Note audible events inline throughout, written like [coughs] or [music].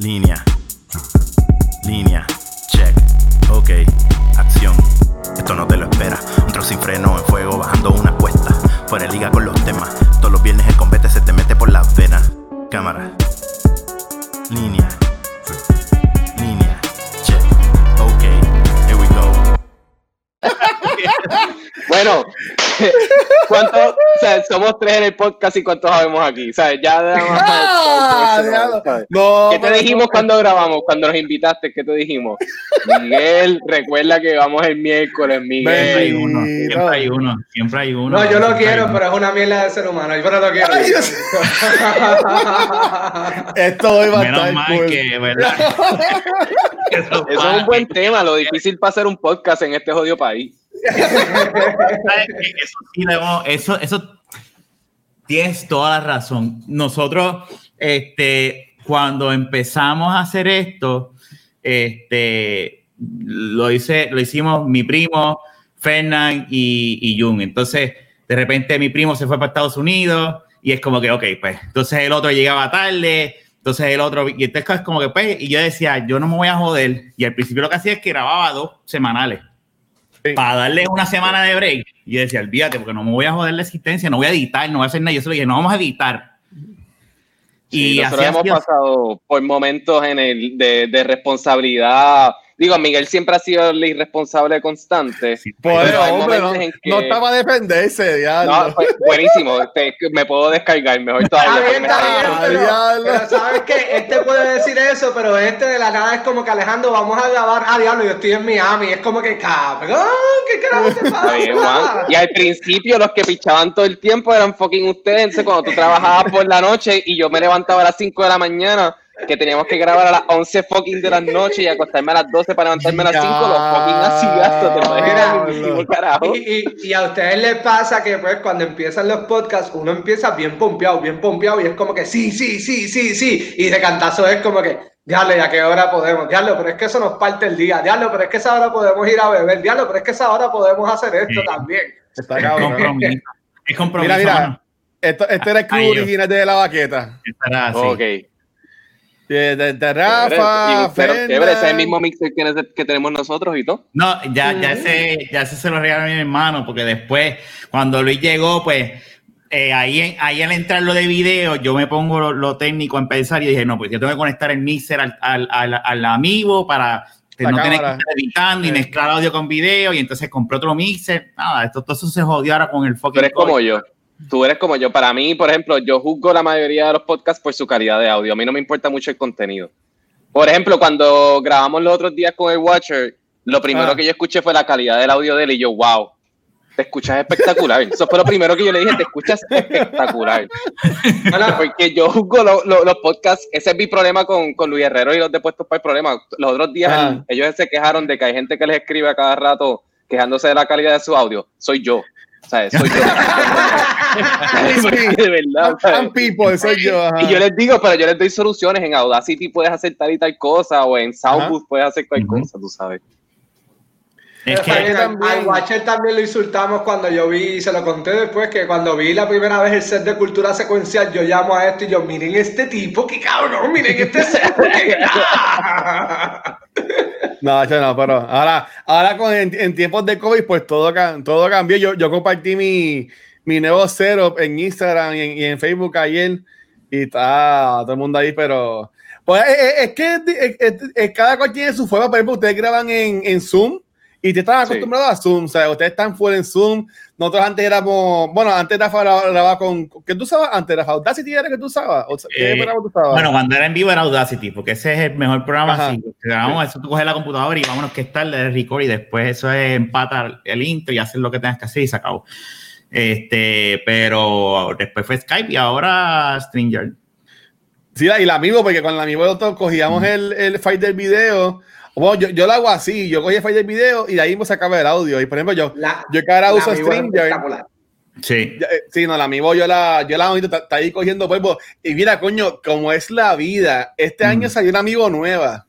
Línea. Somos tres en el podcast y cuántos sabemos aquí. ¿Sabes? Ya Ah, [laughs] diablo. ¿sabes? No, ¿Qué te dijimos cuando grabamos? Cuando nos invitaste, ¿qué te dijimos? Miguel, recuerda que vamos el miércoles, Siempre hay Miguel. uno, siempre hay uno, siempre hay uno. No, yo lo quiero, uno. pero es una mierda de ser humano. Yo no lo quiero. Ay, Dios. Esto hoy va a Menos estar mal cool. que, ¿verdad? [laughs] Eso es un buen tema, lo difícil para hacer un podcast en este jodido país. Eso sí eso, eso tienes toda la razón. Nosotros, este, cuando empezamos a hacer esto, este, lo hice, lo hicimos mi primo, Fernán y, y Jung. Entonces, de repente mi primo se fue para Estados Unidos y es como que, ok, pues, entonces el otro llegaba tarde, entonces el otro, y entonces es como que, pues, y yo decía, yo no me voy a joder. Y al principio lo que hacía es que grababa dos semanales Sí. para darle una semana de break. Y yo decía, olvídate, porque no me voy a joder la existencia, no voy a editar, no voy a hacer nada. Yo solo dije, no vamos a editar. Sí, y nosotros así hemos pasado por momentos en el de, de responsabilidad. Digo, Miguel siempre ha sido el irresponsable constante. Sí, Pero hay hombre, no, que- está para defenderse, diablo. No, pues, buenísimo. te- me puedo descargar mejor todavía. bien, bien, yendo. pero, sabes que este puede decir eso, pero este de la nada es como que Alejandro, vamos a grabar. Ah, diablo, yo estoy en Miami. Es como que, cabrón, ¿qué carajo te bien, pasa? Y al principio los que pichaban todo el tiempo eran fucking ustedes. Entonces, cuando tú trabajabas por la noche y yo me levantaba a las 5 de la mañana, que teníamos que grabar a las 11 fucking de la [laughs] noche y acostarme a las 12 para levantarme a las 5, los fucking así gastos. Te imaginas, carajo. Y, y- y a ustedes les pasa que pues cuando empiezan los podcasts uno empieza bien pompeado, bien pompeado y es como que sí, sí, sí, sí, sí y de cantazo es como que diablo, ¿y a qué hora podemos? Diablo, pero es que eso nos parte el día, diablo, pero es que esa hora podemos ir a beber, diablo, pero es que esa hora podemos hacer esto Sí. también. Está Es cabrón. compromiso. Es compromiso. Mira, mira. Esto, este era el club original de la baqueta. Estará así. Ok. De, de- de Chévere. Rafa, pero ese es el mismo mixer que, que tenemos nosotros y todo. No, ya, ya, ese, ya ese se lo regaló a mi hermano, porque después, cuando Luis llegó, pues eh, ahí, en- ahí al entrar lo de video, yo me pongo lo, lo técnico a pensar y dije, no, pues yo tengo que conectar el mixer al, al, al, al amigo para que no tener que estar editando y mezclar audio con video, y entonces compré otro mixer. Nada, esto todo eso se jodió ahora con el fucking. Tú eres como yo. Tú eres como yo. Para mí, por ejemplo, yo juzgo la mayoría de los podcasts por su calidad de audio. A mí no me importa mucho el contenido. Por ejemplo, cuando grabamos los otros días con el Watcher, lo primero Ah. que yo escuché fue la calidad del audio de él y yo, wow, te escuchas espectacular. Eso fue lo primero que yo le dije, te escuchas espectacular. Porque yo juzgo lo- lo- los podcasts, ese es mi problema con, con Luis Herrero y los de Puestos para el Problema. Los otros días Ah. ellos se quejaron de que hay gente que les escribe a cada rato quejándose de la calidad de su audio. Soy yo. O sea, soy yo. [laughs] de verdad. ¿sabes? Some people, soy yo. ajá. Y yo les digo, pero yo les doy soluciones. En Audacity puedes hacer tal y tal cosa, o en Soundbooth puedes hacer cualquier Ujú. cosa, tú sabes. Es que, al- al Watcher también lo insultamos cuando yo vi, y se lo conté después, que cuando vi la primera vez el set de cultura secuencial, yo llamo a esto y yo, miren este tipo, qué cabrón, miren este set. [laughs] No, no, pero ahora, ahora con, en, tiempos de COVID, pues todo, todo cambió. Yo, yo compartí mi, mi nuevo setup en Instagram y en, Facebook ayer y está todo el mundo ahí, pero pues es, es- es que es- es- es- cada cual tiene su forma. Por ejemplo, ustedes graban en, en Zoom y te están Sí. acostumbrados a Zoom, o sea, ustedes están fuera en Zoom. Nosotros antes éramos, bueno, antes Rafa grababa con, ¿qué tú usabas antes? Rafa Audacity era que tú usabas. O sea, ¿Qué Eh, programa tú usabas? Bueno, cuando era en vivo era Audacity, porque ese es el mejor programa. Ajá. Grabamos eso, tú coges la computadora y vámonos que está el record y después eso es empatar el intro y hacer lo que tengas que hacer y se acabó. Este, pero después fue Skype y ahora Stringer. Sí, y el amigo, porque con el amigo nosotros cogíamos el, el file del video. Bueno, yo, yo lo hago así, yo cogí el file del video y de ahí me sacaba el audio. Y por ejemplo, yo, La- yo que ahora la uso espectacular. Sí. eh, Sí, no, el amigo yo la, yo la bonito, está, está ahí cogiendo polvo. Y mira, coño, como es la vida, este Mm. año salió una amigo nueva.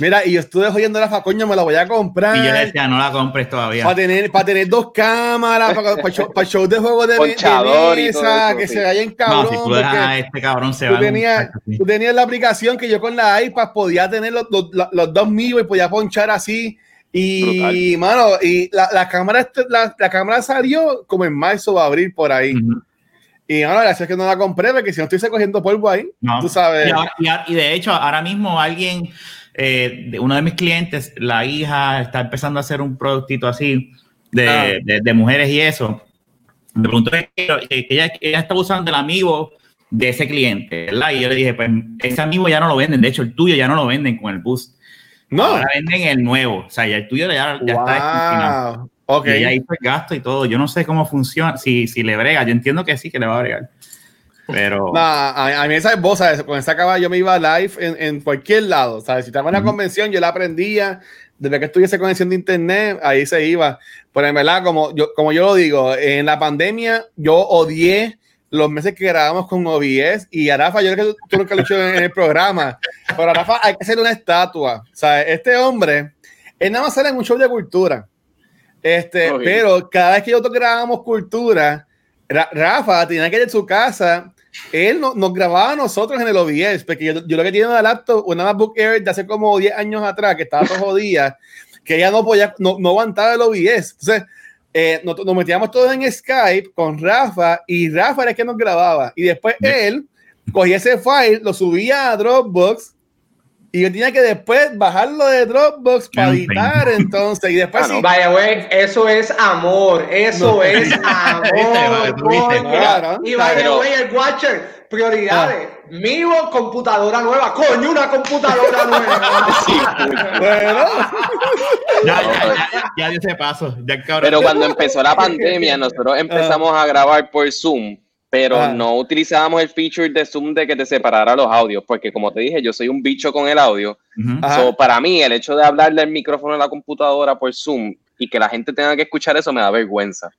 Mira, y yo estuve jodiendo la coño, me la voy a comprar. Y yo le decía, no la compres todavía. Para tener, para tener dos cámaras, para, para, show, para show de juego de, de Ponchador y todo mesa, eso, que sí. se vayan No, cabrón. si tú a este cabrón se tú, va. tenías, tú tenías la aplicación que yo con la iPad podía tener los, los, los dos míos y podía ponchar así. Y, mano, y la, la cámara este- la, la cámara salió como en marzo o abril por ahí. Y ahora gracias es que no la compré, porque si no estuviese cogiendo polvo ahí, No. tú sabes. Y ahora- y de hecho, ahora mismo alguien, eh, de uno de mis clientes, la hija está empezando a hacer un productito así de, Ah. de- de mujeres y eso. Me preguntó que, ella, ella está usando el amigo de ese cliente, ¿verdad? Y yo le dije, pues ese amigo ya no lo venden, de hecho el tuyo ya no lo venden con el boost. no. Ahora venden el nuevo, o sea, ya el tuyo ya, ya está wow. Ok. Y hizo el gasto y todo. Yo no sé cómo funciona, si, si le brega. Yo entiendo que sí, que le va a bregar. Pero. No, a, a mí esa voz, ¿sabes? con esa cámara yo me iba live en, en cualquier lado, ¿sabes? Si estaba en una Ujú. convención, yo la aprendía, desde que estuviese conexión de internet, ahí se iba. Pero en verdad, como yo, como yo lo digo, en la pandemia yo odié los meses que grabamos con OBS y a Rafa, yo creo que tú, nunca lo has hecho en, el programa, pero a Rafa hay que hacer una estatua, ¿sabes? Este hombre, él nada más sale en un show de cultura, este, pero cada vez que nosotros grabábamos cultura, Ra- Rafa tenía que ir a su casa él no- nos grababa a nosotros en el OBS, porque yo, yo lo que tenía una laptop, una MacBook Air de hace como 10 años atrás, que estaba todo jodida, que ya no podía, no, no aguantaba el OBS. Entonces, eh, nos, nos metíamos todos en Skype con Rafa y Rafa era el que nos grababa. Y después él cogía ese file, lo subía a Dropbox y yo tenía que después bajarlo de Dropbox para editar entonces. Y después Ah, no. sí, Vaya, güey, eso es amor, eso No. es [laughs] amor. Viste. Claro. y vaya, güey, el Watcher, prioridades. Mío, computadora nueva. Coño, una computadora nueva. [laughs] bueno, Ya, ya, ya, ya, ya dio ese paso. Ya cabrón. Pero cuando empezó la pandemia, [laughs] nosotros empezamos a grabar por Zoom, pero Ah. no utilizábamos el feature de Zoom de que te separara los audios, porque como te dije, yo soy un bicho con el audio. So, para mí, el hecho de hablarle al micrófono de la computadora por Zoom y que la gente tenga que escuchar eso me da vergüenza.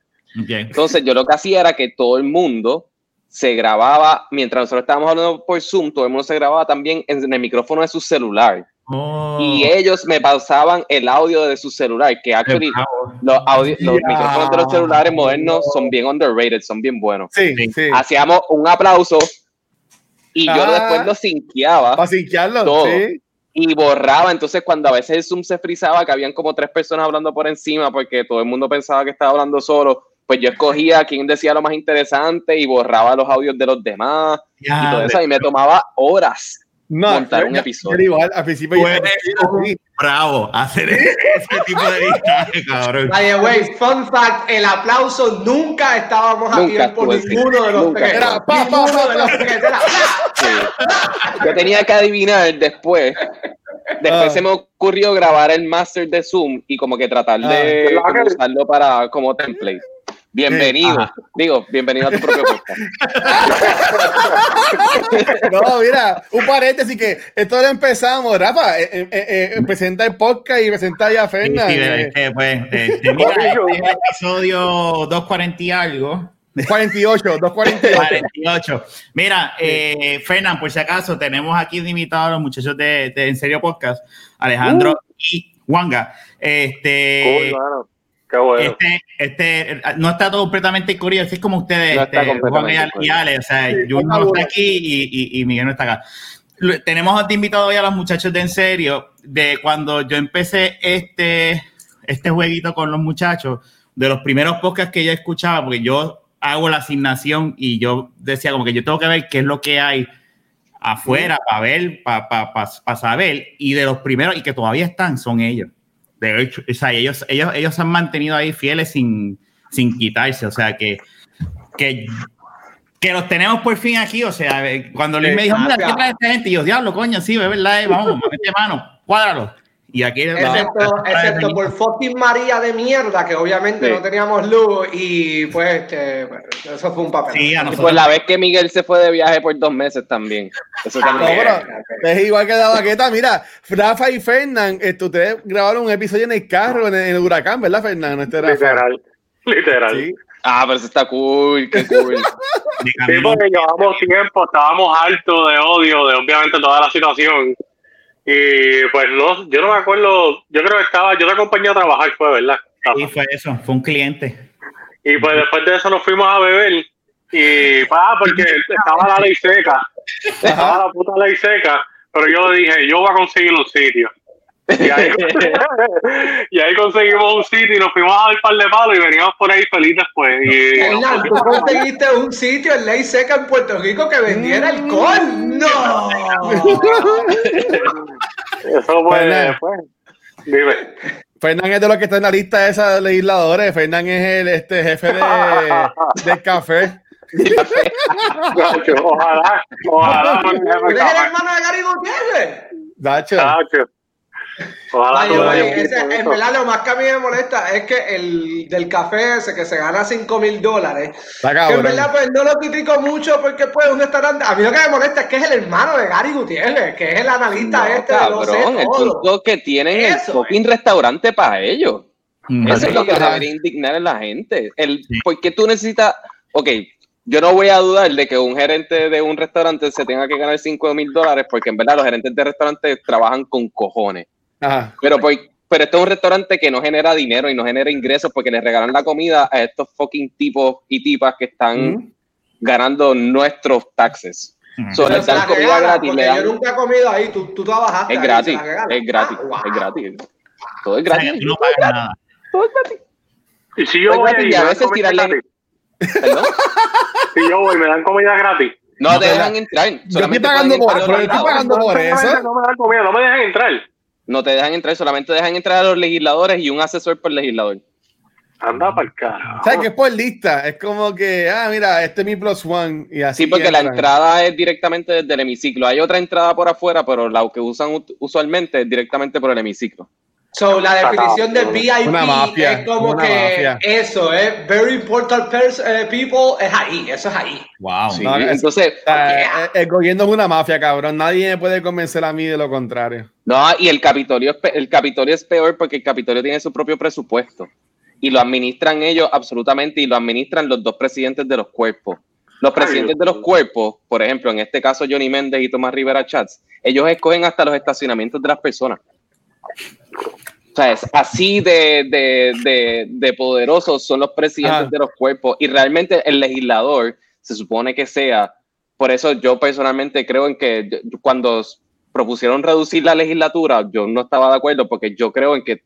Entonces, yo lo que hacía era que todo el mundo se grababa, mientras nosotros estábamos hablando por Zoom, todo el mundo se grababa también en, en el micrófono de su celular. Oh, Y ellos me pausaban el audio de su celular, que actually los, audio- los Ya. micrófonos de los celulares modernos son bien underrated, son bien buenos. sí, Sí. Hacíamos un aplauso y yo Ah. después lo sinqueaba Para sinquearlo, todo. sí. y borraba. Entonces, cuando a veces el Zoom se frizaba, que habían como tres personas hablando por encima porque todo el mundo pensaba que estaba hablando solo, pues yo escogía a quién decía lo más interesante y borraba los audios de los demás y Ya, todo eso. Y me tomaba horas. No, montar yo- un yo- episodio. yo igual, al principio yo- eres sí, bravo hacer ese tipo de listaje, cabrón. Vaya, güey, fun fact, el aplauso nunca estábamos a tiempo así. ninguno de los tres. Era pa, pa, Ninguno pa, de los pa. tres. Era, Sí. Yo tenía que adivinar después. Después Ah. se me ocurrió grabar el master de Zoom y como que tratar de Ah. usarlo para como template. Bienvenido. Ajá. Digo, bienvenido a tu propio podcast. [laughs] No, mira, un paréntesis que esto lo empezamos, Rafa, eh, eh, eh, eh, presenta el podcast y presenta ya a Sí, Fernan. sí, pero es que, pues, este, mira, este es el episodio 240 y algo. 48, 248. 48. Mira, eh, Fernán, por si acaso, tenemos aquí de invitado a los muchachos de, de En Serio Podcast, Alejandro y Wanga. Este, Cool, mano. Qué bueno. este, este, no está todo completamente curioso, es como ustedes, No este, Juan y, y Ale, o sea, Sí, Jun no está aquí y, y- y Miguel no está acá. Tenemos de invitado hoy a los muchachos de En Serio, de cuando yo empecé este, este jueguito con los muchachos, de los primeros podcasts que yo escuchaba, porque yo hago la asignación y yo decía como que yo tengo que ver qué es lo que hay afuera para ver, para saber, y de los primeros, y que todavía están, son ellos. De hecho, o sea, ellos, ellos, ellos se han mantenido ahí fieles sin, sin quitarse, o sea, que, que, que los tenemos por fin aquí, o sea, cuando Luis me dijo, mira, ¿qué trae esta gente? Y yo, diablo, coño, sí, es verdad, eh, vamos, mete mano, cuádralo. Y aquí Excepto, excepto por fucking María de mierda, que obviamente Sí. no teníamos luz y pues este, bueno, eso fue un papel. Sí, a Y pues la vez que Miguel se fue de viaje por dos meses también. Eso No, también. pero es igual que la baqueta. Mira, Rafa y Fernán, esto, ustedes grabaron un episodio en el carro, en el, en el huracán, ¿verdad, Fernán? Este. Literal. Literal. Sí. Ah, pero eso está cool, qué cool. [laughs] Sí, porque llevábamos tiempo, estábamos hartos de odio de obviamente toda la situación. Y pues no, yo no me acuerdo, yo creo que estaba, yo te acompañé a trabajar, fue verdad. Y fue eso, fue un cliente. Y pues después de eso nos fuimos a beber. Y pa, porque estaba la ley seca. Estaba la puta ley seca. Pero yo dije, yo voy a conseguir un sitio. Y ahí, [laughs] y ahí conseguimos un sitio y nos fuimos a dar par de palos y veníamos por ahí felices pues. Y, tú conseguiste un sitio en ley seca en Puerto Rico que vendiera alcohol. ¡No! eso fue, pues, dime. Fernán es de los que está en la lista esa de legisladores. Fernán es el este, jefe de, [laughs] del café. Ojalá, ojalá. por ¿Tú ejemplo, eres el hermano de Gary Gutiérrez? Dacho. Nacho. Ojalá Ay, tú oye, vayas ese- con en verdad lo más que a mí me molesta es que el del café ese que se gana 5 mil dólares, que en verdad pues no lo critico mucho porque pues un restaurante, a mí lo que me molesta es que es el hermano de Gary Gutiérrez, que es el analista No, este de sé cabrón, el todo. punto que tienen el Eso, fucking restaurante para ellos. Mm. Eso es lo que debería indignar a la gente. El, Sí. ¿Por qué tú necesitas? Ok, yo no voy a dudar de que un gerente de un restaurante se tenga que ganar 5 mil dólares, porque en verdad los gerentes de restaurantes trabajan con cojones. Ajá. Pero, por- pero esto es un restaurante que no genera dinero y no genera ingresos porque le regalan la comida a estos fucking tipos y tipas que están ganando nuestros taxes. Mm. So, les dan comida gratis, le dan- yo nunca he comido ahí, tú, tú trabajaste Es gratis, es gratis, Ah, wow. es gratis. Todo es O sea, gratis. que tú no pagas nada. Todo es gratis. Y si yo voy y a me dan veces comida tirarle-. Perdón. Si yo voy, me dan comida gratis. No, No, te dejan entrar. Yo estoy por, pagando por eso. No me dan comida, no me dejan entrar. No te dejan entrar, solamente dejan entrar a los legisladores y un asesor por legislador. Anda para el carajo. ¿Sabes que es por lista? Es como que, ah, mira, este es mi plus one. Y así Sí, porque la entrada es directamente desde el hemiciclo. Hay otra entrada por afuera, pero la que usan usualmente es directamente por el hemiciclo. So, la definición de VIP mafia, es como que mafia. eso, es very important pers- eh, people, es ahí, eso es ahí. Wow. Sí, No, es- entonces, O sea, Yeah. el, el gobierno es una mafia, cabrón. Nadie me puede convencer a mí de lo contrario. no, y el Capitolio, es pe- el Capitolio es peor porque el Capitolio tiene su propio presupuesto y lo administran ellos absolutamente y lo administran los dos presidentes de los cuerpos. Los presidentes de los cuerpos, por ejemplo, en este caso Johnny Méndez y Tomás Rivera Chats, ellos escogen hasta los estacionamientos de las personas. O sea, es así de, de, de, de poderosos son los presidentes Ajá. de los cuerpos y realmente el legislador se supone que sea. Por eso yo personalmente creo en que cuando propusieron reducir la legislatura, yo no estaba de acuerdo porque yo creo en que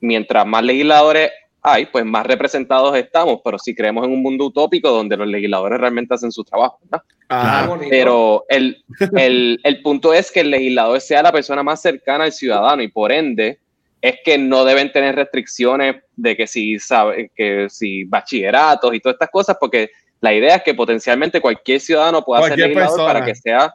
mientras más legisladores hay, pues más representados estamos, pero si creemos en un mundo utópico donde los legisladores realmente hacen su trabajo. Qué bonito. Pero el, el, el punto es que el legislador sea la persona más cercana al ciudadano y por ende es que no deben tener restricciones de que si, sabe, que si bachilleratos y todas estas cosas, porque la idea es que potencialmente cualquier ciudadano pueda ser legislador persona. para que sea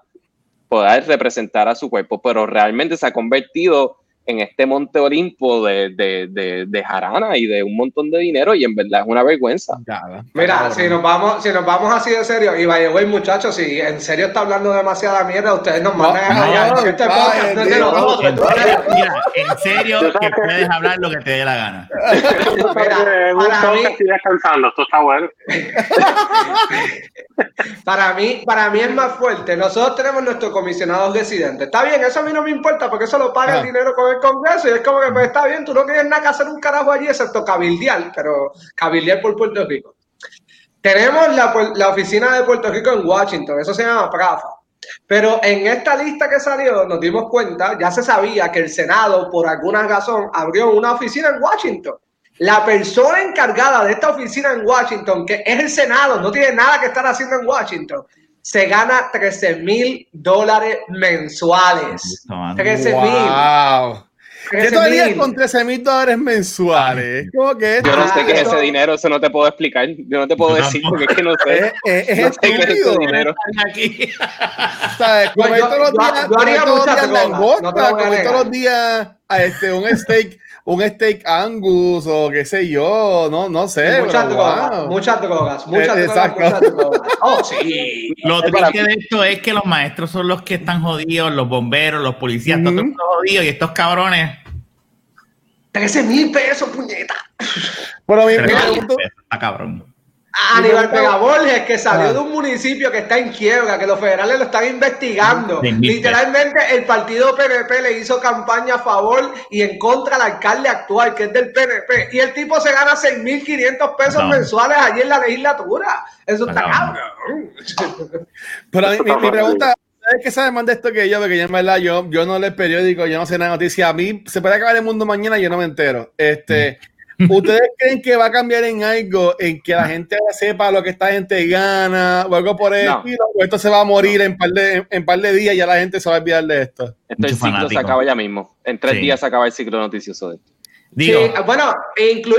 poder representar a su cuerpo, pero realmente se ha convertido en este monte Olimpo de, de, de, de jarana y de un montón de dinero y en verdad es una vergüenza. Ya, Mira, si nos vamos, si nos vamos así de serio, y vaya, güey, muchachos, si en serio está hablando demasiada mierda, ustedes nos mandan a no, callar. no, Este podcast no Mira, en serio, que puedes hablar lo que te dé la gana. Mira, para mí- estoy descansando, esto está bueno. [laughs] Para mí, para mí es más fuerte. Nosotros tenemos nuestro comisionado residente. Está bien, eso a mí no me importa porque eso lo paga Ah. el dinero con el Congreso y es como que pues, está bien, tú no tienes nada que hacer un carajo allí excepto cabildear, pero cabildear por Puerto Rico. Tenemos la, pu- la oficina de Puerto Rico en Washington, eso se llama PRAFA. Pero en esta lista que salió nos dimos cuenta, ya se sabía que el Senado por alguna razón abrió una oficina en Washington. La persona encargada de esta oficina en Washington, que es el Senado, no tiene nada que estar haciendo en Washington, se gana 13 mil dólares mensuales. Toma. 13 mil. Wow. ¿Qué 13 tú con 13 mil dólares mensuales? ¿Cómo que Yo no sé qué es ese dinero, eso no te puedo explicar, yo no te puedo decir porque es que no sé. Es, es- es No sé qué es ese estúpido. dinero. Aquí. ¿Sabes? Yo- todos los yo- días, yo haría comer todos los días langosta, negar. todos los días a este, un steak, un steak angus o qué sé yo, no, no sé. muchas pero drogas, wow. muchas drogas, muchas Eh, drogas, exacto. muchas drogas. Oh, sí. [laughs] Lo Es triste de esto es que los maestros son los que están jodidos, los bomberos, los policías, Ujú. todos están jodidos y estos cabrones. 13 mil pesos, puñeta. Pero mi, mi pregunta, cabrón. A Aníbal Vega Borges, que salió de un municipio que está en quiebra, que los federales lo están investigando. Literalmente el partido PNP le hizo campaña a favor y en contra al alcalde actual, que es del PNP. Y el tipo se gana 6.500 pesos mensuales allí en la legislatura. Eso está cabrón. Pero mi, mi, [laughs] pregunta, ¿sabes qué sabe más de esto que yo? Porque yo en verdad, yo, yo no leo periódico, yo no sé nada de noticias. A mí se puede acabar el mundo mañana y yo no me entero. Este... ¿Ustedes creen que va a cambiar en algo, en que la gente sepa lo que esta gente gana o algo por el estilo? ¿O esto se va a morir en par de, en par de días y ya la gente se va a olvidar de esto? Este ciclo se acaba ya mismo. En tres días se acaba el ciclo noticioso de esto bueno,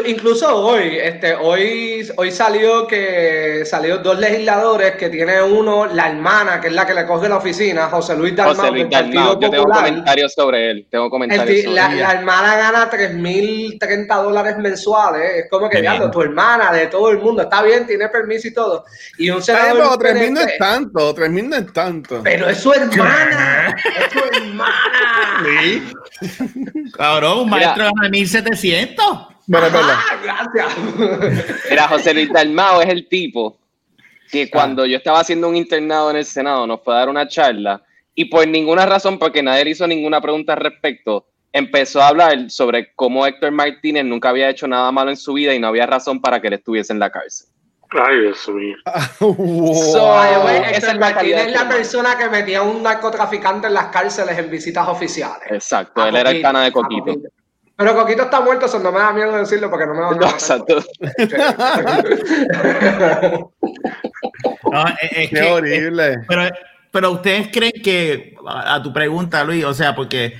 incluso hoy, este, hoy, hoy salió que salió dos legisladores que tiene uno, la hermana, que es la que le coge la oficina, José Luis Dalmau, José Luis Dalmau. Yo tengo comentarios sobre él. Tengo comentarios la, la, hermana gana 3.030 dólares mensuales. Es como que, ya, tu hermana, de todo el mundo, está bien, tiene permiso y todo. Y un senador. Pero 3.000 no es tanto, 3.000 no es tanto. Pero es su hermana, [laughs] es su hermana. Sí. Cabrón, un maestro de 1700. Bueno, ah, gracias. Era José Luis Dalmao es el tipo que cuando yo estaba haciendo un internado en el Senado nos fue a dar una charla y por ninguna razón, porque nadie le hizo ninguna pregunta al respecto, empezó a hablar sobre cómo Héctor Martínez nunca había hecho nada malo en su vida y no había razón para que él estuviese en la cárcel. Ay, Dios mío. [laughs] Héctor Martínez es la persona que metía a un narcotraficante en las cárceles en visitas oficiales. Exacto, él era el cana de Coquito. Pero Coquito está muerto, eso no me da miedo decirlo porque no me va a no, Exacto. no, es, Qué horrible. pero, pero ustedes creen que, a tu pregunta, Luis, o sea, porque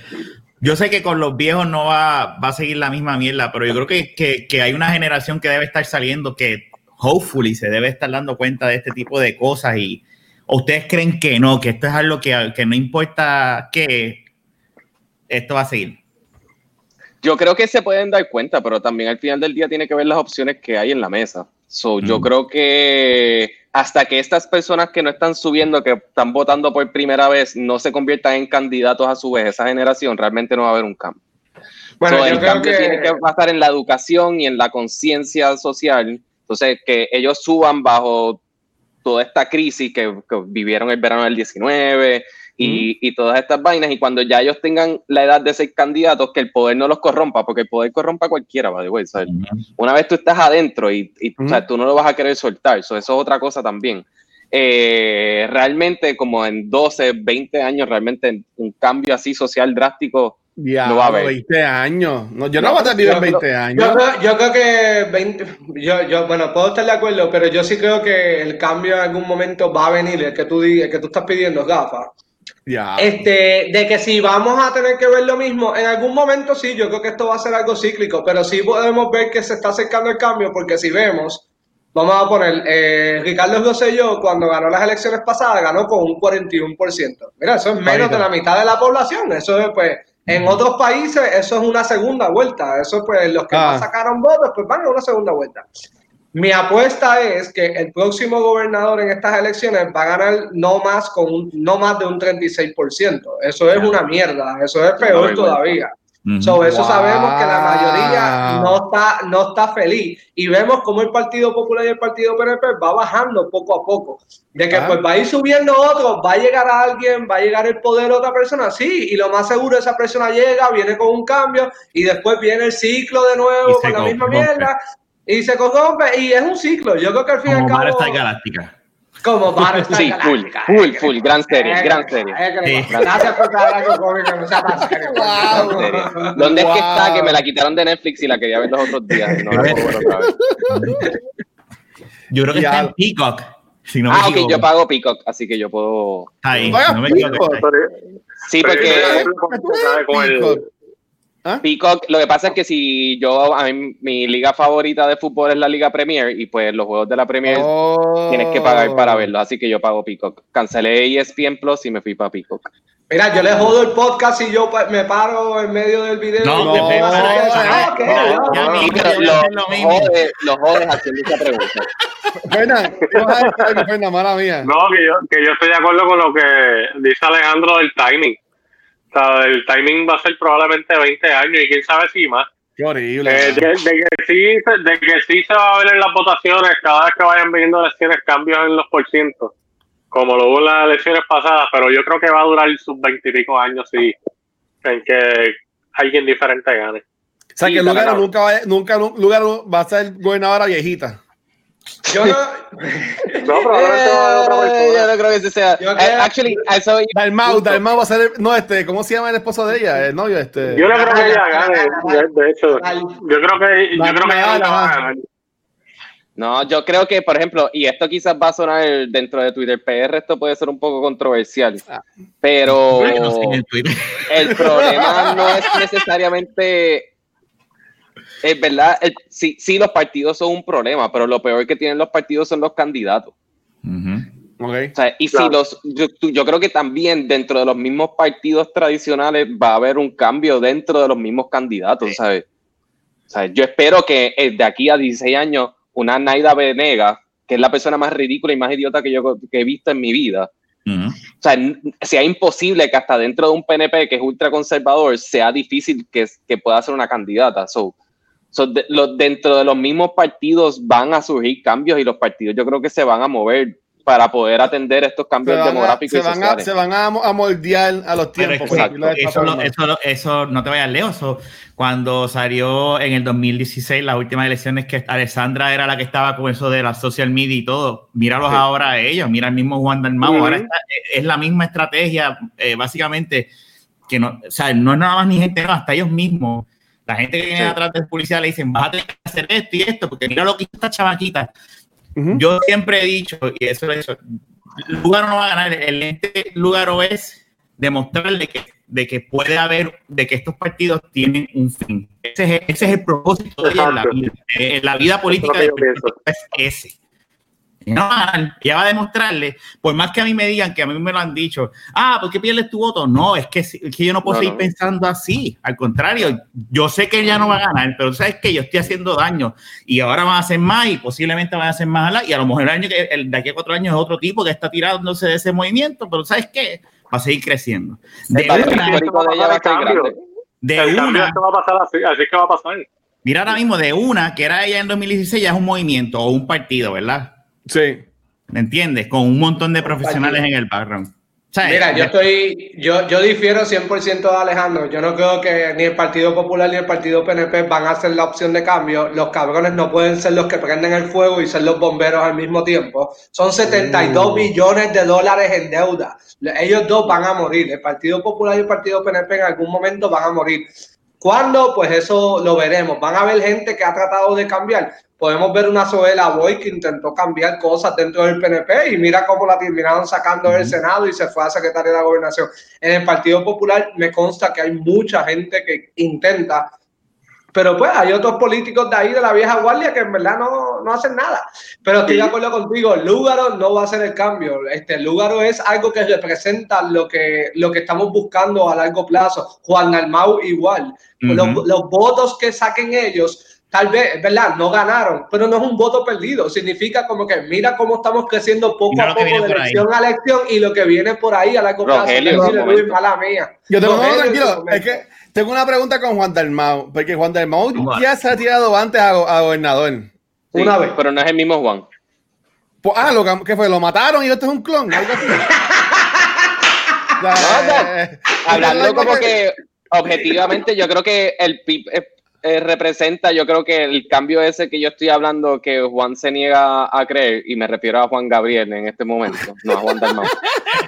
yo sé que con los viejos no va, va a seguir la misma mierda, pero yo creo que, que, que, hay una generación que debe estar saliendo que, hopefully, se debe estar dando cuenta de este tipo de cosas y ustedes creen que no, que esto es algo que, que no importa qué, esto va a seguir. Yo creo que se pueden dar cuenta, pero también al final del día tiene que ver las opciones que hay en la mesa. So, Yo creo que hasta que estas personas que no están subiendo, que están votando por primera vez, no se conviertan en candidatos a su vez, esa generación, realmente no va a haber un cambio. Bueno, el cambio que... tiene que pasar en la educación y en la conciencia social. Entonces, que ellos suban bajo toda esta crisis que, que vivieron el verano del 19, y, todas estas vainas. Y cuando ya ellos tengan la edad de ser candidatos, que el poder no los corrompa, porque el poder corrompa a cualquiera, by the Una vez tú estás adentro y, tú no lo vas a querer soltar, eso es otra cosa también. Eh, realmente, como en 12, 20 años, realmente un cambio así social drástico. no va a haber. 20 años. No, yo no, voy a estar en 20 años. Yo, creo que 20, yo, yo, bueno, puedo estar de acuerdo, pero yo sí creo que el cambio en algún momento va a venir, el que tú, el que tú estás pidiendo, Este, de que si vamos a tener que ver lo mismo, en algún momento sí, yo creo que esto va a ser algo cíclico, pero sí podemos ver que se está acercando el cambio, porque si vemos, vamos a poner, eh, Ricardo Rosselló cuando ganó las elecciones pasadas ganó con un 41%. Mira, eso es menos de la mitad de la población, eso es pues, en otros países eso es una segunda vuelta, eso pues los que más ah. sacaron votos pues van a una segunda vuelta. Mi apuesta es que el próximo gobernador en estas elecciones va a ganar no más con no más de un 36%. Eso es una mierda, eso es peor todavía. Sobre eso sabemos que la mayoría no está, no está feliz. Y vemos cómo el Partido Popular y el Partido PNP va bajando poco a poco. De que pues va a ir subiendo otro, va a llegar a alguien, va a llegar el poder de otra persona, sí, y lo más seguro esa persona llega, viene con un cambio y después viene el ciclo de nuevo con la misma mierda y se corrompe y es un ciclo. Yo creo que al fin y al cabo. Galáctica. Como [laughs] Battlestar sí, full, full, full, gran serie, gran serie. Gracias por traer algo cómico, no sea wow. ¿Dónde es que está? Que me la quitaron de Netflix y la quería ver los otros días. No la puedo ver otra vez. Yo creo que está en Peacock. Si no ah, ok, yo pago Peacock, así que yo puedo. Ahí, no me equivoco. Sí, porque. ¿Ah? Peacock, lo que pasa es que si yo, a mí, mi liga favorita de fútbol es la Liga Premier y pues los juegos de la Premier tienes que pagar para oh. verlos, así que yo pago Peacock. Cancelé ESPN Plus y me fui para Peacock. Mira, yo le jodo el podcast y yo me paro en medio del video. No, no, no, los jodes haciendo esa pregunta. Buena, mala mía. No, que yo, que yo estoy de acuerdo con lo que dice Alejandro del timing el timing va a ser probablemente 20 años y quién sabe si más. Qué horrible. Eh, de, de que sí, de que sí se va a ver en las votaciones cada vez que vayan viniendo elecciones cambios en los porcientos, como lo hubo en las elecciones pasadas, pero yo creo que va a durar sus veintipico años sí, en que alguien diferente gane. o sea, sí, que Lugaro nunca va, nunca Lugaro va a ser gobernadora viejita. Yo no. No, probablemente va a haber otra Eh, yo no creo que ese sea. Yo Eh, creo- actually, a eso iba. Dalmau, Dalmau va a ser, el- no, este, ¿cómo se llama el esposo de ella? El novio, este. Yo no creo que ella gane, de, hecho. Yo creo que, yo creo que ella no va a ganar. No, yo creo que, por ejemplo, y esto quizás va a sonar dentro de Twitter PR, esto puede ser un poco controversial, Ah. pero no sé el problema [laughs] no es necesariamente, es verdad, el- sí, sí, los partidos son un problema, pero lo peor que tienen los partidos son los candidatos. Ujú. Ok. O sea, y Claro. si los, yo, yo creo que también dentro de los mismos partidos tradicionales va a haber un cambio dentro de los mismos candidatos, ¿sabes? O sea, yo espero que eh, de aquí a 16 años una Naida Venega, que es la persona más ridícula y más idiota que yo que he visto en mi vida, Ujú. o sea, sea imposible que hasta dentro de un PNP que es ultraconservador sea difícil que, que pueda ser una candidata. So, so, de- lo- dentro de los mismos partidos van a surgir cambios y los partidos yo creo que se van a mover para poder atender estos Se cambios a, demográficos se, y van a, se van a, a moldear a los es tiempos. que esta eso, lo- forma. eso, lo- eso no te vayas lejos. so, cuando salió en el 2016 las últimas elecciones que Alessandra era la que estaba con eso de la social media y todo, míralos Sí. ahora a ellos, mira el mismo Juan Dalmau, ahora está- es la misma estrategia, eh, básicamente, que no, o sea, no es nada más ni gente, no, hasta ellos mismos. La gente que viene Sí. atrás del policía le dicen, vas a tener que hacer esto y esto, porque mira lo que hizo esta chavaquita. Ujú. Yo siempre he dicho, y eso lo he dicho, Lugaro no va a ganar. El ente Lugaro es demostrarle que, de que puede haber, de que estos partidos tienen un fin. Ese es, ese es el propósito de la vida. Eh, En la vida política es ese. No va a ganar. Ella va a demostrarle, por más que a mí me digan, que a mí me lo han dicho, ah, ¿por qué pierdes tu voto? No, es que, es que yo no puedo No, seguir no. pensando así. Al contrario, yo sé que ella no va a ganar, pero sabes que yo estoy haciendo daño y ahora van a hacer más y posiblemente van a hacer más a la- y a lo mejor el año que el de aquí a cuatro años es otro tipo que está tirándose de ese movimiento, pero ¿sabes qué? Va a seguir creciendo. De una, histórico de ella va a ser grande. de El cambio una, esto va a pasar así, así que va a pasar. mira ahora mismo, de una, que era ella en 2016, ya es un movimiento o un partido, ¿verdad? Sí. ¿Me entiendes? Con un montón de profesionales en el background. Mira, yo estoy, yo, yo difiero 100% de Alejandro. Yo no creo que ni el Partido Popular ni el Partido PNP van a ser la opción de cambio. Los cabrones no pueden ser los que prenden el fuego y ser los bomberos al mismo tiempo. Son 72 Mm. billones de dólares en deuda. Ellos dos van a morir. El Partido Popular y el Partido PNP en algún momento van a morir. ¿Cuándo? Pues eso lo veremos. Van a haber gente que ha tratado de cambiar. Podemos ver una Zoela Boy que intentó cambiar cosas dentro del PNP y mira cómo la terminaron sacando del Senado y se fue a secretaria de la gobernación. En el Partido Popular me consta que hay mucha gente que intenta, pero pues hay otros políticos de ahí de la vieja guardia que en verdad no, no hacen nada. Pero estoy de acuerdo contigo, Lúgaro no va a ser el cambio. Este Lúgaro es algo que representa lo que, lo que estamos buscando a largo plazo. Juan Dalmau igual. los, Ujú. los votos que saquen ellos tal vez, es verdad, no ganaron, pero no es un voto perdido. Significa como que mira cómo estamos creciendo poco a poco de ahí. elección a elección y lo que viene por ahí a largo plazo. Luis, mala mía. Yo tengo, no, Rogelio, tranquilo, es que tengo una pregunta con Juan Dalmau, porque Juan Dalmau Bueno. ya se ha tirado antes a, go- a gobernador. Sí, Una vez. Pero no es el mismo Juan. Pues, ah, lo, que- ¿qué fue? ¿Lo mataron y este es un clon? Algo así. [laughs] No, no. Eh, Hablando como que objetivamente, yo creo que el PIB eh, eh, representa, yo creo que el cambio ese que yo estoy hablando, que Juan se niega a creer, y me refiero a Juan Gabriel en este momento, no a Juan Dalmau. [laughs]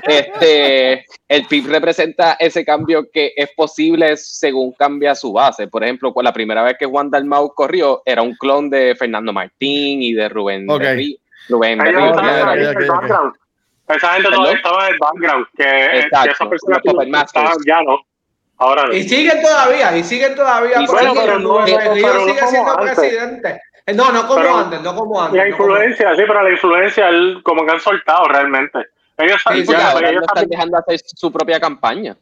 Este, el PIB representa ese cambio que es posible según cambia su base. Por ejemplo, la primera vez que Juan Dalmau corrió era un clon de Fernando Martín y de Rubén Ok. Berrí- Rubén. Esa gente todavía estaba en el background, que, que Exacto, esas personas los Puppet que ya no. Ahora no. Y siguen todavía, y siguen todavía. Y bueno, pero el no- Rubén pero no sigue como siendo antes. presidente. Eh, No, no como Pero antes, no como antes. La no como influencia, sí, pero la influencia, él como que han soltado realmente. Ellos Sí, ya, ellos lo están saben- dejando hacer su propia campaña.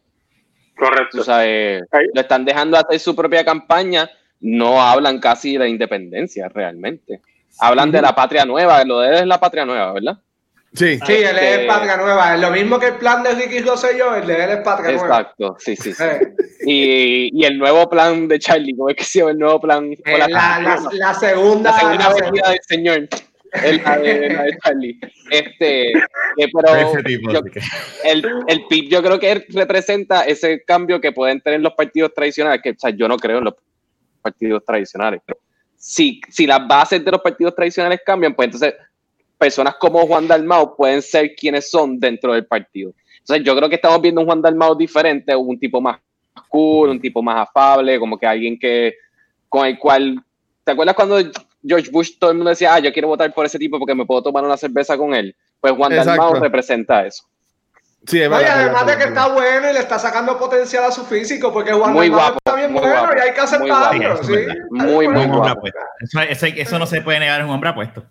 Correcto. Sabes, Ahí. lo están dejando hacer su propia campaña, no hablan casi de la independencia realmente. Hablan de la patria nueva, lo de él es la patria nueva, ¿verdad? Sí. Sí, él es que- Patria Nueva. Es lo mismo que el plan de Ricky Rosselló, el de él es Patria Nueva. Exacto, sí, sí, sí. Eh, Y, y el nuevo plan de Charlie, ¿cómo es que se llama el nuevo plan? eh, la, la, la- la segunda. la segunda la se- venida del señor. El, la, de, la de Charlie. Este, eh, pero Ese tipo, yo- que- el, el PIB yo creo que representa ese cambio que pueden tener los partidos tradicionales, que o sea, yo no creo en los partidos tradicionales, pero si, si las bases de los partidos tradicionales cambian, pues entonces personas como Juan Dalmau pueden ser quienes son dentro del partido. Entonces yo creo que estamos viendo un Juan Dalmau diferente, un tipo más cool, un tipo más afable, como que alguien que con el cual, ¿te acuerdas cuando George Bush todo el mundo decía, ah, yo quiero votar por ese tipo porque me puedo tomar una cerveza con él? Pues Juan Exacto. Dalmau representa eso. Sí, es además es de que está bueno y le está sacando potencial a su físico, porque Juan Muy Dalmau guapo, está bien muy bueno guapo, y hay que muy aceptarlo. guapo. sí. Es verdad. Muy, muy hombre guapo. eso- eso no se puede negar, es un hombre apuesto.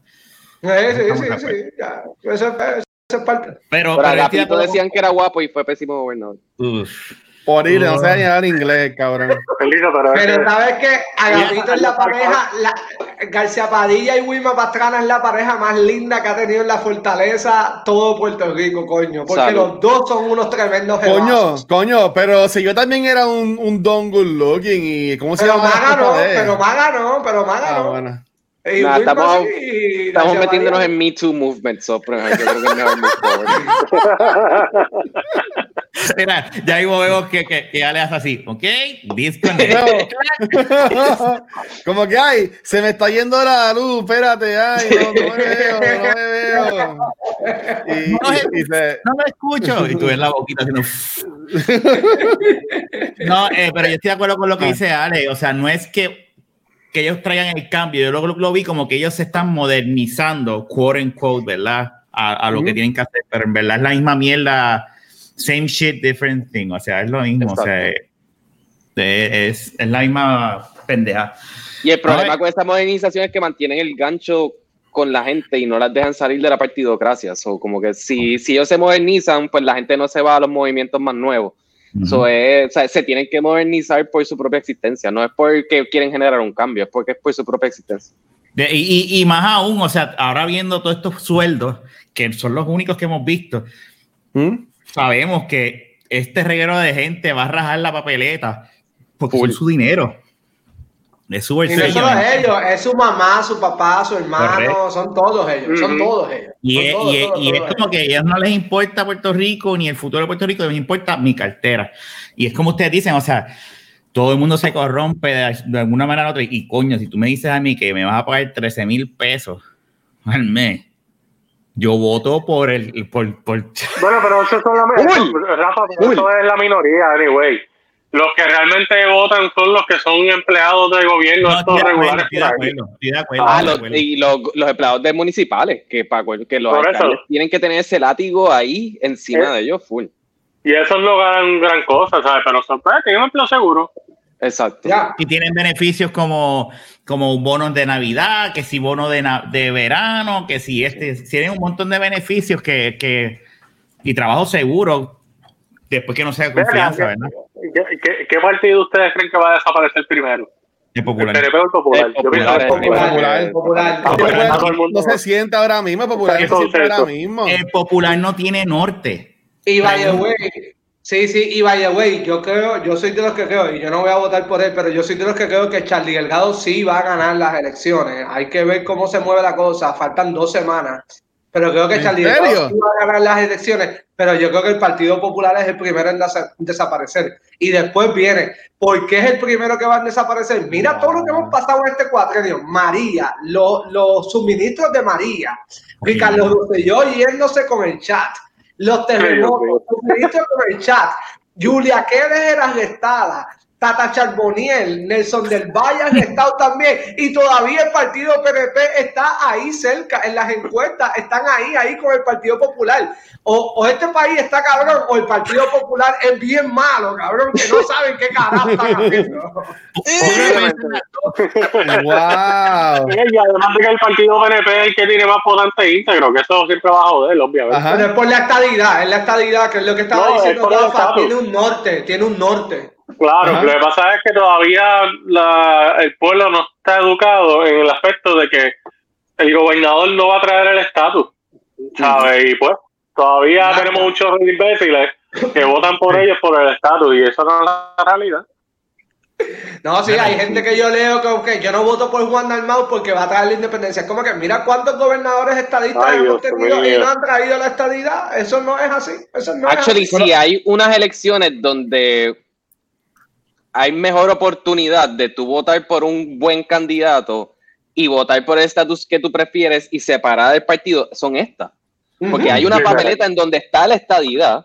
Sí, sí, sí, sí, ya. Eso, es- eso es parte. Pero, Pero a decían que era guapo y fue pésimo gobernador. Por ir, no sé ni hablar inglés, cabrón. Pero sabes que Agapito es la pareja, la, García Padilla y Wilma Pastrana es la pareja más linda que ha tenido en la fortaleza todo Puerto Rico, coño. Porque Salud. los dos son unos tremendos Coño, coño, pero si yo también era un, un don good looking y ¿cómo se Pero llama? Maga no, pero Maga no, pero Maga Ah, no. bueno. Y Nah, Wilma estamos- metiéndonos en Me Too movement, so, pero yo creo que es mejor move forward. Mira, ya mismo vemos que, que, que ya le hace así, ¿ok? No. [laughs] Como que, ay, se me está yendo la luz, espérate, ay, no, no me veo, no me veo. Y, No, y- y se- No me escucho. Y tú ves la boquita haciendo. [laughs] No, eh, pero yo estoy de acuerdo con lo que dice Ale. O sea, no es que, que ellos traigan el cambio. Yo lo, lo vi como que ellos se están modernizando, quote unquote, ¿verdad? A, a lo que tienen que hacer. Pero en verdad es la misma mierda. Same shit, different thing. O sea, es lo mismo. O sea, eh, es, es la misma pendeja. Y el problema con esta modernización es que mantienen el gancho con la gente y no las dejan salir de la partidocracia. So, como que si, si ellos se modernizan, pues la gente no se va a los movimientos más nuevos. So, es- o sea, se tienen que modernizar por su propia existencia. No es porque quieren generar un cambio, es porque es por su propia existencia. De- y, y- y más aún, o sea, ahora viendo todos estos sueldos, que son los únicos que hemos visto, ¿Mm? sabemos que este reguero de gente va a rajar la papeleta porque es su dinero. Es su Y no solo es ellos, es su mamá, su papá, su hermano, Correcto. son todos ellos, son todos ellos. Y, son es, todos, y todos, y es como que a ellos no les importa Puerto Rico ni el futuro de Puerto Rico, les importa mi cartera. Y es como ustedes dicen, o sea, todo el mundo se corrompe de, de alguna manera u otra. Y coño, si tú me dices a mí que me vas a pagar 13 mil pesos al mes, yo voto por el. Por, por, Bueno, pero eso, son la, Uy. Rafa, eso es la minoría, anyway. Los que realmente votan son los que son empleados del gobierno, No, estos acuerdo, regulares. estoy de acuerdo, estoy de acuerdo, Ah, los, y los, los empleados de municipales, que, para, que los eso. tienen que tener ese látigo ahí encima Eh. de ellos, full. Y esos no ganan gran cosa, ¿sabes? Pero son, pues, tienen un empleo seguro. Exacto. Ya. Y tienen beneficios como, como bonos de Navidad, que si bono de, na- de verano, que si este, tienen un montón de beneficios que, que y trabajo seguro después que no sea confianza, ¿verdad? ¿qué, qué, qué partido ustedes creen que va a desaparecer primero? ¿El popular. PNP el Popular? El Popular, el el no se siente ahora mismo, popular no se siente Concepto. ahora mismo. El popular no tiene norte. Y by the way, sí, sí, y by the way, yo creo, yo soy de los que creo, y yo no voy a votar por él, pero yo soy de los que creo que Charlie Delgado sí va a ganar las elecciones. Hay que ver cómo se mueve la cosa, faltan dos semanas. Pero creo que ¿En Charlie va a ganar las elecciones, pero yo creo que el Partido Popular es el primero en desa- desaparecer. Y después viene, ¿por qué es el primero que va a desaparecer? Mira todo lo que hemos pasado en este cuatrenio. María, lo- los suministros de María, Ricardo Rosselló yéndose con el chat, los terremotos, los suministros con el chat, Julia Keller era arrestada, Tata Charboniel, Nelson del Valle arrestado también, y todavía el partido PNP está ahí cerca, en las encuestas, están ahí, ahí con el Partido Popular. O, o este país está cabrón, o el Partido Popular es bien malo, cabrón, que no saben qué carajo están haciendo. wow. Y además de que el partido PNP es el que tiene más votante íntegro, que eso siempre va a joder, obviamente. Ajá. Pero es por la estadidad, es la estadidad, que es lo que estaba No, diciendo Rafa, tiene un norte, tiene un norte. Claro, Ajá. lo que pasa es que todavía la- el pueblo no está educado en el aspecto de que el gobernador no va a traer el estatus. ¿sabes? Y pues todavía tenemos muchos imbéciles que votan por ellos por el estatus y eso no es la realidad. No, sí, hay gente que yo leo que okay, yo no voto por Juan Dalmau porque va a traer la independencia. Es como que mira cuántos gobernadores estadistas Ay, hemos Dios tenido y no han traído la estadidad. Eso no es así. Eso no Actually, es así. si hay unas elecciones donde hay mejor oportunidad de tú votar por un buen candidato y votar por el estatus que tú prefieres y separar del partido, son estas. Porque hay una papeleta en donde está la estadidad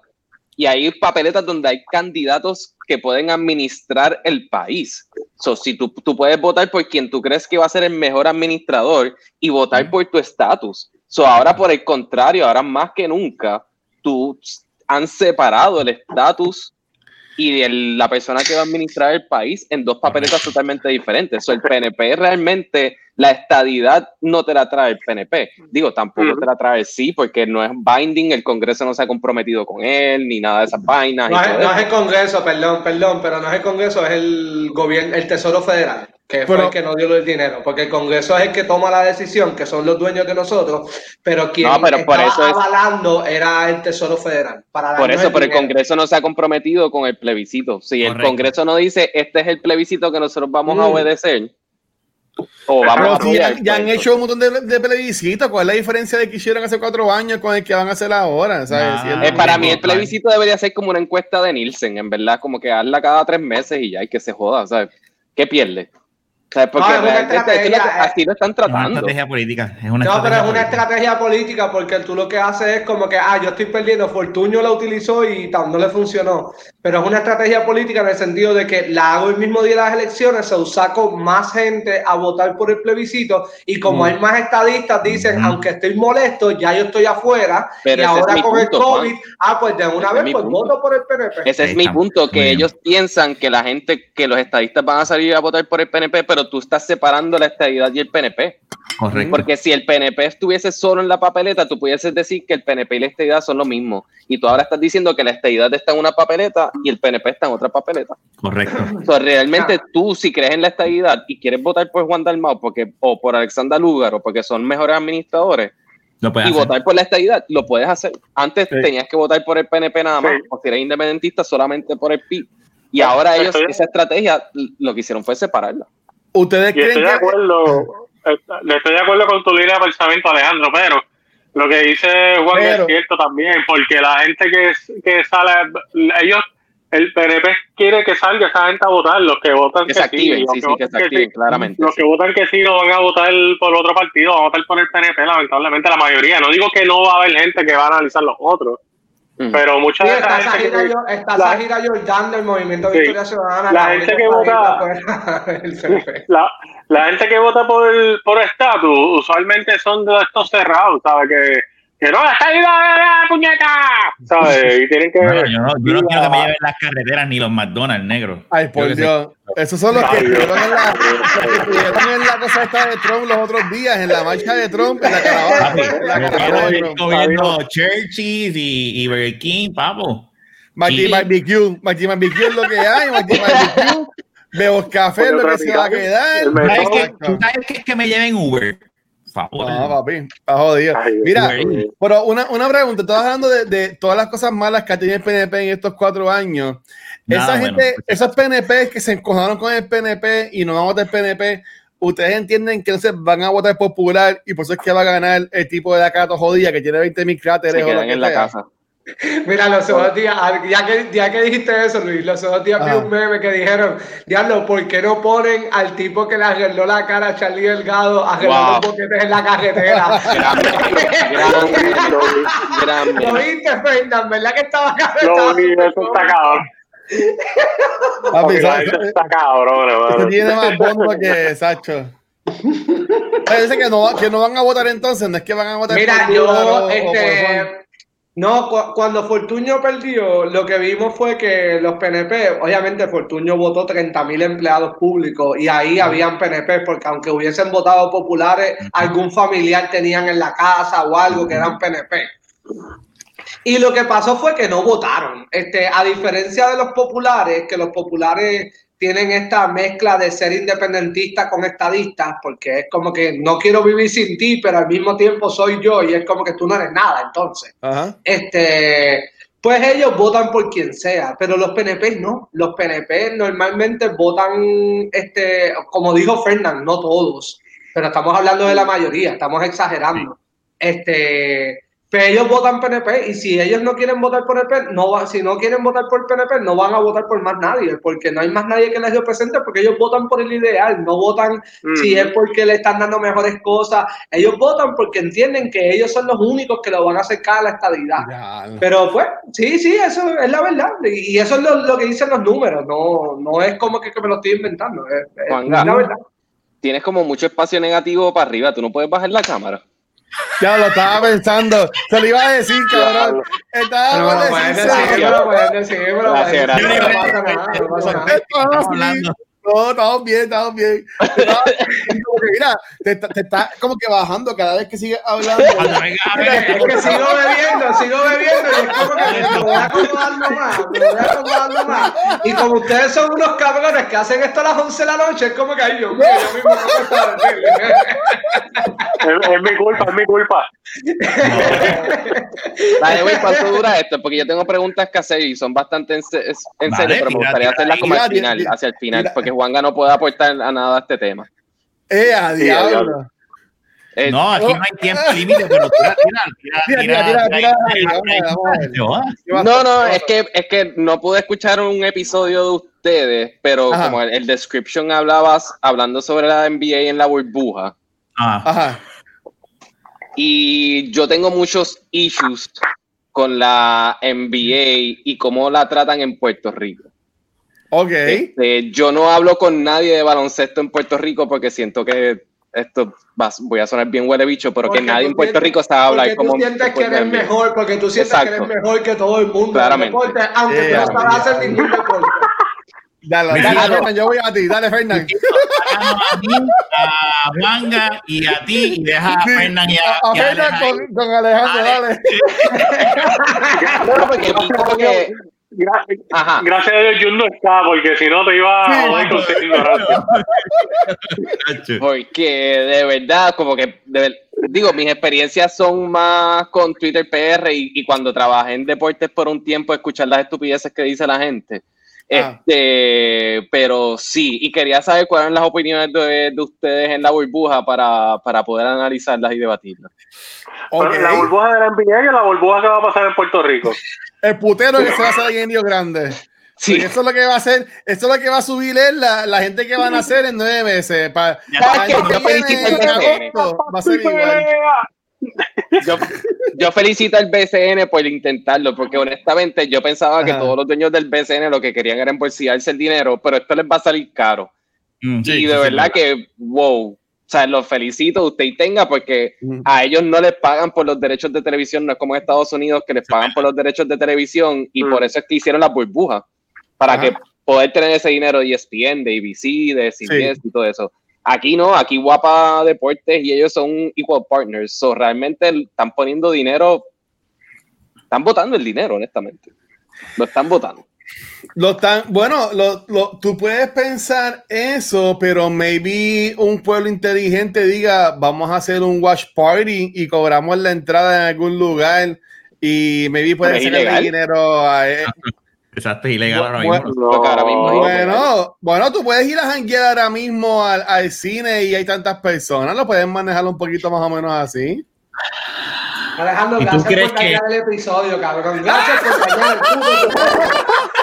y hay papeletas donde hay candidatos que pueden administrar el país. So, si tú, tú puedes votar por quien tú crees que va a ser el mejor administrador y votar por tu estatus. So, ahora, por el contrario, ahora más que nunca, tú han separado el estatus y el- la persona que va a administrar el país en dos papeletas totalmente diferentes. So, el PNP realmente, la estadidad no te la trae el PNP. Digo, tampoco te la trae el sí, porque no es binding, el Congreso no se ha comprometido con él, ni nada de esas vainas. No es, no es el Congreso, perdón, perdón, pero no es el Congreso, es el gobierno, el Tesoro Federal, que fue Pero- el que nos dio el dinero, porque el Congreso es el que toma la decisión, que son los dueños de nosotros, pero quien No, pero por estaba eso es- avalando era el Tesoro Federal. Para Por eso, pero el. Congreso no se ha comprometido con el plebiscito. Si el. Congreso no dice, este es el plebiscito que nosotros vamos a Mm. obedecer, o vamos Pero a si ya, han hecho un montón de, de plebiscitos, ¿cuál es la diferencia de que hicieron hace cuatro años con el que van a hacer ahora? ¿sabes? Nah. Si es Eh, para mí el plebiscito debería ser como una encuesta de Nielsen, en verdad, como que hazla cada tres meses y ya, y que se joda, ¿sabes? ¿Qué pierde? ¿Sabes? Porque No, es una esto es lo así están Es una tratando. estrategia política. Es una No, pero es una política. estrategia política porque tú lo que haces es como que, ah, yo estoy perdiendo, Fortuño la utilizó y tal, no le funcionó. Pero es una estrategia política en el sentido de que la hago el mismo día de las elecciones, se saco más gente a votar por el plebiscito y como Mm. hay más estadistas, dicen, Mm. aunque estoy molesto, ya yo estoy afuera Pero y ahora con el COVID, Juan. ah, pues de una Ese vez, pues punto. voto por el PNP. Ese es mi punto, que Muy bien. ellos piensan que la gente, que los estadistas van a salir a votar por el PNP, pero tú estás separando la estadidad y el PNP. Correcto. Porque si el PNP estuviese solo en la papeleta, tú pudieses decir que el PNP y la estadidad son lo mismo. Y tú ahora estás diciendo que la estadidad está en una papeleta y el PNP está en otra papeleta. Correcto. O sea, realmente tú, si crees en la estadidad y quieres votar por Juan Dalmau porque, o por Alexander Lúgaro porque son mejores administradores Lo puedes y hacer. votar por la estadidad, lo puedes hacer. Antes Sí. tenías que votar por el PNP nada más, Sí. o si eres independentista solamente por el PIB. Y ahora ellos, esa estrategia, lo que hicieron fue separarla. ¿Ustedes Y creen estoy que de acuerdo, eh, le estoy de acuerdo con tu línea de pensamiento, Alejandro, pero lo que dice Juan Pero- es cierto también, porque la gente que, que sale, ellos, el PNP quiere que salga esa gente a votar, los que votan Que que, se activen, los sí, sí, que votan se activen, sí. claramente. Los que votan que sí no van a votar por otro partido, van a votar por el PNP, lamentablemente la mayoría. No digo que no va a haber gente que va a analizar los otros. Pero mucha Sí, de esa está gente Sahira, que- Yo- está la- Sahira Jordan del Movimiento Sí. Victoria Ciudadana. La gente que vota- del [laughs] PNP. la, la gente que vota por el por estatus usualmente son de estos cerrados, ¿sabes? Que, que no, está ahí la puñeta, ¿sabes? Y tienen que. No, yo no, yo no quiero que me lleven las carreteras ni los McDonald's negros. Ay, por que. Dios. Esos son los que Ay, estuvieron en la, estuvieron en la cosa esta de Trump los otros días, en la marcha de Trump, en la caravana. Papi, en la yo Churchies y, y Burger King, papo. Barbecue. Barbecue es lo que hay. Martí Barbecue. Bebo café lo que se va a quedar. ¿Sabes qué? ¿Tú sabes qué es que me lleven Uber? Favor. No, papi, está jodido. Mira, pero una, una pregunta, estás hablando de, de todas las cosas malas que ha tenido el PNP en estos cuatro años. Esa gente, esos PNP que se encojaron con el PNP y no van a votar PNP, ¿ustedes entienden que entonces van a votar popular y por eso es que va a ganar el tipo de Acato jodida que tiene 20 mil cráteres Se o lo que en la casa. [laughs] Mira, los otros días, ah, ya que, ya que dijiste eso, Luis, los otros días vi Ajá. un meme que dijeron, diablo, ¿por qué no ponen al tipo que le arregló la cara a Charlie Delgado arreglando Wow. boquetes en la carretera? [laughs] Gran meme, gran [laughs] meme, gran ¿Lo viste, Fernan? ¿Verdad que estaba No, ni eso está cabrón. Papi, gente está cabrón, hermano. tiene más bomba que Sacho. Parece que no, que no van a votar entonces, no es que van a votar Mira, yo, este, no, cu- cuando Fortuño perdió, lo que vimos fue que los PNP, obviamente Fortuño votó 30 mil empleados públicos y ahí habían PNP, porque aunque hubiesen votado populares, algún familiar tenían en la casa o algo que eran PNP. Y lo que pasó fue que no votaron. Este, a diferencia de los populares, que los populares tienen esta mezcla de ser independentista con estadistas, porque es como que no quiero vivir sin ti, pero al mismo tiempo soy yo y es como que tú no eres nada, entonces. Ajá. Este, pues ellos votan por quien sea, pero los PNP no. Los PNP normalmente votan, este, como dijo Fernand, no todos, pero estamos hablando de la mayoría, estamos exagerando. Este, pero ellos votan PNP y si ellos no quieren votar por el PNP, no va, si no quieren votar por PNP, no van a votar por más nadie, porque no hay más nadie que les represente, porque ellos votan por el ideal, no votan si es porque le están dando mejores cosas, ellos votan porque entienden que ellos son los únicos que lo van a acercar a la estadidad. Ya. Pero pues, sí, sí, eso es la verdad. Y eso es lo, lo que dicen los números, no, no es como que, que me lo estoy inventando, es, la verdad. Tienes como mucho espacio negativo para arriba, tú no puedes bajar la cámara. Ya lo estaba pensando. Se lo iba a decir, cabrón. Estaba Pero por me lo pueden decirse. decir, me lo pueden decir, me lo pueden Gracias, decir. gracias. No pasa nada, no pasa nada. Estaba así. hablando. No, estamos bien, estamos bien. [laughs] Como que, mira, te, está- te está como que bajando cada vez que sigues hablando. [laughs] Es que sigo [laughs] bebiendo, sigo bebiendo y es como que me voy acomodando más, me voy acomodando más. Y como ustedes son unos cabrones que hacen esto a las 11 de la noche, es como que, ay, yo mismo no me estaba Es, es mi culpa, es mi culpa. Dale, güey, ¿cuánto dura esto? Porque yo tengo preguntas que hacer y son bastante en, se- en Vale, serio, pero me gustaría tira, hacerlas como tira, al final, tira, hacia el final, tira. porque Juanga no puede aportar a nada a este tema. ¡Eh, a Sí, diablo! diablo. Eh, No, aquí no hay tiempo límite, pero tira, tira, tira, [laughs] Tira, tira, tira, tira, tira, tira, tira, tira, vamos a ver. tira, tira. ¿Qué va a No, no, es que, es que no pude escuchar un episodio de ustedes, pero Ajá. como el, el description hablabas, hablando sobre la NBA en la burbuja, Ah, Ajá. y yo tengo muchos issues con la NBA y cómo la tratan en Puerto Rico. Ok. Este, yo no hablo con nadie de baloncesto en Puerto Rico porque siento que esto va- voy a sonar bien huele bicho, pero Porque que nadie en Puerto sientes- Rico sabe hablar Porque como tú sientes que eres NBA. mejor, porque tú sientes Exacto. que eres mejor que todo el mundo Claramente. en deporte, aunque Eh, tú no sabes hacer ningún deporte. Dale, dale, dale. Fernan, yo voy a ti. Dale. Háganos a mí, a Juanga y a ti, y deja a Sí, Fernan y a, A, a Fernan con, con Alejandro, Dale. dale. No, porque vi como que- Gra- Ajá. Gracias a Dios, Jun no está, porque si no te iba a joder con. Porque de verdad, como que, de ver- digo, mis experiencias son más con Twitter PR y, y cuando trabajé en deportes por un tiempo, escuchar las estupideces que dice la gente. Ah. Este, pero sí, y quería saber cuáles eran las opiniones de, de ustedes en la burbuja para, para poder analizarlas y debatirlas. Ok. Pero La burbuja de la NBA y la burbuja que va a pasar en Puerto Rico. El putero que se va a hacer en Dios Grande. Sí, Porque Eso es lo que va a hacer, eso es lo que va a subir es la, la gente que van a hacer en nueve meses. Para el que viene, en agosto, va a ser igual. Yo, yo felicito al BCN por intentarlo, porque honestamente yo pensaba que Ajá. todos los dueños del BCN lo que querían era embolsillarse el dinero, pero esto les va a salir caro. Mm, y sí, de sí, verdad sí. que, wow, o sea, los felicito, usted y tenga, porque a ellos no les pagan por los derechos de televisión, no es como en Estados Unidos que les pagan por los derechos de televisión, y Mm. por eso es que hicieron las burbujas, para Ajá. que poder tener ese dinero de E ESPN, de ABC, de CBS y todo eso. Aquí no, aquí Guapa Deportes y ellos son equal partners, so realmente están poniendo dinero, están votando el dinero, honestamente. Lo están votando. Lo tan, bueno, lo, lo- tú puedes pensar eso, pero maybe un pueblo inteligente diga, vamos a hacer un watch party y cobramos la entrada en algún lugar y maybe pueden ilegal. dinero a él. [laughs] Exacto, es ilegal ahora mismo. Ahora. Bueno, bueno, tú puedes ir a janguear ahora mismo al, al cine y hay tantas personas, lo pueden manejar un poquito más o menos así. Alejandro, ¿Y tú gracias crees por que- el episodio, cabrón. Gracias por dañar el puto.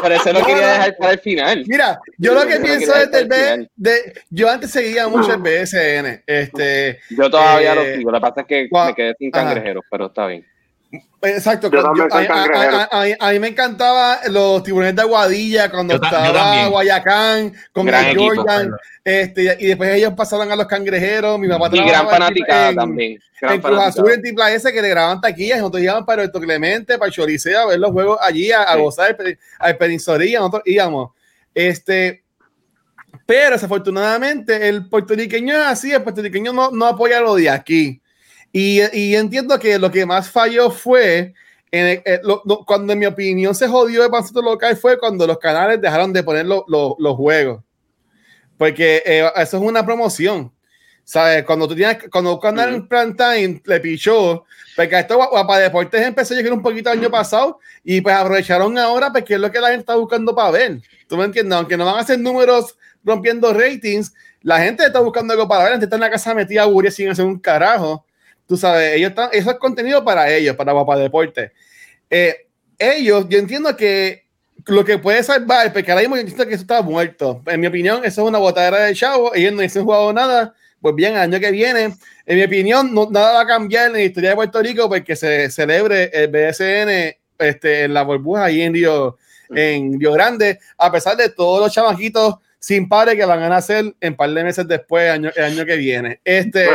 Pero eso lo No, quería dejar para el final. Mira, yo lo que pienso es del B, de, yo antes seguía mucho el BSN, este, Yo todavía Eh, lo sigo, lo que pasa es que me quedé sin ajá. cangrejeros, pero está bien. Exacto, Yo a, a- cangrejero. a- a- a mí me encantaba los tiburones de Aguadilla cuando Yo ta- yo estaba. Guayacán con Gran el equipo. Jordan, este, y después ellos pasaron a los cangrejeros, mi papá Y gran en- en- también. Gran en Cruz Azul, en Tripla S, que le grababan taquillas, nosotros íbamos para Puerto Clemente, para Choricea, a ver los juegos allí, a, a Sí. gozar al Pe- al Peninsoría, nosotros íbamos. Este, pero desafortunadamente el puertorriqueño es así, el puertorriqueño no, no apoya lo de aquí. Y, y entiendo que lo que más falló fue, en el- eh, lo- lo- cuando en mi opinión se jodió el baloncesto local fue cuando los canales dejaron de poner lo- lo- los juegos. porque eh, eso es una promoción. ¿Sabes? Cuando tú tienes, cuando buscan en prime time, le pichó, porque esto para deportes empezó yo creo un poquito el año pasado y pues aprovecharon ahora porque es lo que la gente está buscando para ver. ¿Tú me entiendes? Aunque no van a hacer números rompiendo ratings, la gente está buscando algo para ver, la gente está en la casa metida a sin hacer un carajo. Tú sabes, ellos están, eso es contenido para ellos, para Guapa Deporte. Eh, ellos, yo entiendo que lo que puede salvar, porque ahora mismo yo entiendo que eso está muerto. En mi opinión, eso es una botadera de chavo, ellos no han jugado nada pues bien, el año que viene, en mi opinión, no, nada va a cambiar en la historia de Puerto Rico porque se celebre el BSN este, en la burbuja ahí en Río, en Río Grande, a pesar de todos los chamaquitos sin padre que van a nacer en par de meses después, año, el año que viene. Este,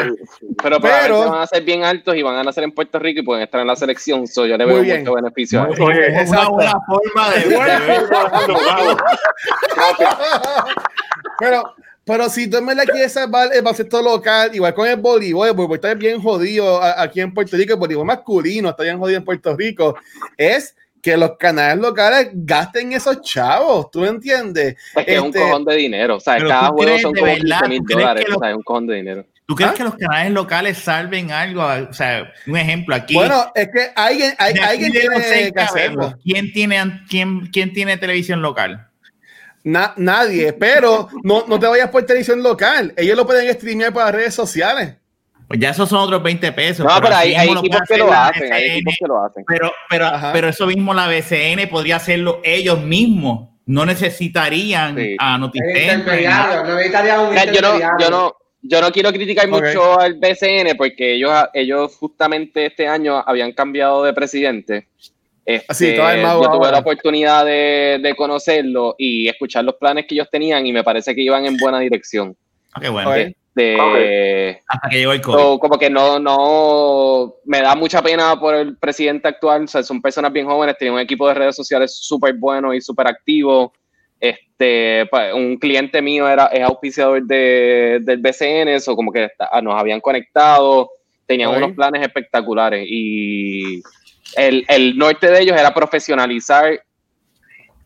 pero, pero van a ser bien altos y van a nacer en Puerto Rico y pueden estar en la selección. So, yo le veo mucho beneficio a eso. es una buena forma de. [laughs] pero pero si tú me la quieres salvar el baloncesto local, igual con el voleibol, el voleibol está bien jodido aquí en Puerto Rico, el voleibol masculino está bien jodido en Puerto Rico, es que los canales locales gasten esos chavos, ¿tú entiendes? Es que es un este, cojón de dinero, o sea, cada juego son como 15 mil dólares, o sea, es un cojón de dinero. ¿Tú crees ¿Ah? que los canales locales salven algo? O sea, un ejemplo aquí. Bueno, es que alguien, hay, alguien tiene que hacerlo. ¿Quién tiene, quién, ¿Quién tiene televisión local? nadie, pero no, no te vayas por televisión local. Ellos lo pueden streamear para redes sociales. Pues ya esos son otros 20 pesos. No, pero, hay, equipos que lo hacen, hay equipos que lo hacen. Pero, pero, pero eso mismo la BCN podría hacerlo ellos mismos. No necesitarían a Noticias. yo, no, yo, no, yo no quiero criticar mucho al BCN porque ellos, ellos justamente este año habían cambiado de presidente este, yo tuve la oportunidad de, conocerlo y escuchar los planes que ellos tenían y me parece que iban en buena dirección. Okay, ah, Este, Hasta que llegó el COVID. como que no, no, me da mucha pena por el presidente actual, o sea, son personas bien jóvenes, tienen un equipo de redes sociales súper bueno y súper activo. Este, pues, un cliente mío era, es auspiciador de, del BCN, eso como que nos habían conectado, tenían unos planes espectaculares y el, el, norte de ellos era profesionalizar,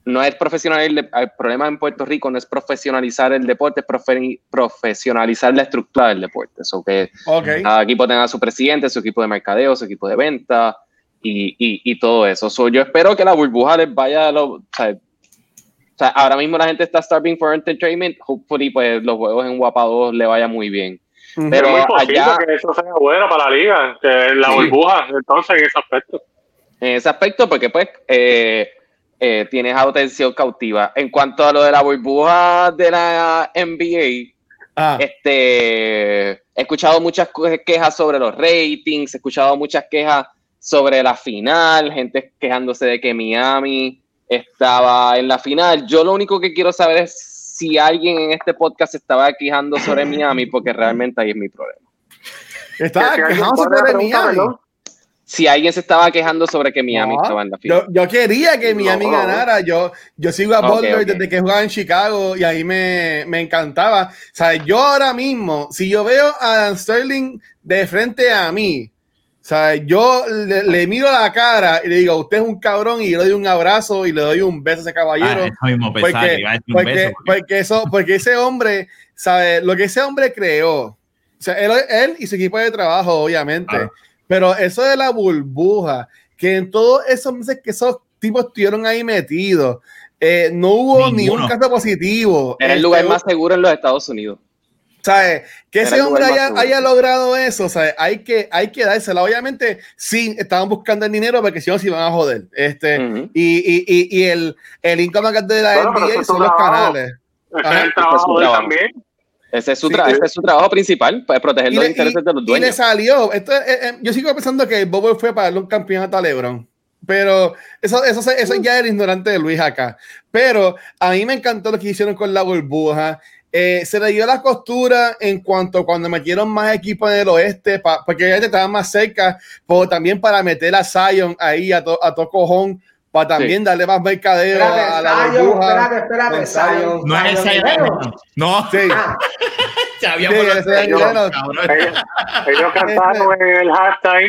no es profesionalizar, el, problema en Puerto Rico no es profesionalizar el deporte, es profesionalizar la estructura del deporte. So que cada equipo tenga su presidente, su equipo de mercadeo, su equipo de venta y, y, todo eso. So yo espero que la burbuja les vaya a lo, o sea, ahora mismo la gente está starving for entertainment. Hopefully, pues los juegos en Guapa 2 le vaya muy bien. Pero es muy allá, que eso sea bueno para la liga, que la burbuja, entonces, en ese aspecto en ese aspecto, porque pues eh, eh, tienes atención cautiva. En cuanto a lo de la burbuja de la NBA, ah. este, he escuchado muchas quejas sobre los ratings, he escuchado muchas quejas sobre la final, gente quejándose de que Miami estaba en la final. Yo lo único que quiero saber es si alguien en este podcast estaba quejando sobre Miami, porque realmente ahí es mi problema. Estaba quejando sobre Miami si alguien se estaba quejando sobre que Miami estaba en la final. Yo, quería que Miami ganara. Yo, yo sigo a Butler desde que jugaba en Chicago y ahí me, me, encantaba. O sea, yo ahora mismo, si yo veo a Dan Sterling de frente a mí, o sea, yo le, miro la cara y le digo, usted es un cabrón y le doy un abrazo y le doy un beso a ese caballero. Ah, porque, porque, eso, porque ese hombre, ¿sabe? Lo que ese hombre creó, o sea, él, él y su equipo de trabajo, obviamente. Ah. Pero eso de la burbuja, que en todos esos meses que esos tipos estuvieron ahí metidos, eh, no hubo ni un caso positivo. Era el lugar este, más seguro en los Estados Unidos. ¿Sabes? Que ese hombre haya, logrado eso, ¿sabes? Hay que, hay que dársela. Obviamente, sí, estaban buscando el dinero porque si no se iban a joder. Este, y, y, y, el, el income de la NBA son los canales. el trabajo también. Ese es su, es su trabajo principal, pues proteger los intereses de los dueños. Y le salió. Esto, eh, eh, yo sigo pensando que Bobo fue para darle un campeonato a LeBron. Pero eso, eso, eso ya era ignorante de Luis acá. Pero a mí me encantó lo que hicieron con la burbuja. Eh, se le dio la costura en cuanto cuando metieron más equipos en el oeste, porque ya estaban más cerca, pero también para meter a Zion ahí a, to, a todo cojón para también darle más mercadeo a la burbuja. Espérate, espérate, No es ese No. Sí. Ah. [laughs] Ya habíamos sí, ellos, ellos, ellos cantaron en el hashtag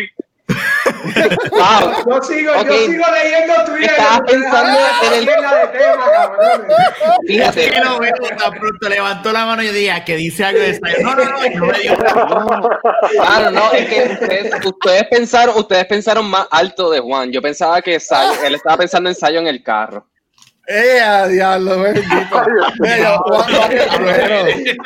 Wow. Yo sigo, Ok. yo sigo leyendo Twitter. Estaba pensando en el- de tema. Fíjate. Que lo veo, tan pronto levantó la mano y diga que dice algo de Zion. No, no, no, me Claro, no, es que ustedes, ustedes pensaron, ustedes pensaron más alto de Juan. Yo pensaba que él estaba pensando en Zion en el carro. ¡Eh, a diablo, bendito!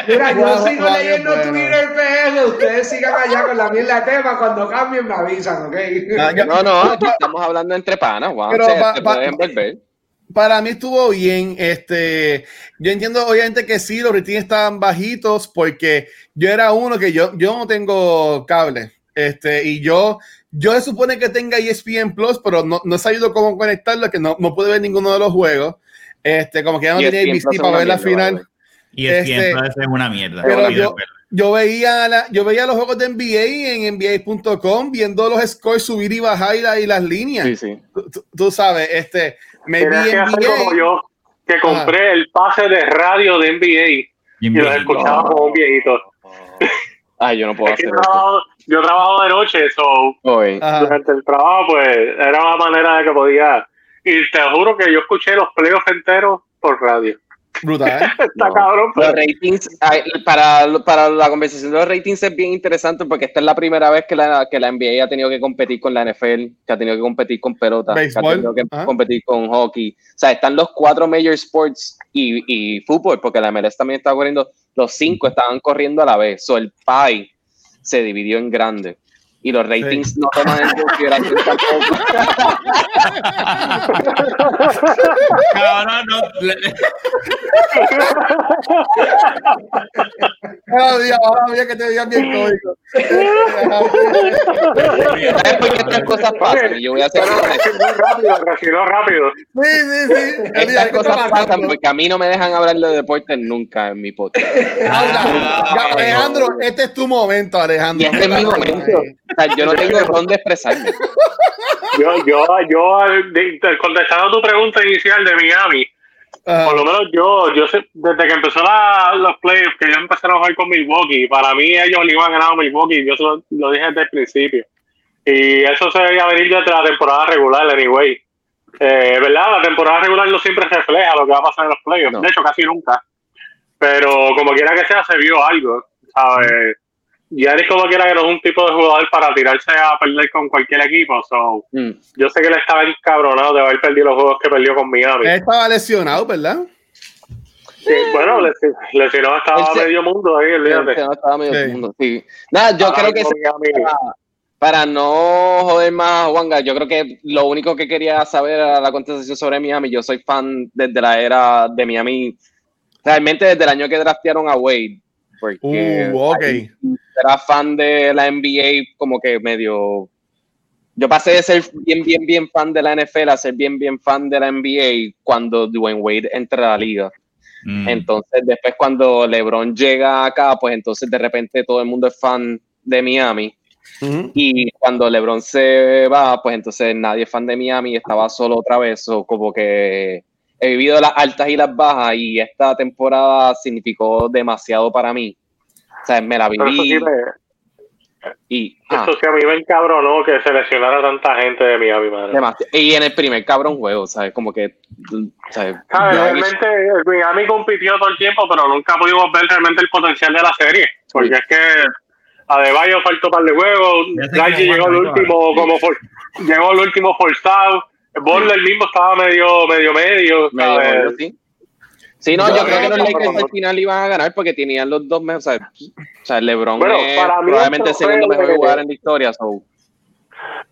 Mira, yo sigo leyendo. Twitter PR. Ustedes sigan allá con la mierda de tema. Cuando cambien, me avisan, ¿ok? Ah, No, no, aquí estamos hablando entre panas, Juan. Pero pueden volver. Para mí estuvo bien. Este, yo entiendo obviamente que sí, los ratings estaban bajitos porque yo era uno que yo, yo no tengo cable. Este, y yo, yo se supone que tenga E ESPN Plus, pero no, no he sabido cómo conectarlo, que no, no pude ver ninguno de los juegos. Este, como que ya no ESPN tenía Plus ABC para ver la mierda, final. Y es Este, siempre es una mierda. pero yo-. Yo veía, la, yo veía los juegos de NBA en NBA.com, viendo los scores subir y bajar y, la- y las líneas. Sí, sí. Tú, tú- sabes, este, me vi que hacer como NBA. yo, que compré el pase de radio de NBA y Bien, los escuchaba como un viejito. Ay, yo no puedo Es hacer yo eso. trabajo, yo trabajo de noche, so Hoy. Durante el trabajo, pues era una manera de que podía. Y te juro que yo escuché los playoffs enteros por radio. Brutal. [laughs] Está No. cabrón, Los pero ratings, para, para la conversación de los ratings es bien interesante porque esta es la primera vez que la, que la NBA ha tenido que competir con la NFL, que ha tenido que competir con pelota, que ha tenido que ajá. competir con hockey. O sea, están los cuatro major sports y, y fútbol, porque la MLS también está corriendo, los cinco estaban corriendo a la vez. So, el pie se dividió en grande. Y los ratings no toman en consideración tampoco. [laughs] Cabrón, no. día, ahora día que te digan bien cómico. ¿Sabes por qué estas cosas pasan? Y yo voy a hacer reaccionó rápido, reaccionó rápido. Sí, sí, sí. El día Estas que te cosas pasan pasando. porque a mí no me dejan hablar de deportes nunca en mi podcast. [laughs] Ya, Alejandro, este es tu momento, Alejandro. Este es mi momento. O sea, yo no tengo dónde expresarme. Yo, yo, yo, contestando a tu pregunta inicial de Miami, Ajá. por lo menos yo, yo sé, desde que empezó la, los playoffs, que yo empecé a jugar con Milwaukee, para mí ellos le iban a ganar a Milwaukee, yo lo, lo dije desde el principio. Y eso se veía venir desde la temporada regular, anyway. Eh, ¿Verdad? La temporada regular no siempre refleja lo que va a pasar en los playoffs, No. de hecho casi nunca. Pero como quiera que sea, se vio algo, ¿sabes? Giannis como quiera que no es un tipo de jugador para tirarse a perder con cualquier equipo, so Mm. yo sé que él estaba encabronado de haber perdido los juegos que perdió con Miami. Él estaba lesionado, ¿verdad? Sí, bueno, lesi- lesionado estaba se- medio mundo ahí, olvídate. Estaba medio Sí. mundo, sí. Nada, yo Ahora creo que Miami- para, para no joder más a Juanga, yo creo que lo único que quería saber era la contestación sobre Miami. Yo soy fan desde la era de Miami, realmente desde el año que draftearon a Wade. Porque Uh, ok. Era fan de la NBA como que medio... Yo pasé de ser bien, bien, bien fan de la NFL a ser bien, bien fan de la NBA cuando Dwayne Wade entra a la liga. Mm. Entonces, después cuando LeBron llega acá, pues entonces de repente todo el mundo es fan de Miami. Ujú. Y cuando LeBron se va, pues entonces nadie es fan de Miami, estaba solo otra vez. O como que he vivido las altas y las bajas y esta temporada significó demasiado para mí. O sea, me la eso viví sí, me, y... ah, eso sí a mí me encabronó que seleccionara tanta gente de Miami, madre. demasiado. Y en el primer cabrón juego, ¿sabes? Como que... ¿sabes? Yo- Realmente el Miami compitió todo el tiempo, pero nunca pudimos ver realmente el potencial de la serie. Porque Sí. es que Adebayo faltó un par de juegos, cómo llegó al van, último, como for- llegó al último forzado, Butler mismo estaba medio, medio, medio, medio jodido, sí. Sí, no, Yo yo creo que los que- Lakers al final iban a ganar porque tenían los dos mejores. O sea, o sea, LeBron Bueno, es para mí probablemente el el segundo mejor de- jugador en la historia. So.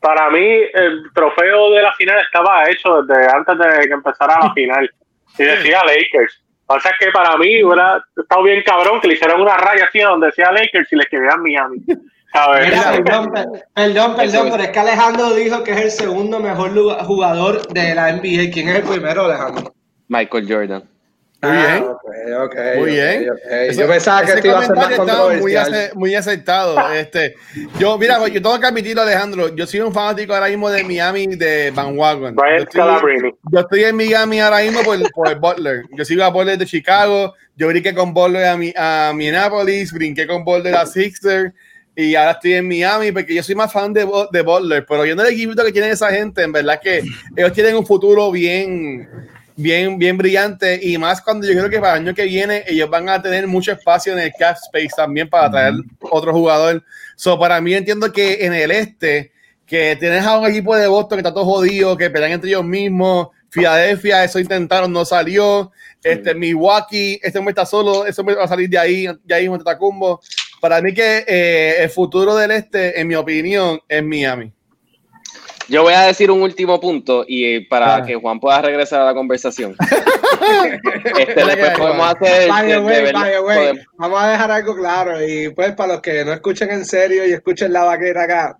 Para mí, el trofeo de la final estaba hecho desde antes de que empezara la final. Y decía Lakers. O sea que para mí hubiera estado bien cabrón que le hicieran una raya así donde decía Lakers y le escribieran Miami. Mira, perdón, per- perdón, perdón, pero es que Alejandro dijo que es el segundo mejor jugador de la NBA. ¿Quién es el primero, Alejandro? Michael Jordan. Muy bien. Ah, ok, ok, Muy ok, bien. ok. Ese- Yo pensaba que esto iba a ser más muy, controversial. ace- muy acertado. Este, yo, mira, yo tengo que admitirlo, Alejandro. Yo soy un fanático ahora mismo de Miami de Van Wagon. Yo Brian estoy, Scalabrine. yo estoy en Miami ahora mismo por, por Butler. Yo sigo a Butler de Chicago. Yo brinqué con Butler a, mi, a Minneapolis, brinqué con Butler a Sixer. y ahora estoy en Miami porque yo soy más fan de, de Butler, pero viendo el equipo que tiene esa gente, en verdad que ellos tienen un futuro bien, bien, bien brillante y más cuando yo creo que para el año que viene ellos van a tener mucho espacio en el cap space también para traer otro jugador. So, para mí entiendo que en el este, que tienes a un equipo de Boston que está todo jodido, que pelean entre ellos mismos, Filadelfia, eso intentaron, no salió. Este, Milwaukee, este hombre está solo, ese hombre va a salir de ahí, de ahí Tacumbo. Para mí que eh, el futuro del este, en mi opinión, es Miami. Yo voy a decir un último punto y eh, para Ah. que Juan pueda regresar a la conversación. [laughs] este, después podemos hacer. By the de- de way, verdad, by the way, podemos- vamos a dejar algo claro y pues para los que no escuchen en serio y escuchen la baqueta acá,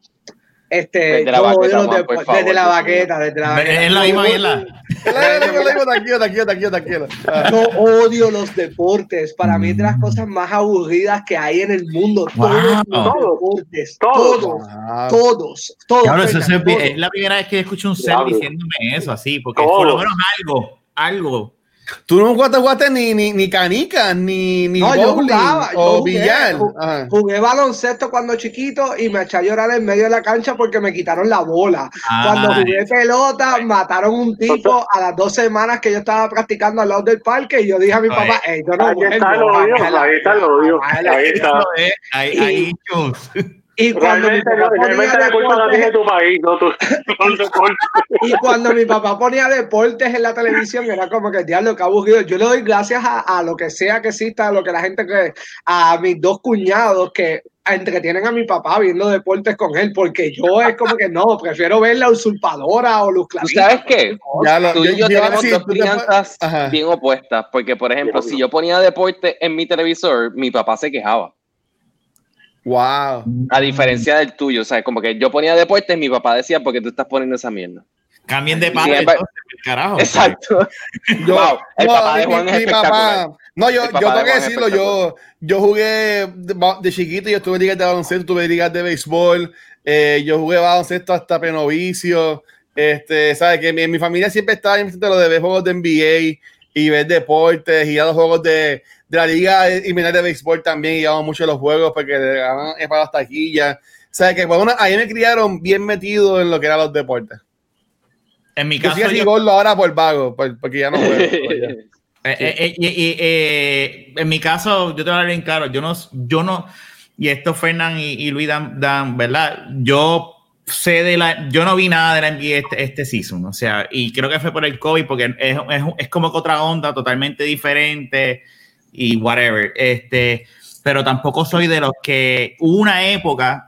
este, Desde la baqueta, de- por desde favor, la Dios baqueta, desde la baqueta. Es la misma, es la. Tranquilo, tranquilo, tranquilo, tranquilo. Yo odio los deportes. Para mí es de las cosas más aburridas que hay en el mundo. Todos los Wow. deportes, Todos. todos, todos, todos. Cabrón, eso es, todos. es la primera vez que escucho un ser diciéndome eso así, porque Todo. por lo menos algo, algo. Tú no jugaste, jugaste ni, ni, ni canicas, ni, ni No, yo jugaba, yo o jugué, billar. Ajá. Jugué baloncesto cuando chiquito y me eché a llorar en medio de la cancha porque me quitaron la bola. Ah, Cuando jugué pelota, mataron un tipo a las dos semanas que yo estaba practicando al lado del parque y yo dije a mi papá, "Ey, yo no Ahí vuelvo, está el odio, ahí está el odio, bájala". ahí está. Issues. Y cuando mi papá ponía la culpa la deportes- tiene tu país, no tu [laughs] [laughs] deporte. Y cuando mi papá ponía deportes en la televisión, era como que diablo, que aburrido. Yo le doy gracias a, a lo que sea que exista, a lo que la gente cree, a mis dos cuñados que entretienen a mi papá viendo deportes con él, porque yo es como que no, prefiero ver la usurpadora o ¿Tú Clarita. sabes qué? Ya lo- Tú y yo yo tenemos dos crianzas bien opuestas, porque por ejemplo, si yo ponía deporte en mi televisor, mi papá se quejaba. Wow. A diferencia del tuyo, o sea, como que yo ponía deporte, mi papá decía, ¿por qué tú estás poniendo esa mierda? Cambien de padre, entonces, carajo. Exacto. [laughs] Yo, Wow, el no, papá de mi- Juan mi es espectacular. papá- no, yo, yo tengo que decirlo, yo, yo jugué de, chiquito, yo estuve en ligas de baloncesto, tuve ligas de béisbol, eh, yo jugué baloncesto hasta prenovicio, este, sabes que mi, en mi familia siempre estaba en lo de ver juegos de NBA y ver deportes y a los juegos de, de la liga y mirar de béisbol también, y íbamos mucho los juegos porque le daban es para las taquillas, o sea que bueno, ahí me criaron bien metido en lo que eran los deportes. En mi Yo caso, soy así yo- gordo ahora por vago, por- porque ya no juego. [laughs] pero ya. Eh, eh, eh, eh, en mi caso, yo te voy a hablar bien claro, yo no, yo no, y esto Fernán y, y Luis dan, dan, ¿verdad? Yo sé de la, yo no vi nada de la NBA este, este season, o sea, y creo que fue por el COVID, porque es, es, es como que otra onda totalmente diferente y whatever, este, pero tampoco soy de los que hubo una época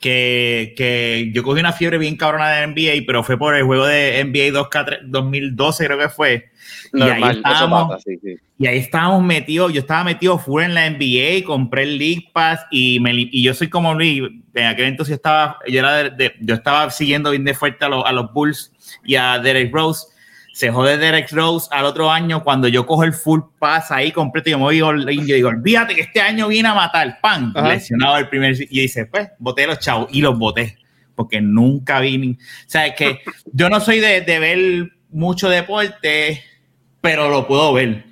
que, que yo cogí una fiebre bien cabrona de NBA, pero fue por el juego de NBA 2K3 2012, creo que fue. Y ahí estábamos, pasa, sí, sí. y ahí estábamos metidos, yo estaba metido full en la NBA, compré el League Pass y, me, y yo soy como Luis, en aquel entonces yo estaba, yo, era de- de- yo estaba siguiendo bien de fuerte a, los- a los Bulls y a Derek Rose. Se jode Derek Rose al otro año cuando yo cojo el full pass ahí completo y yo me voy all yo digo, olvídate que este año viene a matar, pan, Ajá. lesionado el primer, y dice, pues, boté los chavos y los boté, porque nunca vi, ni- o sea, es que [laughs] yo no soy de, de ver mucho deporte, pero lo puedo ver.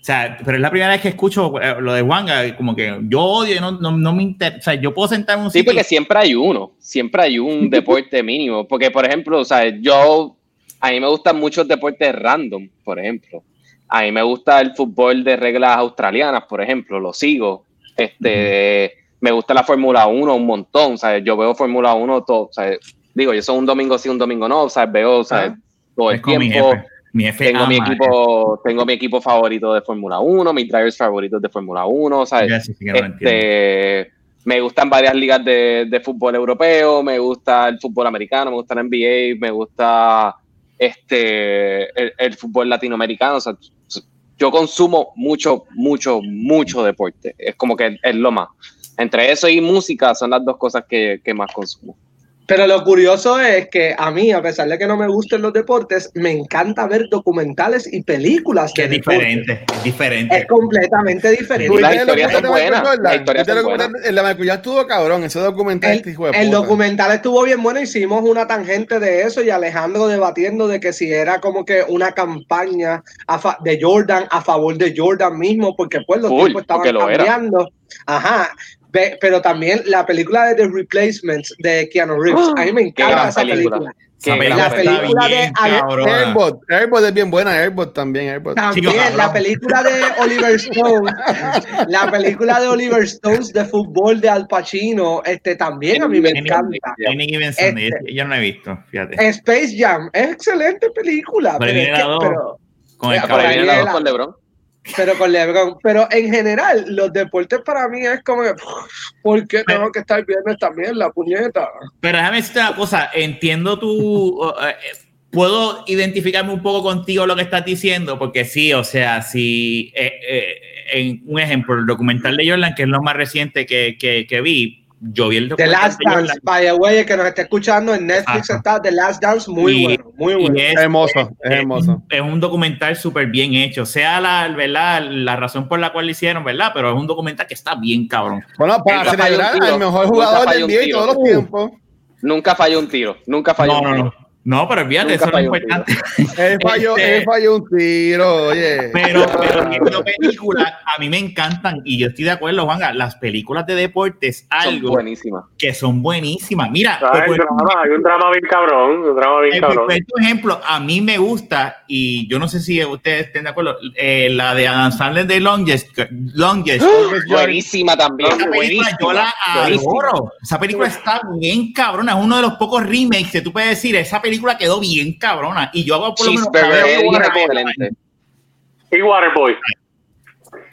O sea, pero es la primera vez que escucho eh, lo de Wanga, como que yo odio no, no, no me interesa. O sea, yo puedo sentar en un Sí, sitio. porque siempre hay uno, siempre hay un [laughs] deporte mínimo. Porque, por ejemplo, o sea, yo, a mí me gustan muchos deportes random, por ejemplo. A mí me gusta el fútbol de reglas australianas, por ejemplo, lo sigo. Este, me gusta la Fórmula 1 un montón, sea, yo veo Fórmula 1 todo, sea, digo, yo soy un domingo sí, un domingo no, o sea, veo, sea, Ajá. todo el tiempo. Mi Tengo mi equipo, tengo mi equipo favorito de Fórmula 1, mis drivers favoritos de Fórmula 1, o sea, Ya, sí, este, me gustan varias ligas de, de fútbol europeo, me gusta el fútbol americano, me gusta la NBA, me gusta este el, fútbol latinoamericano. O sea, yo consumo mucho, mucho, mucho deporte. Es como que es lo más. Entre eso y música son las dos cosas que, que más consumo. Pero lo curioso es que a mí, a pesar de que no me gusten los deportes, me encanta ver documentales y películas. Que de es deportes. diferente, es diferente. Es completamente diferente. Las ¿Viste el historias son documental de buenas, Michael Jordan? las historias ¿Viste el de Michael estuvo cabrón, ese documental este hijo de El documental estuvo bien bueno, hicimos una tangente de eso y Alejandro debatiendo de que si era como que una campaña a fa- de Jordan a favor de Jordan mismo, porque pues los Full, tiempos estaban era. cambiando. Ajá. Ve- pero también la película de The Replacements de Keanu Reeves. A mí me encanta esa película. película. Esa la película de bien. Airbot, Airbot es bien buena, Airbot también, Airbot. También Chico, [laughs] la película de Oliver Stone, la película de Oliver Stones de fútbol de Al Pacino, este también a mí me encanta. Este. yo no la he visto, fíjate. Space Jam es excelente película, Pero pero, es que- Con el la- con LeBron. Pero con LeBron. Pero en general, los deportes para mí es como que, ¿por qué tengo que estar viendo esta mierda, puñeta? Pero déjame decirte una cosa, entiendo tu... eh, puedo identificarme un poco contigo lo que estás diciendo, porque sí, o sea, si... eh, eh, en un ejemplo, el documental de Jordan, que es lo más reciente que, que, que vi, yo vi el The Last Dance, the way, el que nos está escuchando en Netflix Ajá. está The Last Dance, muy Y- bueno, muy bueno. es- hermoso, es hermoso. Es un documental súper bien hecho, sea la, ¿verdad? la razón por la cual lo hicieron, ¿verdad? Pero es un documental que está bien cabrón. Bueno, para celebrar al mejor jugador del NBA todos los tiempos. Nunca falló un tiro. Nunca falló No, un no, tiro. no. No, pero fíjate, Nunca eso es importante. [laughs] Él falló, Este- él falló un tiro, oye. Pero, pero películas, a mí me encantan, y yo estoy de acuerdo, Juanga, las películas de deportes, Son algo buenísimas. que son buenísimas. Mira, Ah, hay, un drama bien cabrón, un drama bien el cabrón. perfecto ejemplo, a mí me gusta, y yo no sé si ustedes estén de acuerdo, eh, la de Adam Sandler de Longest. Longest Buenísima también. Esa película yo la buenísima. adoro. Esa película está bien cabrona. Es uno de los pocos remakes que tú puedes decir. Esa película quedó bien cabrona. Y yo hago por lo menos. Y Waterboy.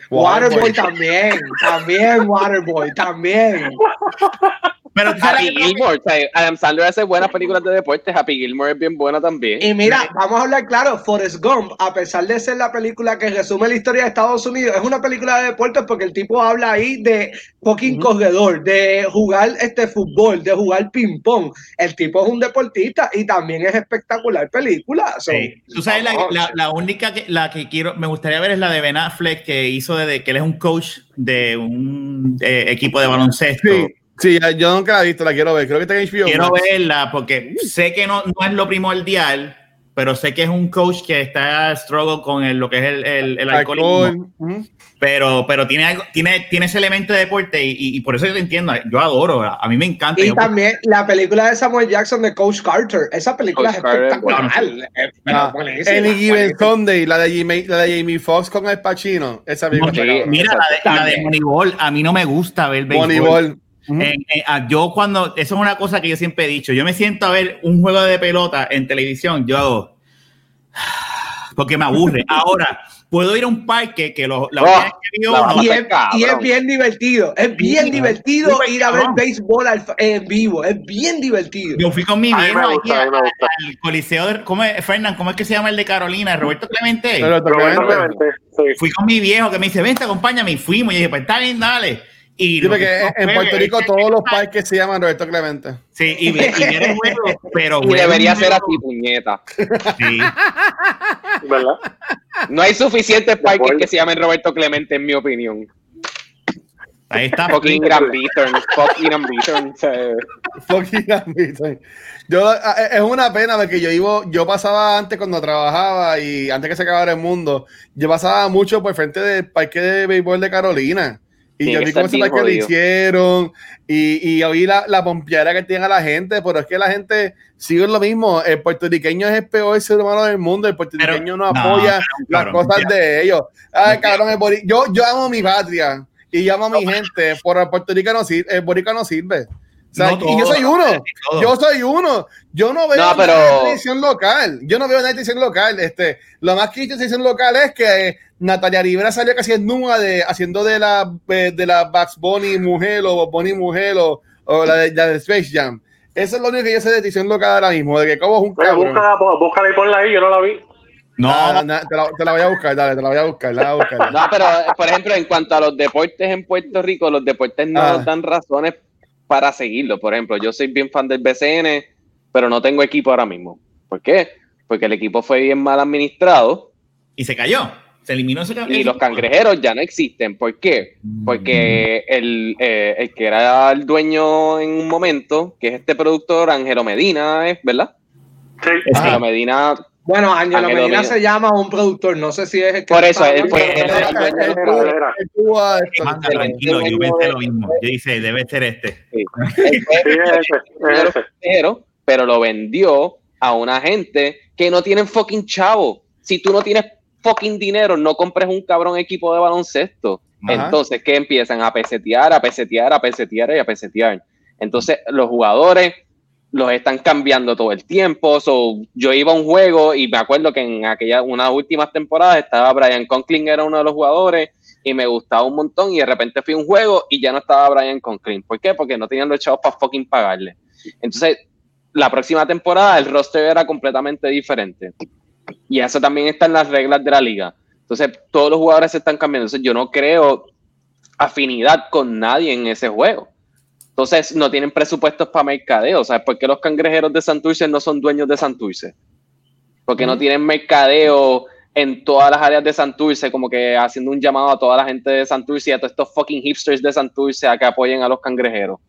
Waterboy también, también Waterboy, también. [laughs] Pero Happy que- Gilmore. o sea, Adam Sandler hace buenas películas de deportes. Happy Gilmore es bien buena también. Y mira, vamos a hablar claro, Forrest Gump, a pesar de ser la película que resume la historia de Estados Unidos, es una película de deportes porque el tipo habla ahí de fucking corredor, de jugar este fútbol, de jugar ping pong. El tipo es un deportista y también es espectacular película. So, Sí. Tú sabes, la, vamos. la- la única que, la que quiero, me gustaría ver es la de Ben Affleck que hizo de, que él es un coach de un eh, equipo de baloncesto. Sí, sí, yo nunca la he visto, la quiero ver. Creo que está en HBO. Quiero Max. verla porque sé que no, no es lo primordial, pero sé que es un coach que está struggle con el- lo que es el, el, el alcoholismo. Pero, pero tiene algo, tiene, tiene ese elemento de deporte y, y- y por eso yo te entiendo. Yo adoro, a mí me encanta. Y Yo- también la película de Samuel Jackson de Coach Carter. Esa película Coach es Carter, espectacular. bueno, Es- Ah, buenísima, Any Given. Sunday, la de, Jamie, la de Jamie Foxx con el Pacino. Esa película cabrona. mira, la de, la de. Moneyball, a mí no me gusta ver béisbol. Moneyball. En- en- ah, yo cuando, eso es una cosa que yo siempre he dicho, yo me siento a ver un juego de pelota en televisión, yo hago, [sighs] porque me aburre. [laughs] Ahora, puedo ir a un parque que lo, la Oh, que la Y a es, y bien divertido, es bien Sí, divertido ir a ver béisbol al- en vivo, es bien divertido. yo fui con mi viejo al Coliseo de, ¿cómo es, Fernán? ¿Cómo es que se llama el de Carolina? Roberto Clemente. Roberto. Clemente, sí. fui con mi viejo que me dice, vente, acompáñame, y fuimos. Y dije, pues está bien, dale. Y porque que en- Puerto Rico todos los parques se llaman Roberto Clemente. Sí, y, y el juego, [laughs] pero. Y debería ser juego- así, puñeta. Sí. ¿Verdad? No hay suficientes parques que se llamen Roberto Clemente, en mi opinión. Ahí está. Fucking Bithorn. Fucking sea, Fucking ambition. Yo, a- es una pena porque yo iba, yo pasaba antes cuando trabajaba y antes que se acabara el mundo, yo pasaba mucho por frente del parque de béisbol de Carolina. Y Tiene yo que vi parque lo jodido. hicieron y, y oí la, la pompeadera que tiene a la gente, pero es que la gente sigue lo mismo. El puertorriqueño es el peor ser humano del mundo, el puertorriqueño no no, apoya pero, las cabrón, cosas ya. de ellos. Ay, cabrón, el yo, yo amo mi patria y amo a mi gente, pero el Puerto Rico no sirve, el boricua no sirve. O sea, No y yo soy uno. Yo soy uno. Yo no veo No, nada pero- de televisión local. Yo no veo nada de televisión local. Este, lo más que he televisión local es que eh, Natalia Rivera salió casi en nua de haciendo de la eh, de la Bugs Bunny mujer o Bunny mujer o, o la, de, la de Space Jam. Eso es lo único que yo sé de televisión local ahora mismo, de que como es un cabrón. búscala, pon- búscala y ponla ahí, yo no la vi. No, Ah, na- te, la, te la voy a buscar, dale, te la voy a buscar, la voy a buscar. No, pero por ejemplo, en cuanto a los deportes en Puerto Rico, los deportes no Ah. nos dan razones para seguirlo. Por ejemplo, yo soy bien fan del BCN, pero no tengo equipo ahora mismo. ¿Por qué? Porque el equipo fue bien mal administrado y se cayó. Se eliminó ese y los cangrejeros ya no existen. ¿Por qué? Porque el, eh, el que era el dueño en un momento, que es este productor, Ángelo Medina, ¿es verdad? Sí. Ángelo Medina Bueno, Ángelo Medina se llama un productor, no sé si es el que Por eso, él fue- a esto. Manda, tranquilo, yo pensé lo mismo. Yo dice, debe ser este. Fue- pero, pero lo vendió a una gente que no tienen fucking chavo. Si tú no tienes fucking dinero, no compres un cabrón equipo de baloncesto. Ajá. Entonces, ¿qué empiezan? A pesetear, a pesetear, a pesetear y a pesetear. Entonces, los jugadores los están cambiando todo el tiempo. So, yo iba a un juego y me acuerdo que en aquella, unas últimas temporadas estaba Brian Conklin, era uno de los jugadores, y me gustaba un montón. Y de repente fui a un juego y ya no estaba Brian Conklin. ¿Por qué? Porque no tenían los chavos para fucking pagarle. Entonces, la próxima temporada el roster era completamente diferente. Y eso también está en las reglas de la liga. Entonces, todos los jugadores se están cambiando. Entonces, yo no creo afinidad con nadie en ese juego. Entonces, no tienen presupuestos para mercadeo. ¿Sabes por qué los cangrejeros de Santurce no son dueños de Santurce? Porque no tienen mercadeo en todas las áreas de Santurce, como que haciendo un llamado a toda la gente de Santurce y a todos estos fucking hipsters de Santurce a que apoyen a los cangrejeros.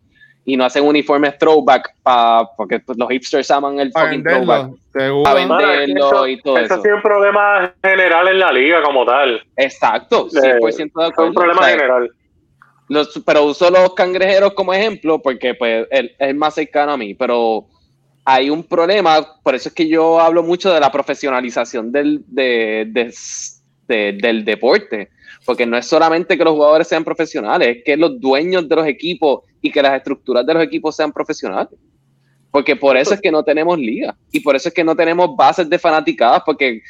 Y no hacen uniformes throwback pa, porque pues, los hipsters aman el Para fucking throwback. venderlo. Seguro. Pa' vender. Bueno, es que Venderlo y todo eso eso. ha sido un problema general en la liga como tal. Exacto, 100% de Eh, acuerdo. Fue un problema O sea, general. Pero uso los cangrejeros como ejemplo porque pues él es más cercano a mí, pero hay un problema, por eso es que yo hablo mucho de la profesionalización del, de- de- de- del deporte, porque no es solamente que los jugadores sean profesionales, es que los dueños de los equipos y que las estructuras de los equipos sean profesionales. Porque por eso es que no tenemos liga y por eso es que no tenemos bases de fanaticadas, porque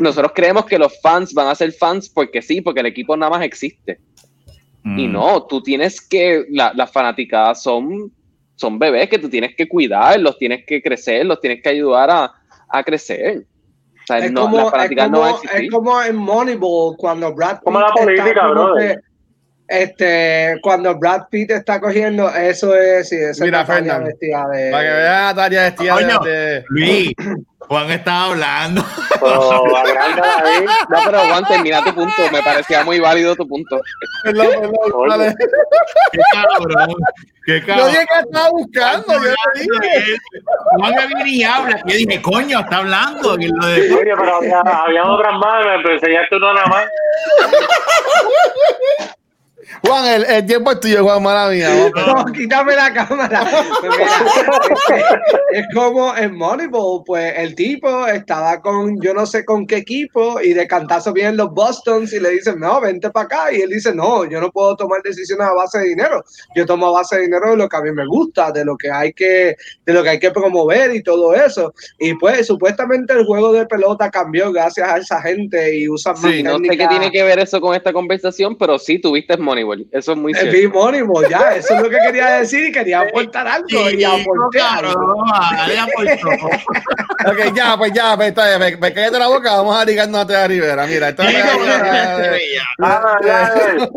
nosotros creemos que los fans van a ser fans porque sí, porque el equipo nada más existe. Y Mm. no, tú tienes que, la- las fanaticadas son, son bebés que tú tienes que cuidar, los tienes que crecer, los tienes que ayudar a, a crecer. O sea, Es no, como, las es, fanaticadas no van a como, es como en Moneyball cuando Brad Pitt Como la está política, como que, este cuando Brad Pitt está cogiendo eso es sí, Mira, Natalia Fernan, vestida de Para que vean a Natalia vestida de. Luis, Juan estaba hablando. Pero. No, pero Juan, termina tu punto. Me parecía muy válido tu punto. Perdón, perdón, dale. Qué cabrón. Qué Yo cabrón. dije que estaba buscando. Yo dije. Juan me viene y habla. Yo dije, coño, está hablando. que lo de- Oye, pero había, había otras más, me enseñaste una nada más. Juan, el, el tiempo es tuyo, Juan, mala mía. [laughs] No, quítame la cámara. Pues mira, es, [laughs] es como en Moneyball, pues el tipo estaba con yo no sé con qué equipo y de cantazo vienen los Bostons y le dicen, no, vente para acá. Y él dice, no, yo no puedo tomar decisiones a base de dinero. Yo tomo a base de dinero de lo que a mí me gusta, de lo que hay que, de lo que hay que promover y todo eso. Y pues supuestamente el juego de pelota cambió gracias a esa gente y usan más Sí, no sé qué tiene que ver eso con esta conversación, pero sí, tuviste Moneyball. Eso es muy El cierto. Big Moneyball, ya, eso es lo que quería decir y quería aportar algo y Sí, aporté algo. cabrón, dale, aportó. [laughs] Ok, ya, pues ya, pues está. Me, me cállate la boca, vamos a ligarnos a Rivera. Mira, esto es. [laughs] Ya, ya.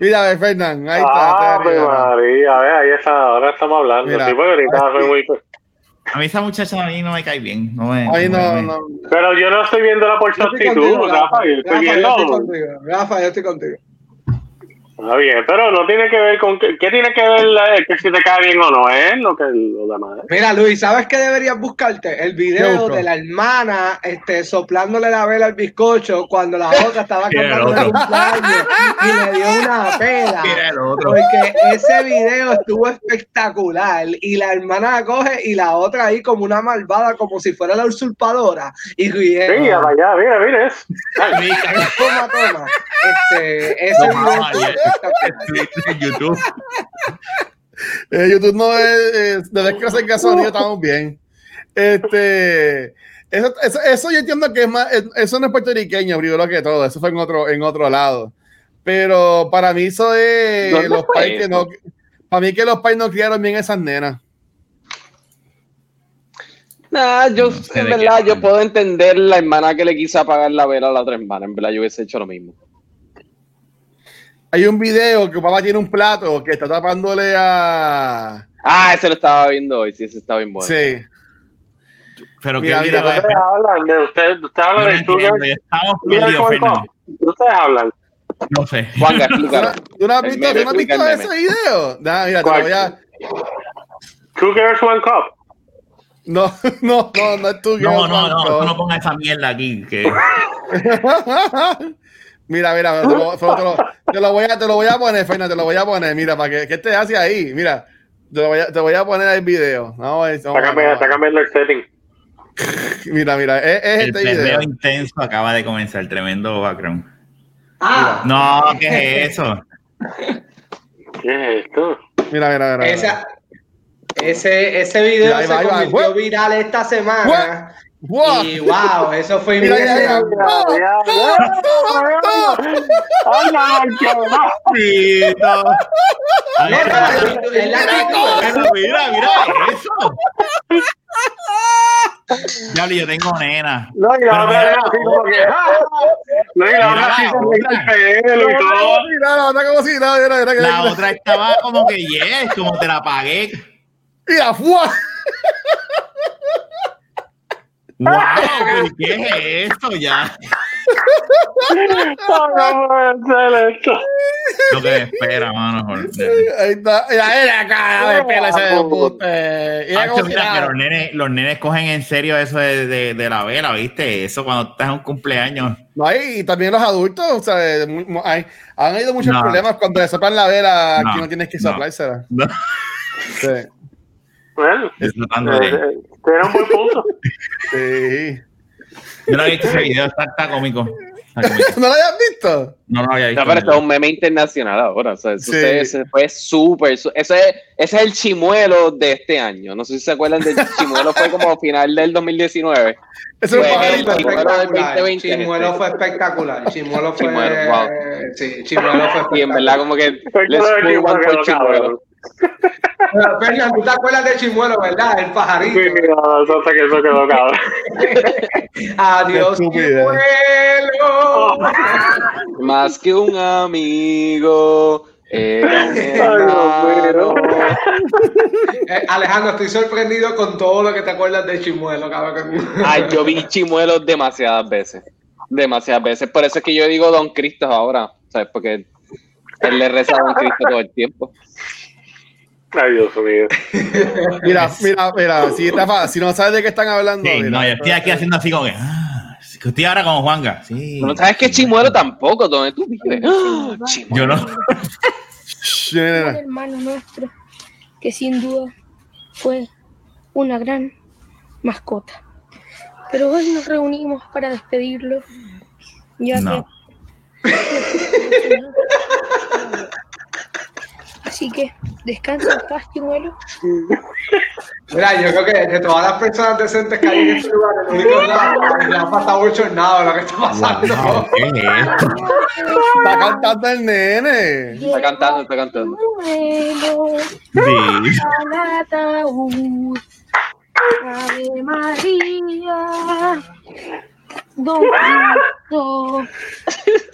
Mira, a ver, Fernán, ahí está. Ah, pues. María, a ver, ahí está, ahora estamos hablando. Mira. Sí, porque ahorita fue muy... A mí esa muchacha a mí no me cae bien. No me, Ahí no, me- no. Pero yo no estoy viéndola por su actitud, Rafa, yo estoy Rafa, yo viendo... estoy contigo. Rafa, yo estoy contigo. Está bien, pero no tiene que ver con... ¿Qué, qué tiene que ver la- que si te cae bien o no? Es lo que lo demás. Mira, Luis, ¿sabes qué deberías buscarte? El ¿Qué video de la hermana este, soplándole la vela al bizcocho cuando la [laughs] otra estaba Mira cantando el cumpleaños y le dio una pela. Mira el otro. Porque ese video estuvo espectacular y la hermana la coge y la otra ahí como una malvada, como si fuera la usurpadora. Y Sí, riendo. allá, mira, mira eso. Toma, toma. Este, ese No, video [laughs] en YouTube. Eh, YouTube no es. eh, desde que hace gasolina estamos bien. Este. Eso, eso, eso yo entiendo que es más. Eso no es puertorriqueño, primero que todo. Eso fue en otro, en otro lado. Pero para mí, eso es. ¿Dónde Los fue pais que eso? no. Para mí, que los pais no criaron bien esas nenas. Nah, yo, sé en verdad, yo puedo entender la hermana que le quiso apagar la vela a la otra hermana. En verdad, yo hubiese hecho lo mismo. Hay un video que papá tiene un plato que está tapándole a. Ah, ese lo estaba viendo hoy. Sí, ese estaba bien bueno. Sí. Pero Mira, que mira, mira, Ustedes hablan de... Ustedes usted habla no de estamos perdidos. Cup. Ustedes hablan. No sé. Juan, ¿Tú explícalo. no, tú no has visto, tú no has visto ese video? Nah, mira, te voy a. Two Girls, One Cup. No, [laughs] no, no, no es tu No, no, no, tú no pongas esa mierda aquí. Que... [laughs] mira, mira, te lo, te lo- [laughs] te lo voy a, te lo voy a poner, Fernan, te lo voy a poner, mira, para que, ¿qué te hace ahí? Mira, te, lo voy a, te voy a poner el video. Cambiando, está vamos cambiando el setting. [laughs] Mira, mira, es, es El este perreo video. intenso acaba de comenzar, tremendo background. Ah, No, ¿qué es eso? [laughs] ¿Qué es esto? Mira, mira, mira. mira. esa, ese, ese video Ahí se va, ahí va. convirtió What? viral esta semana. ¡Wow! Y wow, eso fue Mira, mira, mira. impresionante. ¡Ay, la la eso. Diablo, yo tengo nena. No, y la otra así como que. ¡ah! No, y la otra así la otra. mete el pelo y todo. Mira, la otra como si nada, mira, mira, mira, La mira. otra estaba como que yes, como te la pagué. Mira, ¡fua! Wow, [laughs] ¿qué es esto ya? No puede ser esto. Lo que me espera, mano. joder. Ahí está. Mira, mira, cara de pelo ese Hacho, mira que los nenes, los nenes cogen en serio eso de, de, de la vela, ¿viste? Eso cuando estás en un cumpleaños. No, y también los adultos, o sea, hay- han habido muchos No. problemas cuando le soplan la vela, No, aquí no tienes que no. soplársela. No. Sí, Bueno, Eso de- eh, eh, tiene un buen punto. [laughs] sí. Yo no he visto ese video, está, está cómico. ¿No lo habías visto? No lo había visto. No, pero esto es un meme internacional ahora. O sea, eso Sí. se, se fue súper. Ese, es- ese es el chimuelo de este año. No sé si se acuerdan del [laughs] chimuelo, fue como final del 2019. Ese es Pues, un el chimuelo del 2020, Chimuelo fue espectacular. Chimuelo fue. Chimuelo, wow. Sí, Chimuelo fue Y en verdad, espectacular. como que. Let's one for chimuelo. Pero, Fernan, tú te acuerdas de Chimuelo, ¿verdad? El pajarito. Sí, no, eso hasta que eso quedó cabrón. [laughs] Adiós. Chimuelo. [laughs] Más que un amigo. Era un hermano. [laughs] Eh, Alejandro, estoy sorprendido con todo lo que te acuerdas de Chimuelo, cabrón. Ay, yo vi chimuelos demasiadas veces. Demasiadas veces. Por eso es que yo digo Don Cristo ahora. ¿Sabes? Porque él le reza a Don Cristo todo el tiempo. Ay, Dios mío. [laughs] Mira, mira, mira, si, Rafa, si no sabes de qué están hablando, Sí, mira. no, yo estoy aquí haciendo así como que. Ah, estoy ahora como Juanga. Sí. No sabes que chimuelo tampoco, donde tú vives. ¡Ah! Yo no. [laughs] Mira, un hermano nuestro que sin duda fue una gran mascota. Pero hoy nos reunimos para despedirlo, ya No. que... [laughs] Así que descansa en paz, Chimuelo. [laughs] Mira, yo creo que de todas las personas decentes que hay en este lugar, el único Rafa, Rafa está bochornado de lo que está pasando. Wow, ¿Qué es esto? Está cantando el nene. Está cantando, está cantando. Chimuelo, Sí. al ataúd. Ave María, Don Cristo,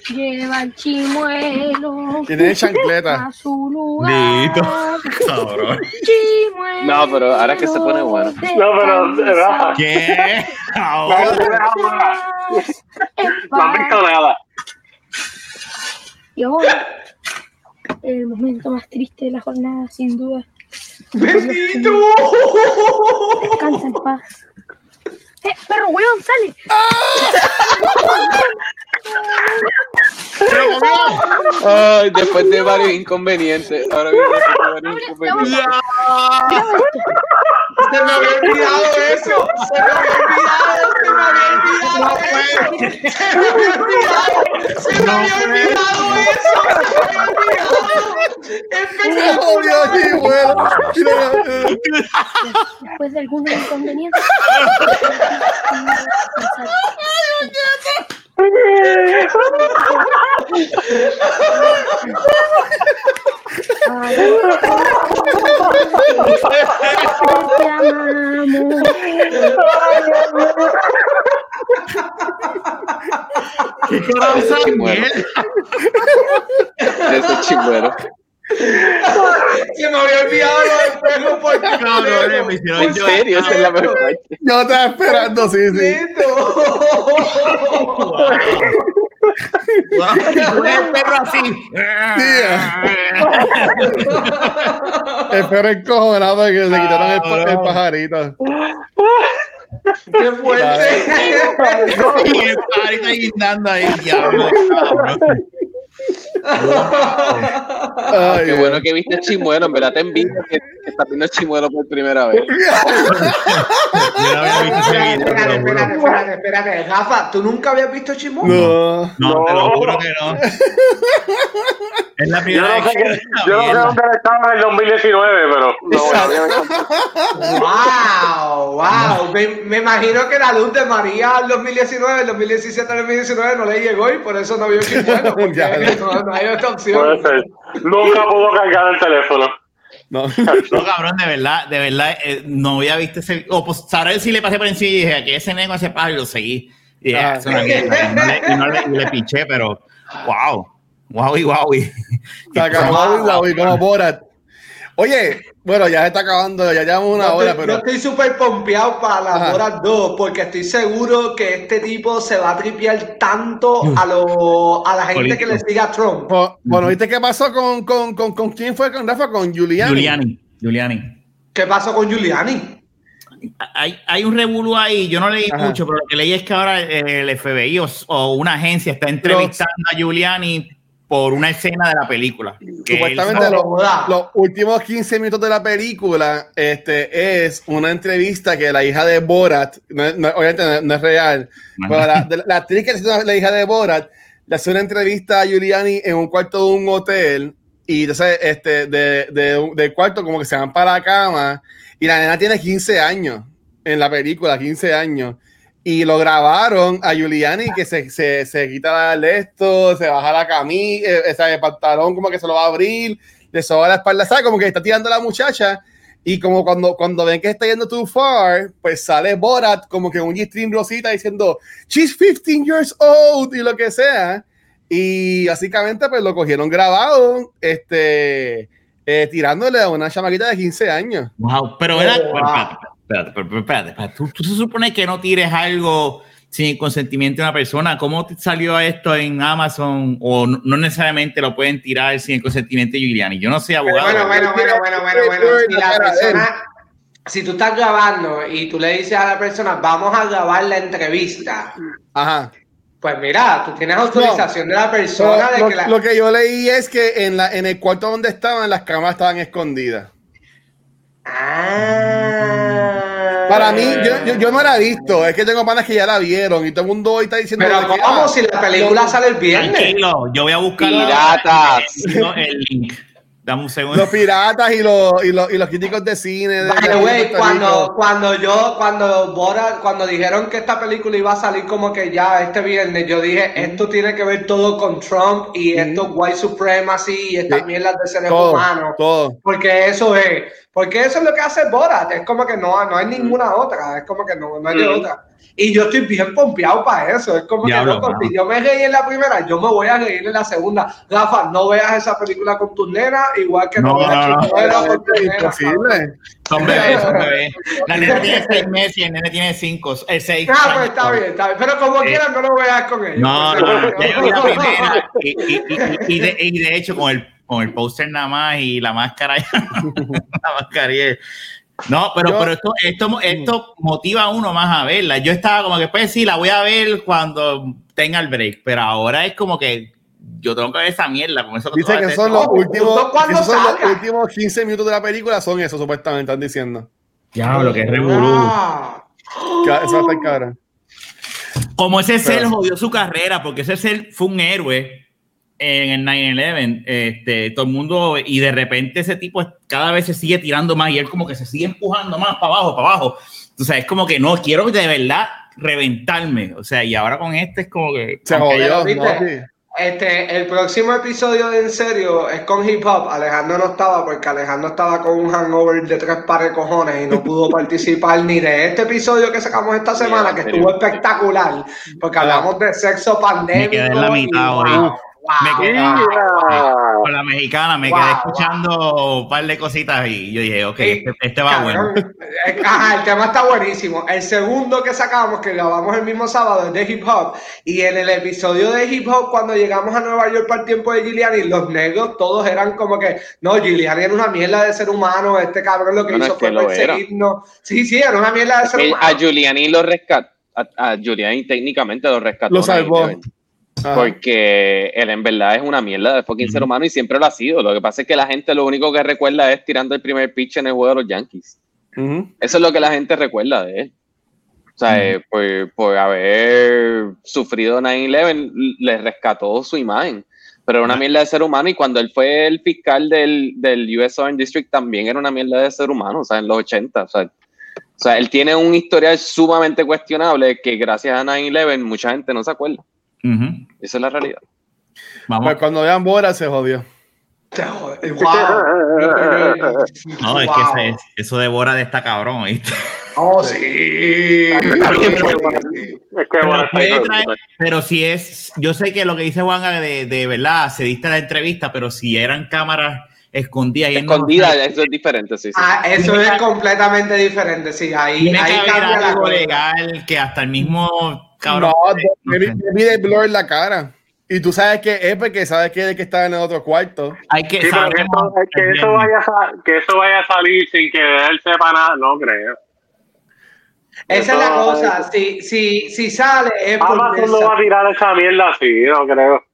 [laughs] lleva el chimuelo Tiene chancleta. a su lugar. Dito. Cabrón. [laughs] Chimuelo, No, pero ahora que se pone bueno. No, pero, ¿Qué? no, Ahora. no, no han visto nada. Y ahora, el momento más triste de la jornada, sin duda. ¡Bendito! Descansa en paz. ¡Eh, perro, weón, sale! [laughs] Pero comió. Ay, después de varios inconvenientes. Ahora de varios inconvenientes. Se me había olvidado eso. Se me había olvidado. Se me había olvidado eso. Se me había olvidado. Se me había olvidado eso. Se me había olvidado. Después de algunos inconvenientes. Te amamos. ¿Qué ese chimuelo. Se me había olvidado lo del [laughs] perro por Cabrón, me hicieron En llorar. serio, esa es la mejor parte. Yo estaba esperando, sí, sí. [laughs] Wow, y tú eres el perro así. Encojonado que se quitaron el, pa- el pajarito. ¡Qué fuerte! Y el guindando ahí, diablo. cabrón. Ay, Qué bueno que viste Chimuelo, en verdad te envidio que, que estás viendo Chimuelo por primera vez. [laughs] Espérate, espérate, espérate, espérate. Rafa, ¿tú nunca habías visto Chimuelo? No. No, te lo juro que no. Es la Yo primera vez que yo no sé dónde estaba en el 2019, pero no, ¡Wow! ¡Wow! Me, me imagino que la luz de María al 2019, el 2017 al 2019 no le llegó y por eso no vio Chimuelo. [laughs] [laughs] No, no hay otra puede opción. ser. Nunca pudo cargar el teléfono. No. [laughs] No, cabrón, de verdad, de verdad, eh, no había visto ese. O pues sabré si le pasé por encima y dije, aquí ese nego ese pájaro y lo seguí. Y dije, Ah. "Ah, es una mierda", y no le, y no le- y le piché, pero wow, wow y wow. Y, Se acabó [laughs] igual, y como Borat. Oye, bueno, ya se está acabando, ya llevamos una Yo hora, estoy, pero. yo estoy súper pompeado para las Ajá. horas 2 porque estoy seguro que este tipo se va a tripear tanto a, lo, a la gente que le sigue a Trump. Bueno, bueno, ¿viste qué pasó con, con, con, con quién fue con Rafa? Con Giuliani. Giuliani, Giuliani. ¿Qué pasó con Giuliani? Hay, hay un revolú ahí, yo no leí Ajá. mucho, pero lo que leí es que ahora el FBI o, o una agencia está entrevistando a Giuliani por una escena de la película. Supuestamente los, los últimos 15 minutos de la película este, es una entrevista que la hija de Borat, no, no- obviamente no, es real, pero la, de- la actriz que es la hija de Borat le hace una entrevista a Giuliani en un cuarto de un hotel y entonces este, de, de un- del cuarto como que se van para la cama y la nena tiene 15 años en la película, 15 años. Y lo grabaron a Giuliani que se, se, se quita el esto, se baja la camisa, eh, el pantalón como que se lo va a abrir, le soba la espalda, ¿sabes? Como que está tirando a la muchacha. Y como cuando, cuando ven que está yendo too far, pues sale Borat como que un G-string rosita diciendo, she's 15 years old y lo que sea. Y básicamente pues lo cogieron grabado, este, eh, tirándole a una chamaquita de 15 años. Wow, pero era. Oh, wow. Espérate, espérate, espérate, espérate, espérate. ¿Tú, tú se supone que no tires algo sin el consentimiento de una persona. ¿Cómo te salió esto en Amazon? O no, no necesariamente lo pueden tirar sin el consentimiento de Giuliani. Yo no soy Pero abogado. bueno, bueno, bueno, bueno, bueno, bueno. Si la persona, si tú estás grabando y tú le dices a la persona, vamos a grabar la entrevista, Ajá. pues mira, tú tienes autorización de la persona lo, de que la. lo que yo leí es que en, la, en el cuarto donde estaban, las cámaras estaban escondidas. Ah. Para mí, yo, yo, yo no la he visto. Es que tengo panas que ya la vieron y todo el mundo hoy está diciendo. Pero ¿cómo ah, si la película sale el viernes? Tranquilo, yo voy a buscar Piratas. [laughs] el link. Dame un segundo. Los piratas y los, y los, y los críticos de cine. de- By the way, cuando, cuando yo, cuando Bora, cuando dijeron que esta película iba a salir como que ya este viernes, yo dije, esto tiene que ver todo con Trump y esto white supremacy y estas Sí. mierdas de seres todo, humanos. todo. Porque eso es, porque eso es lo que hace Borat, es como que no, no hay ninguna otra, es como que no, no hay Mm. otra. Y yo estoy bien pompeado para eso, es como que loco, si yo me reí en la primera, yo me voy a reír en la segunda. Rafa, no veas esa película con tus nenas, igual que no, No, veas no, no. Con tus nenas, imposible. Son bebés, son bebés. La nena tiene seis meses y el nene tiene cinco. El seis. Ah, pues está bien, está bien. Pero como Eh, quieras, no lo veas con ellos. No, no, no, ya [laughs] yo vi la primera y, y, y, y de, y de hecho con el, con el póster nada más y la máscara, [laughs] la mascarilla. No, pero, Yo- pero esto, esto, esto motiva a uno más a verla. Yo estaba como que, pues sí, la voy a ver cuando tenga el break, pero ahora es como que yo tengo que ver esa mierda. Con eso Dice que son los No, últimos, ¿justo cuándo esos son los saca? últimos 15 minutos de la película, son eso, supuestamente, están diciendo. Diablo, que es revolú. Ah. Eso va a estar cabrón. Como ese ser jodió su carrera, porque ese ser fue un héroe en el 9-11, este, todo el mundo, y de repente ese tipo cada vez se sigue tirando más y él como que se sigue empujando más para abajo, para abajo. O sea, es como que no, quiero de verdad reventarme. O sea, y ahora con este es como que... Se jodió, ¿viste? ¿no? Sí. Este, el próximo episodio de En Serio es con Hip Hop. Alejandro no estaba porque Alejandro estaba con un hangover de tres pares de cojones y no pudo [laughs] participar ni de este episodio que sacamos esta semana, que estuvo espectacular, porque hablamos de sexo Me quedé en la pandémico. y mitad wow. Me quedé con la mexicana, me Wow, quedé wow. escuchando un par de cositas y yo dije, ok, este, este va bueno. Cabrón, eh, Ajá, el tema está buenísimo. El segundo que sacamos, que grabamos el mismo sábado, es de hip hop. Y en el episodio de hip hop, cuando llegamos a Nueva York para el tiempo de Giuliani, los negros todos eran como que, no, Giuliani era una mierda de ser humano, este cabrón lo que No, hizo fue perseguirnos. Sí, sí, era una mierda de ser humano. a Giuliani lo rescató. A, a Giuliani técnicamente lo rescató. Lo salvó. 9/11, Ajá. Porque él en verdad es una mierda de fucking ser humano y siempre lo ha sido. Lo que pasa es que la gente lo único que recuerda es tirando el primer pitch en el juego de los Yankees. Eso es lo que la gente recuerda de él. O sea, eh, por, por haber sufrido 9-11, le rescató su imagen. Pero era una mierda de ser humano y cuando él fue el fiscal del, del US Southern District también era una mierda de ser humano, o sea, en los 80. O sea, o sea él tiene un historial sumamente cuestionable que gracias a 9-11 mucha gente no se acuerda. Esa es la realidad. Vamos. Pues cuando vean Bora se jodió. Wow. No, es Wow. que ese- eso de Bora de esta cabrón, ¿viste? Oh, sí. Es que Pero, está si es, yo sé que lo que dice Juanga de, de verdad, se diste la entrevista, pero si eran cámaras escondidas y él no- Escondida, eso es diferente, sí, sí. Ah, eso es completamente diferente, sí, ahí, tiene ahí que haber cambia la algo cosa. legal que hasta el mismo cabrón. No, me, vi- me vi de blur la cara. Y tú sabes que es porque sabes que es que está en el otro cuarto. Hay que Sí, pero que sabemos eso, que, eso vaya a, que eso vaya a salir sin que él sepa nada, no creo. Esa es la cosa, si, si, si sale es por Amazon no va a tirar esa mierda así, no creo.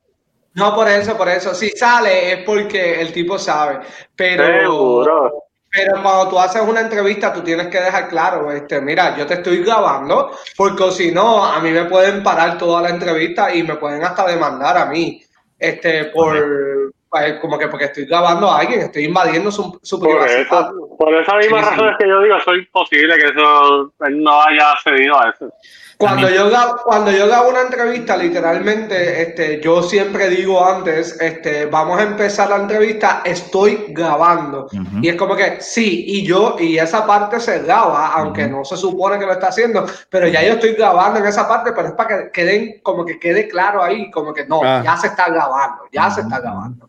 No, por eso, por eso. Si sale es porque el tipo sabe. Pero, Seguro. Pero cuando tú haces una entrevista, tú tienes que dejar claro, este, mira, yo te estoy grabando, porque si no, a mí me pueden parar toda la entrevista y me pueden hasta demandar a mí, este, por pues, como que porque estoy grabando a alguien, estoy invadiendo su, su Por, privacidad. eso, por esa misma Sí, sí. razón es que yo digo, es imposible que eso él no haya cedido a eso. Cuando También- yo, grabo, cuando yo grabo una entrevista, literalmente, este, yo siempre digo antes, este, vamos a empezar la entrevista, estoy grabando. Y es como que sí, y yo, y esa parte se graba, aunque no se supone que lo está haciendo, pero ya yo estoy grabando en esa parte, pero es para que queden, como que quede claro ahí, como que no, Ah. ya se está grabando, ya se está grabando.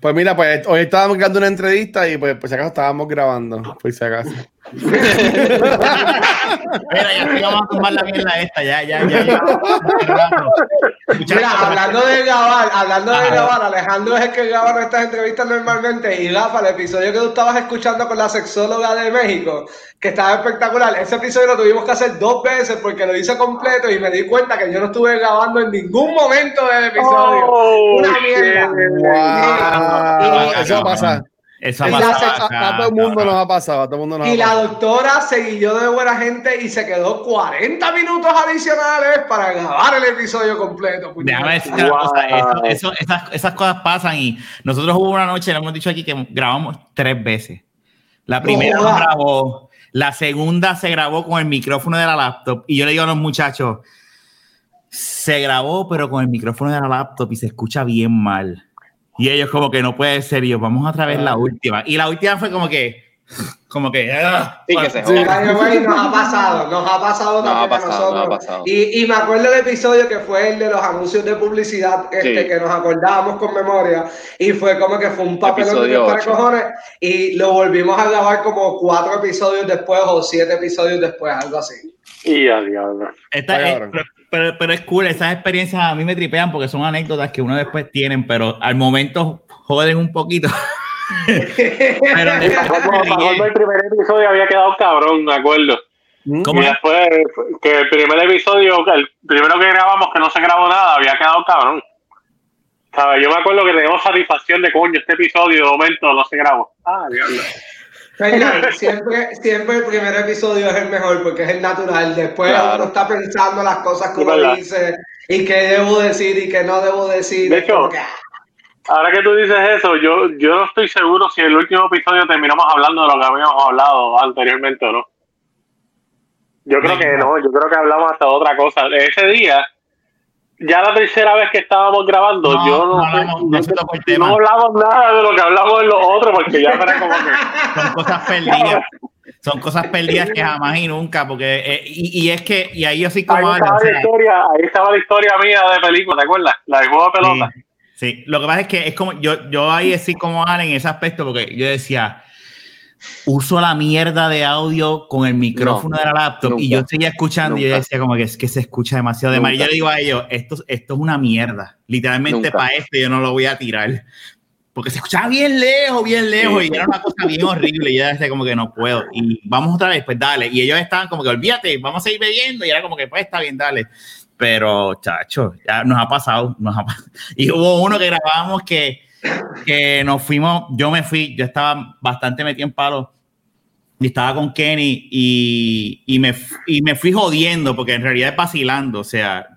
Pues mira, pues hoy estábamos dando una entrevista y pues por si acaso estábamos grabando. Por si acaso. Mira, ya vamos a tumbar la mierda esta, ya, ya, ya. ya. Mira, hablando de grabar, hablando de grabar, Alejandro es el que graba nuestras entrevistas normalmente y Rafa, el episodio que tú estabas escuchando con la sexóloga de México, que estaba espectacular, ese episodio lo tuvimos que hacer dos veces porque lo hice completo y me di cuenta que yo no estuve grabando en ningún momento del episodio. Oh, Una mierda. Wow. Y- Eso pasa. Eso A, todo el mundo cabrón. nos ha pasado. A todo el mundo nos Y ha la pasado. doctora se guilló de buena gente y se quedó 40 minutos adicionales para grabar el episodio completo. Déjame decir una Wow. cosa, eso- eso- esas, esas cosas pasan y nosotros hubo una noche, le hemos dicho aquí que grabamos tres veces. La primera no grabó, la segunda se grabó con el micrófono de la laptop y yo le digo a los muchachos, se grabó pero con el micrófono de la laptop y se escucha bien mal. Y ellos como que no puede ser, y yo, vamos otra vez la última. Y la última fue como que, [laughs] como que... ah, Sí, que se Sí. joda. Way, nos ha pasado, nos ha pasado Nos ha también a pasado, nosotros. nos ha pasado. Y, y me acuerdo del episodio que fue el de los anuncios de publicidad, este, Sí. que nos acordábamos con memoria, y fue como que fue un papelón de para cojones, y lo volvimos a grabar como cuatro episodios después o siete episodios después, algo así. Y a diablo. Esta Está es- cabrón. pero, pero- pero es cool, esas experiencias a mí me tripean porque son anécdotas que uno después tienen, pero al momento joden un poquito. [laughs] [laughs] pero Cuando, cuando el primer episodio había quedado cabrón, me acuerdo. ¿Cómo y es? después que el primer episodio, el primero que grabamos que no se grabó nada, había quedado cabrón. Yo me acuerdo que teníamos satisfacción de coño, este episodio de momento no se grabó. Ah, diablo. Siempre, siempre el primer episodio es el mejor porque es el natural. Después Claro. uno está pensando las cosas que Es uno verdad. dice y qué debo decir y qué no debo decir. De como hecho, Ahora que tú dices eso, yo, yo no estoy seguro si el último episodio terminamos hablando de lo que habíamos hablado anteriormente o no. Yo creo que no, yo creo que hablamos hasta de otra cosa. Ese día, ya la tercera vez que estábamos grabando, No, yo no, hablamos, no hablamos nada de lo que hablamos en los otros, porque ya era como que. Son cosas perdidas. son cosas perdidas que jamás y nunca, porque, eh, y, y, es que, y ahí yo sí como... Ahí estaba, la historia, ahí estaba la historia mía de película, ¿te acuerdas? La de juego de pelota. Sí, sí, lo que pasa es que es como, yo, yo ahí sí como Alan en ese aspecto, porque yo decía, uso la mierda de audio con el micrófono No, de la laptop nunca, y yo seguía escuchando y yo nunca. decía como que es que se escucha demasiado de mal. Y yo Nunca. le digo a ellos, esto, esto es una mierda. Literalmente Nunca. para esto yo no lo voy a tirar. Porque se escuchaba bien lejos, bien lejos Sí. y era una cosa bien horrible y yo decía como que no puedo. Y vamos otra vez, pues dale. Y ellos estaban como que olvídate, vamos a seguir bebiendo y era como que pues está bien, dale. Pero, chacho, ya nos ha pasado, nos ha pasado. [laughs] Y hubo uno que grabábamos que, que nos fuimos, yo me fui, yo estaba bastante metido en palo y estaba con Kenny y, y, me, y me fui jodiendo porque en realidad es vacilando, o sea,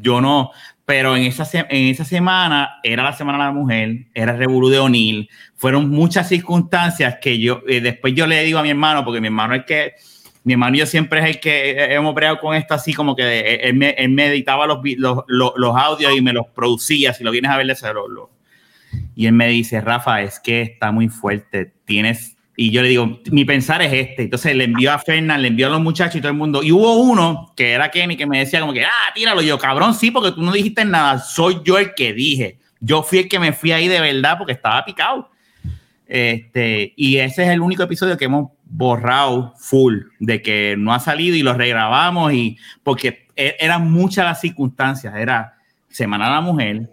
yo no, pero en esa, en esa semana era la Semana de la Mujer, era el Revolú de O'Neill, fueron muchas circunstancias que yo, eh, después yo le digo a mi hermano, porque mi hermano es que, mi hermano y yo siempre es el que eh, hemos creado con esto así como que eh, él me, editaba los, los, los, audios y me los producía, si lo vienes a ver, lo- y él me dice, Rafa, es que está muy fuerte, tienes... Y yo le digo, mi pensar es este. Entonces le envió a Fernán, le envió a los muchachos y todo el mundo. Y hubo uno que era Kenny que me decía como que, ah, tíralo. Y yo, cabrón, sí, porque tú no dijiste nada. Soy yo el que dije. Yo fui el que me fui ahí de verdad porque estaba picado. Este, y ese es el único episodio que hemos borrado full, de que no ha salido y lo regrabamos. y Porque e- eran muchas las circunstancias. Era Semana de la Mujer, El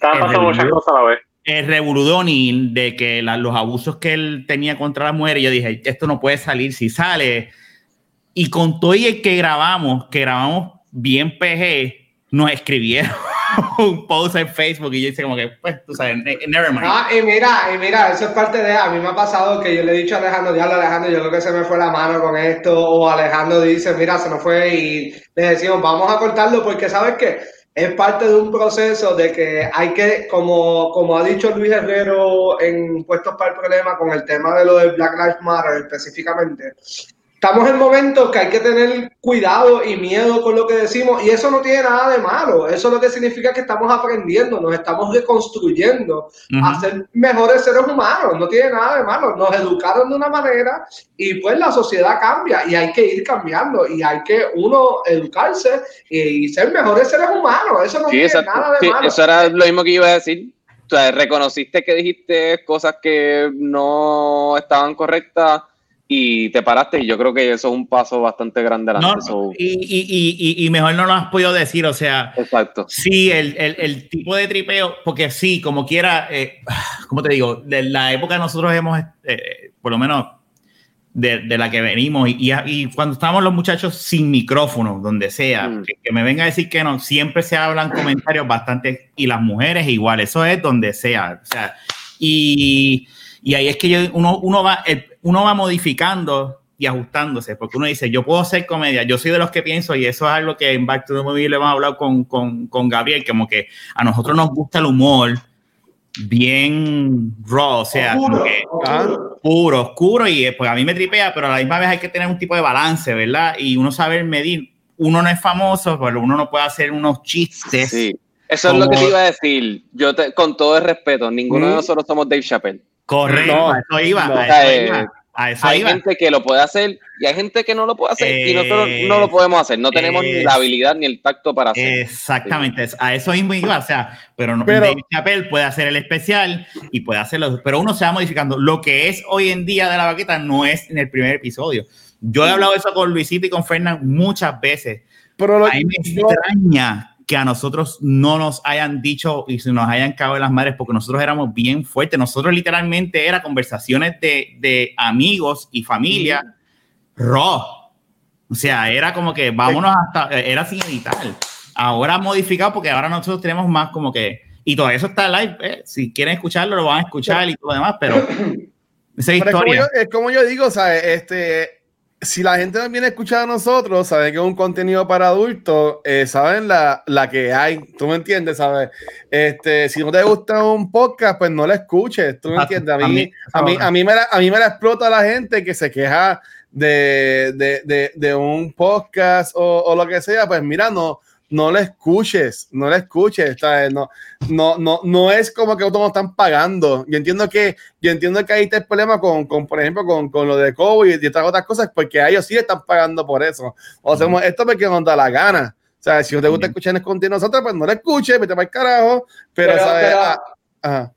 pasando muchas revolú. cosas a la vez. el revolú de O'Neill, de que la- los abusos que él tenía contra las mujeres, yo dije, esto no puede salir, si sale. Y con todo y el que grabamos, que grabamos bien PG, nos escribieron [laughs] un post en Facebook y yo hice como que, pues, tú sabes, ne- never mind. Ah, y mira, y mira, eso es parte de, a mí me ha pasado que yo le he dicho a Alejandro, diablo Alejandro, yo creo que se me fue la mano con esto, o Alejandro dice, mira, se nos fue y le decimos, vamos a cortarlo porque sabes que es parte de un proceso de que hay que, como, como ha dicho Luis Herrero en Puestos para el Problema con el tema de lo del Black Lives Matter específicamente, estamos en momentos que hay que tener cuidado y miedo con lo que decimos y eso no tiene nada de malo, eso lo que significa que estamos aprendiendo, nos estamos reconstruyendo a ser mejores seres humanos, no tiene nada de malo, nos educaron de una manera y pues la sociedad cambia y hay que ir cambiando y hay que uno educarse y, ser mejores seres humanos, eso no Sí, tiene exacto. nada de Sí, malo. eso era lo mismo que iba a decir. O sea, reconociste que dijiste cosas que no estaban correctas y te paraste y yo creo que eso es un paso bastante grande No, so- y, y- y- y- mejor no lo has podido decir, o sea, exacto. Sí, el, el, el tipo de tripeo, porque sí, como quiera, eh, [sighs] como te digo, de la época nosotros hemos, eh, por lo menos de, de la que venimos, y, cuando estábamos los muchachos sin micrófono, donde sea, Mm. que, que me venga a decir que no, siempre se hablan comentarios bastante, y las mujeres igual, eso es donde sea, o sea, y, y ahí es que yo, uno, uno, va, el- uno va modificando y ajustándose, porque uno dice, yo puedo hacer comedia, yo soy de los que pienso, y eso es algo que en Back to the Movie le hemos hablado con, con, con Gabriel, como que a nosotros nos gusta el humor bien raw, o sea, Oscuro, que oscuro. puro, oscuro, y eh, pues a mí me tripea, pero a la misma vez hay que tener un tipo de balance, ¿verdad? Y uno saber medir. Uno no es famoso, pero uno no puede hacer unos chistes. Sí. Eso es lo que te iba a decir. Yo te, con todo el respeto, ninguno de Mm. nosotros somos Dave Chappelle. Correcto, No, a eso iba, no. a eso Eh, iba. A eso Hay iba. gente que lo puede hacer y hay gente que no lo puede hacer y nosotros Eh, no lo podemos hacer. No tenemos ni la habilidad ni el tacto para hacerlo. Exactamente, a eso mismo iba, o sea, pero, no, Pero- Dave Chappelle puede hacer el especial y puede hacerlo, pero uno se va modificando. Lo que es hoy en día de la vaqueta no es en el primer episodio. Yo he hablado eso con Luisito y con Fernán muchas veces. Pero lo- A mí me yo- extraña que a nosotros no nos hayan dicho y se nos hayan cagado en las madres porque nosotros éramos bien fuertes. Nosotros literalmente era conversaciones de, de amigos y familia raw. O sea, era como que vámonos hasta, era sin editar. Ahora modificado porque ahora nosotros tenemos más como que, y todo eso está live, eh, si quieren escucharlo lo van a escuchar y todo lo demás, pero [coughs] esa Pero es como, historia. yo, es como yo digo, ¿sabes? Este, si la gente nos viene a nosotros, sabe que es un contenido para adultos, eh, saben la, la que hay, tú me entiendes, ¿sabes? Este, si no te gusta un podcast, pues no lo escuches, tú me entiendes. A A mí, mí- a mí, a mí, me, la, a mí me la explota la gente que se queja de, de, de, de un podcast o, o lo que sea, pues mira, no, no le escuches, no le escuches, ¿sabes? No, no, no, no es como que todos están pagando. Yo entiendo que, yo entiendo que ahí está el problema con, con por ejemplo, con, con, lo de COVID y estas otras cosas, porque a ellos sí están pagando por eso. O hacemos esto porque nos da la gana. O sea, si no te gusta escuchar el contenido nosotros, pues no le escuches, vete para el carajo. Pero, Pero- ¿sabes? pero- Ah, ajá.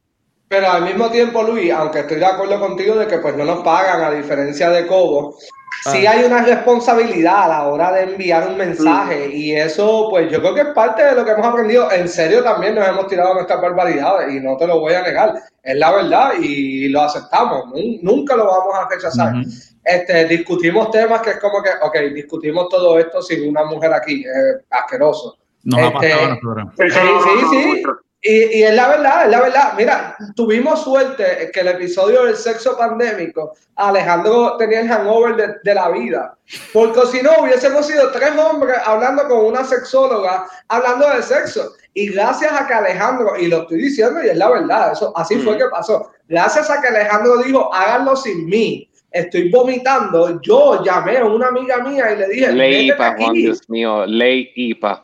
Pero al mismo tiempo, Luis, aunque estoy de acuerdo contigo de que pues no nos pagan a diferencia de Cobo, sí Ah. hay una responsabilidad a la hora de enviar un mensaje y eso pues yo creo que es parte de lo que hemos aprendido. En serio también nos hemos tirado nuestras barbaridades y no te lo voy a negar. Es la verdad y lo aceptamos. Nun- Nunca lo vamos a rechazar. Este, discutimos temas que es como que, ok, discutimos todo esto sin una mujer aquí, eh, asqueroso. Nos ha Este, pasado a nosotros. Eso Sí, sí, sí. Y, y es la verdad, es la verdad. Mira, tuvimos suerte que el episodio del sexo pandémico, Alejandro tenía el hangover de, de la vida. Porque si no, hubiésemos sido tres hombres hablando con una sexóloga, hablando de sexo. Y gracias a que Alejandro, y lo estoy diciendo y es la verdad, eso así fue Mm. que pasó. Gracias a que Alejandro dijo, háganlo sin mí. Estoy vomitando. Yo llamé a una amiga mía y le dije, Ley "Métete IPA, aquí". Juan, Dios mío, ley IPA.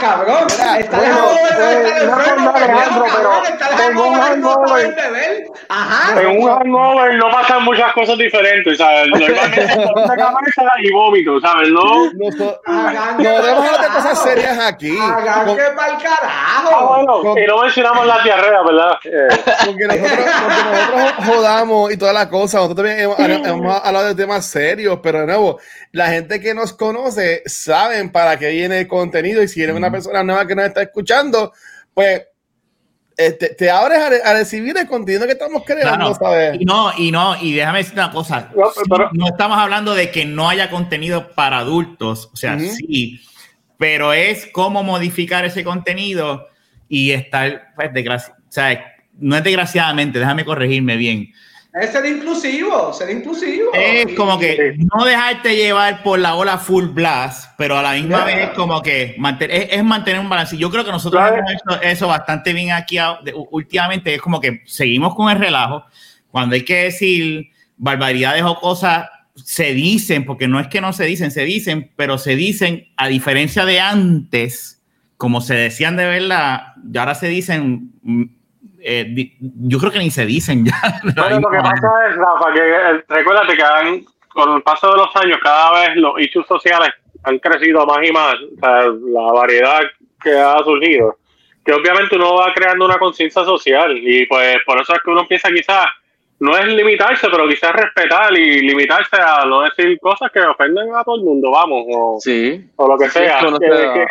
Cabrón. Está Bueno, eh, está no enfermo, nada, Alejandro, pero está un no hangover. sabe beber. Ajá. En un hangover no pasan muchas cosas diferentes, ¿sabes? [laughs] Normalmente de cabeza y vómito, ¿sabes? No. Que no debemos hablar de cosas serias aquí. Hagan Con- que pa'l Ah, carajo. bueno, y no mencionamos la diarrea, ¿verdad? Eh, Porque nosotros, porque nosotros jodamos y toda la cosa, nosotros también hemos, hemos hablado de temas serios, pero de nuevo, la gente que nos conoce saben para qué viene el contenido y si eres una persona nueva que nos está escuchando, pues este, te abres a, a recibir el contenido que estamos creando, Claro. ¿sabes? Y no, y no, y déjame decir una cosa. No, Sí, pero- no estamos hablando de que no haya contenido para adultos, o sea, Ujú. sí, pero es cómo modificar ese contenido y estar, pues, desgraci- o sea, no es desgraciadamente, déjame corregirme bien. Es ser inclusivo, ser inclusivo. Es como que no dejarte llevar por la ola full blast, pero a la misma Yeah. vez es como que mantener, es, es mantener un balance. Yo creo que nosotros Claro. hemos hecho eso bastante bien aquí a- de- últimamente. Es como que seguimos con el relajo. Cuando hay que decir barbaridades o cosas, se dicen, porque no es que no se dicen, se dicen, pero se dicen a diferencia de antes, como se decían de verdad, y ahora se dicen. Eh, yo creo que ni se dicen ya. [laughs] Bueno, lo que pasa es, Rafa, que eh, recuérdate que han- con el paso de los años, cada vez los issues sociales han crecido más y más, o sea, la variedad que ha surgido, que obviamente uno va creando una conciencia social y pues por eso es que uno empieza quizás, no es limitarse, pero quizás respetar y limitarse a no decir cosas que ofenden a todo el mundo, vamos, o, Sí. o lo que Sí, sea. es que Que- se- que-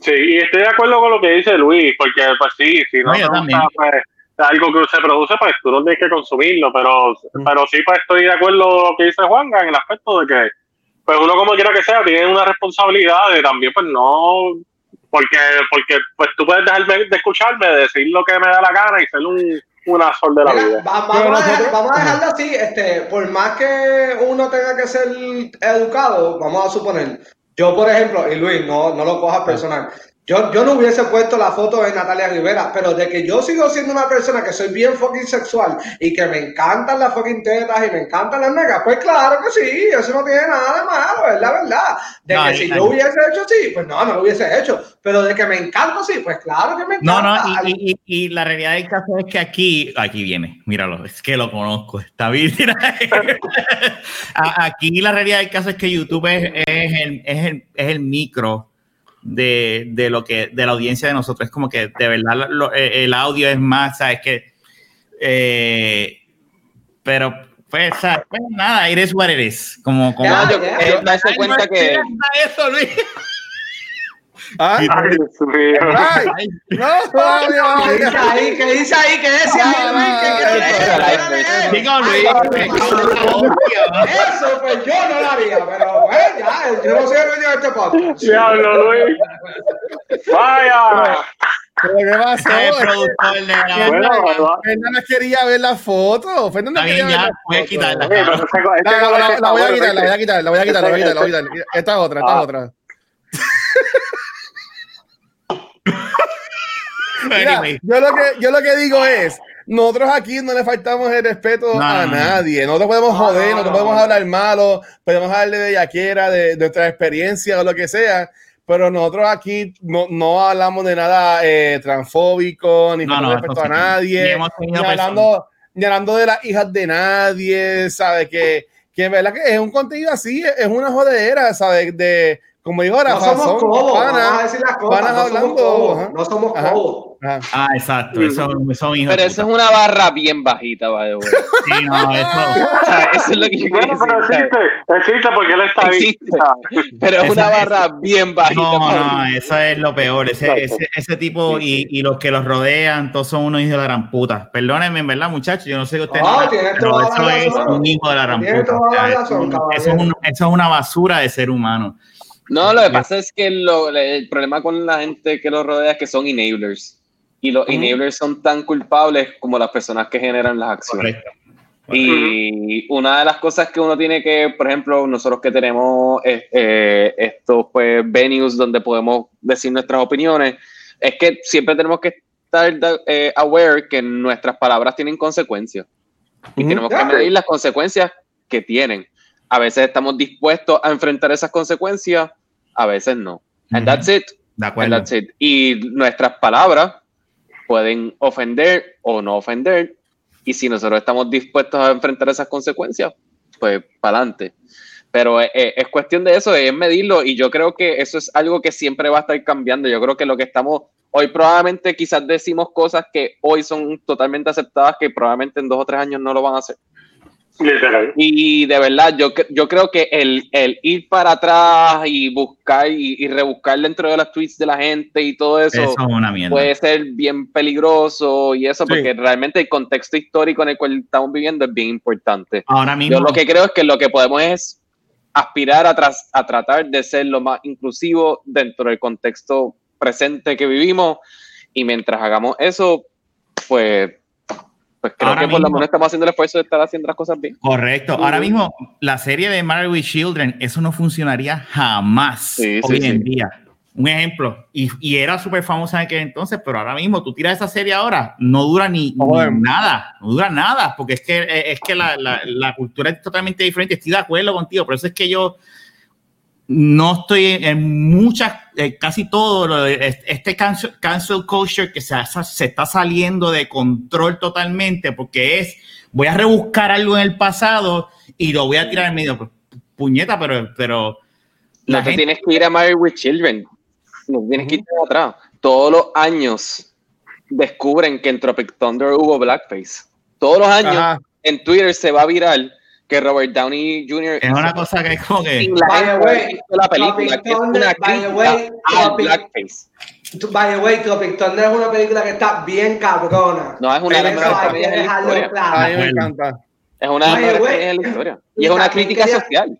sí, y estoy de acuerdo con lo que dice Luis, porque pues sí, si no No, te gusta pues, algo que se produce, pues tú no tienes que consumirlo, pero, pero sí pues estoy de acuerdo con lo que dice Juanga en el aspecto de que pues uno como quiera que sea tiene una responsabilidad de también pues no porque porque pues tú puedes dejar de, escucharme, de decir lo que me da la gana y ser un, un asol de la Mira, vida. va- vamos, a dejar- vamos a dejarlo así, este, por más que uno tenga que ser educado, vamos a suponer, yo por ejemplo, y Luis, no, no lo cojas personal, yo, yo no hubiese puesto la foto de Natalia Rivera, pero de que yo sigo siendo una persona que soy bien fucking sexual y que me encantan las fucking tetas y me encantan las negas, pues claro que sí, eso no tiene nada de malo, es la verdad. De No, que si yo hubiese hecho sí, pues no, no lo hubiese hecho, pero de que me encanta sí, pues claro que me No, encanta. no, y, y- y- y la realidad del caso es que aquí, aquí viene, míralo, es que lo conozco, está bien. [laughs] Aquí la realidad del caso es que YouTube es, es el, es, el, es el micro de, de lo que de la audiencia de nosotros. Es como que de verdad lo- eh, el audio es más, sabes que eh, pero pues, pues nada, eres what it is. Como, como Ya, eh, cuenta que eso, Luis. ¿Ah? Ay, Dios mío. Ay, no, todavía, ¿Qué dice ahí? ¿Qué dice ahí? ¿Qué decía ahí, Luis? ¿Qué- qué- qué- qué- qué- qué- Digo, Luis. Eso, pues yo no lo haría, pero pues ya, yo no soy el dueño de este podcast. Diablo, Luis. Vaya. ¿Pero qué pasó? El productor de la Bueno. Fernanda quería ver la foto. Fernanda quería ver la voy a quitar, la voy a quitar, la voy a quitar, la voy a quitar, la voy a quitar. Esta es otra, esta es Ah. otra. Mira, Anyway. yo lo que yo lo que digo es, nosotros aquí no le faltamos el respeto No, a nadie. Nosotros podemos joder, no, nosotros no. podemos hablar malo, podemos hablar de bellaquera, de, de nuestra experiencia o lo que sea, pero nosotros aquí no, no hablamos de nada eh, transfóbico, ni No, respeto a nadie, ni hablando, ni hablando de las hijas de nadie, ¿sabes? Que, que en verdad que es un contenido así, es una jodedera, ¿sabes? De, como digo ahora, No somos cobos, vamos a decir las cosas. panas No somos hablando, cobos. ajá. No somos Ajá. cobos. Ajá. Ah, exacto. Eso, son hijos Pero eso es una barra bien bajita, by the way. [laughs] Sí, no, eso. [laughs] O sea, Eso es lo que yo Bueno, pero decir. existe, existe porque él está ahí. Existe. Pero es Eso una es- barra bien bajita. No, no, eso es lo peor. Ese, ese, ese tipo y, y los que los rodean, todos son unos hijos de la gran puta. Perdónenme, en verdad, muchachos. Yo no sé qué ustedes. No, tienes pero eso es un hijo de la gran puta. eso, eso eso es una basura de ser humano. No, lo que pasa es que lo- el problema con la gente que los rodea es que son enablers. Y los enablers son tan culpables como las personas que generan las acciones. Correcto. Y una de las cosas que uno tiene que, por ejemplo, nosotros que tenemos eh, eh, estos pues, venues donde podemos decir nuestras opiniones, es que siempre tenemos que estar eh, aware que nuestras palabras tienen consecuencias. Y tenemos que medir las consecuencias que tienen. A veces estamos dispuestos a enfrentar esas consecuencias, a veces no. And that's it. De And acuerdo. that's it. Y nuestras palabras pueden ofender o no ofender. Y si nosotros estamos dispuestos a enfrentar esas consecuencias, pues para adelante. Pero eh, eh, es cuestión de eso, es medirlo. Y yo creo que eso es algo que siempre va a estar cambiando. Yo creo que lo que estamos hoy probablemente quizás decimos cosas que hoy son totalmente aceptadas, que probablemente en dos o tres años no lo van a hacer. Literal. Y de verdad, yo, yo creo que el, el ir para atrás y buscar y, y rebuscar dentro de las tweets de la gente y todo eso, Eso es una mierda. puede ser bien peligroso y eso, Sí. porque realmente el contexto histórico en el cual estamos viviendo es bien importante. Ahora mismo. Yo lo que creo es que lo que podemos es aspirar a, tras- a tratar de ser lo más inclusivo dentro del contexto presente que vivimos y mientras hagamos eso, pues, pues creo Ahora que por lo mismo- menos estamos haciendo el esfuerzo de estar haciendo las cosas bien. Correcto. Ahora mismo, la serie de Married with Children, eso no funcionaría jamás Sí, sí, hoy en sí. día. Un ejemplo, y, y era súper famosa en aquel entonces, pero ahora mismo tú tiras esa serie ahora, no dura ni, ni Joder. nada, no dura nada, porque es que, es que la, la- la cultura es totalmente diferente. Estoy de acuerdo contigo, por eso es que yo no estoy en muchas, eh, casi todo, lo de- este cancel, cancel culture que se, se está saliendo de control totalmente, porque es, voy a rebuscar algo en el pasado y lo voy a tirar en medio. Puñeta, pero, pero la no te gente- tienes que ir a Married with Children. No tienes que ir atrás. Todos los años descubren que en Tropic Thunder hubo blackface. Todos los años Ajá. en Twitter se va a viral que Robert Downey Jr. es una cosa que es como que... sin la By the way, la película, que es una by the way, blackface. By the way, Tropic Thunder es una película que está bien cabrona. No, es una de las mejores comedias en la historia. A claro. mí me encanta. Es una de las mejores comedias la historia. Y es una crítica quería- social.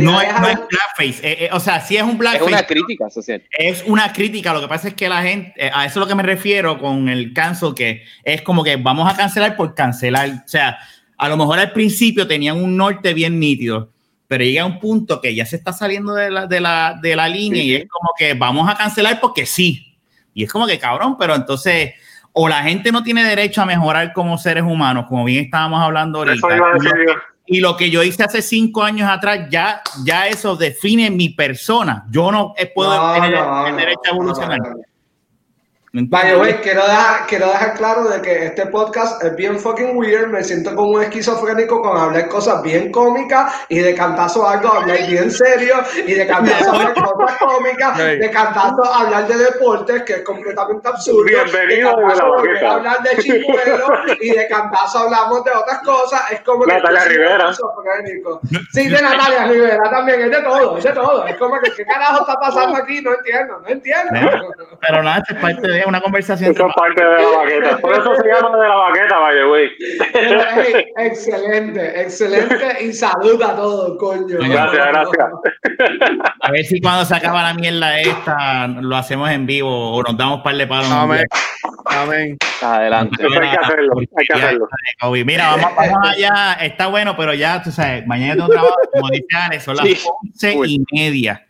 No es, no es blackface, eh, eh, o sea, sí es un Es blackface, una crítica social. es una crítica. Lo que pasa es que la gente, eh, a eso es lo que me refiero con el cancel, que es como que vamos a cancelar por cancelar. O sea, a lo mejor al principio tenían un norte bien nítido, pero llega un punto que ya se está saliendo de la, de la, de la línea Sí, y es como que vamos a cancelar porque sí. Y es como que cabrón, pero entonces, o la gente no tiene derecho a mejorar como seres humanos, como bien estábamos hablando ahorita. Y lo que yo hice hace cinco años atrás, ya, ya eso define mi persona. Yo no puedo No, tener no, el derecho a evolucionar. no, no. ¿Me By the entiendes? way, quiero dejar, quiero dejar claro de que este podcast es bien fucking weird. Me siento como un esquizofrénico con hablar cosas bien cómicas y de cantazo algo hablar bien serio y de cantazo hablar [laughs] cosas cómicas, de cantazo hablar de deportes que es completamente absurdo. Bienvenido de de la cantazo volver baqueta. a hablar de chimuelo y de cantazo hablamos de otras cosas. Es como que Natalia estoy Rivera. esquizofrénico. Sí, de Natalia Rivera también, es de todo, es de todo. Es como que qué carajo está pasando aquí, no entiendo, no entiendo. [laughs] Pero nada, esto es parte de una conversación. Eso es parte de la baqueta. Por eso se llama de la baqueta, way. Pero, hey, excelente, excelente y salud a todos, coño. Gracias, gracias. A ver si cuando se acaba la mierda esta lo hacemos en vivo o nos damos par de palos. Amén. Amén. Adelante. Eso hay que hacerlo, hay que hacerlo. Mira, vamos, vamos allá. Está bueno, pero ya, tú sabes, mañana tengo trabajo, como dice Ale, son las Sí. once y media.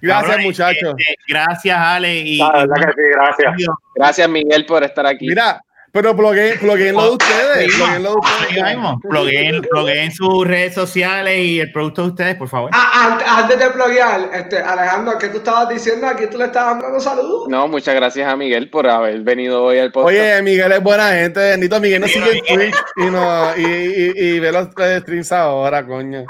Gracias, muchachos. este, gracias, Ale. Y, La y verdad que sí, gracias. Gracias, Miguel, por estar aquí. Mira, Pero pluguen, pluguen lo de ustedes. Sí, Pluguen lo de ustedes. sus redes sociales y el producto de ustedes, por favor. Ah, antes, antes de pluguear, este, Alejandro, ¿qué tú estabas diciendo? Aquí tú le estabas dando saludos. No, muchas gracias a Miguel por haber venido hoy al podcast. Oye, Miguel es buena gente. Bendito Miguel nos sigue en Twitch y, no, y, y, y ve los streams ahora, coño.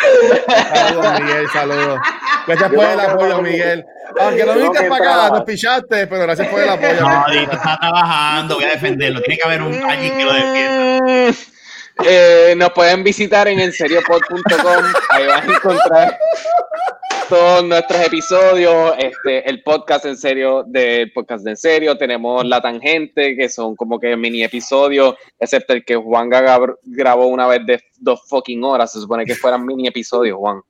Saludos, Miguel, saludos. Gracias por el apoyo, Miguel. Aunque no viniste para acá, nos pichaste, pero gracias por el apoyo. No, Dito está trabajando, voy a defenderlo. Tiene que haber un. Eh, nos pueden visitar en enseriopod.com. Ahí vas a encontrar todos nuestros episodios, este, el podcast en serio del podcast de en serio. Tenemos la tangente, que son como que mini episodios, excepto el que Juan Gaga grabó una vez de dos fucking horas. Se supone que fueran mini episodios, Juan.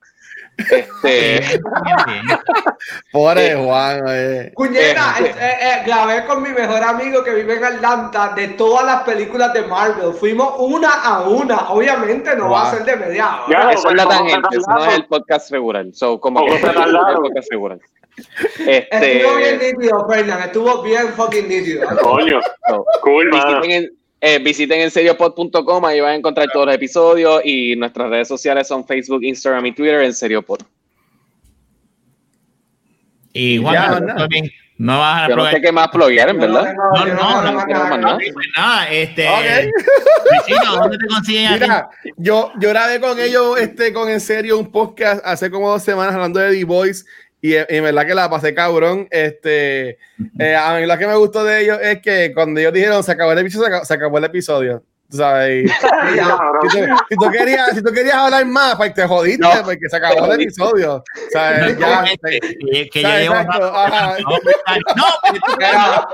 Este, [laughs] Pobre Juan, eh. Cuñeta, Eh, eh, eh, grabé con mi mejor amigo que vive en Atlanta de todas las películas de Marvel. Fuimos una a una. Obviamente no va a ser de media hora. Ya, eso es la tangente, eso no es el podcast regular. So, como que ¿Cómo se es el podcast regular. Este, Estuvo bien nítido, Fernan. Estuvo bien fucking nítido. Coño, so, cool, eh, visiten enseriopod.com, ahí van a encontrar todos los episodios y nuestras redes sociales son Facebook, Instagram y Twitter, en serio pod. Y Juan, también no vas a Yo no probar. sé qué más pluguear, en Yo no verdad. No, no, no, tengo nada. Pues nada, este. ¿dónde te consiguen? Mira, yo, yo grabé con ellos, este, con en serio, un podcast hace como dos semanas hablando de The Voice y, y en verdad que la pasé cabrón. Este, eh, a mí lo que me gustó de ellos es que cuando ellos dijeron se acabó el episodio, se acabó, se acabó el episodio. tú ¿Sabes? Y- [laughs] Cabrón. si, tú, si tú querías, si tú querías hablar más, pues te jodiste, No. porque se acabó el episodio. ¿Sabes? No, Ya, este, que, que ya ¿sabes? No, Pero,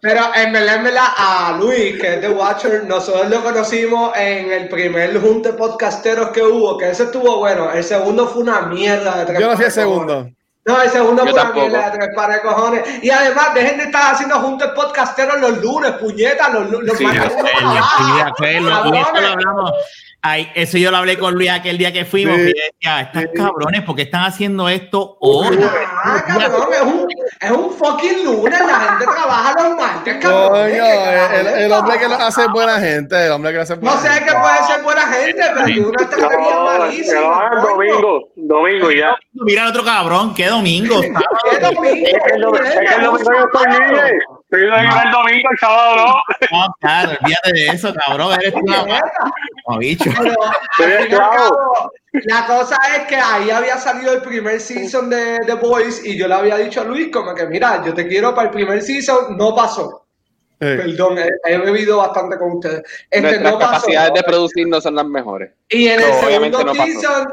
pero en verdad, en verdad, a Luis, que es de Watcher, nosotros lo conocimos en el primer junte podcasteros que hubo, que ese estuvo bueno. El segundo fue una mierda de tres Yo no fui el segundo. No, el segundo Yo fue una tampoco. mierda de tres pares de cojones. Y además, dejen de estar haciendo juntes podcasteros los lunes, puñetas, los, los Sí, martes yo para y eso lo hablamos. Ay, eso yo lo hablé con Luis aquel día que fuimos. Sí. yo decía, estas cabrones, ¿por qué están haciendo esto hoy? Ah, cabrón, es un, es un fucking lunes, la gente trabaja los martes, cabrón. Coño, ¿qué carajo el, hombre que lo hace es buena gente, el hombre que lo hace buena No sé que puede ser buena gente, pero una estrategia No, malísima. hagan coño. domingo, domingo y ya. Mira el otro cabrón, qué domingo. ¿Qué domingo? Es que el domingo, es que el domingo yo estoy libre. Estoy libre el domingo, el sábado no. [laughs] No, claro, olvídate de eso, cabrón. Eres tú una no, bicho. Pero, Sí, claro. cabo, la cosa es que ahí había salido el primer season de The Boys y yo le había dicho a Luis como que mira, yo te quiero para el primer season, no pasó. Sí. Perdón, he, he bebido bastante con ustedes. Este, Nuestras no pasó. capacidades de producir no son las mejores. Y en el No, segundo no pasó. season,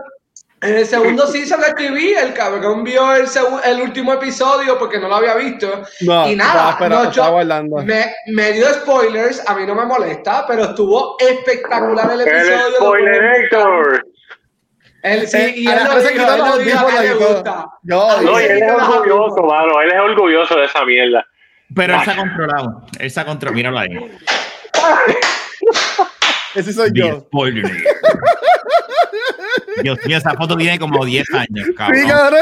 en el segundo season escribí, el cabrón vio el, el último episodio porque no lo había visto. No, y nada, no, yo- estaba guardando. me, me dio spoilers, a mí no me molesta, pero estuvo espectacular el El episodio. spoilerator. Él, sí, Eh, y él lo dijo, lo dijo, a todo. gusta. No, se y él es orgulloso, mano. Él es orgulloso de esa mierda. Pero él se ha controlado. Él se ha controlado. Míralo ahí. [laughs] Ese soy The yo. spoiler. [laughs] Dios mío, esa foto tiene como 10 años, Sí, cabrón. [laughs]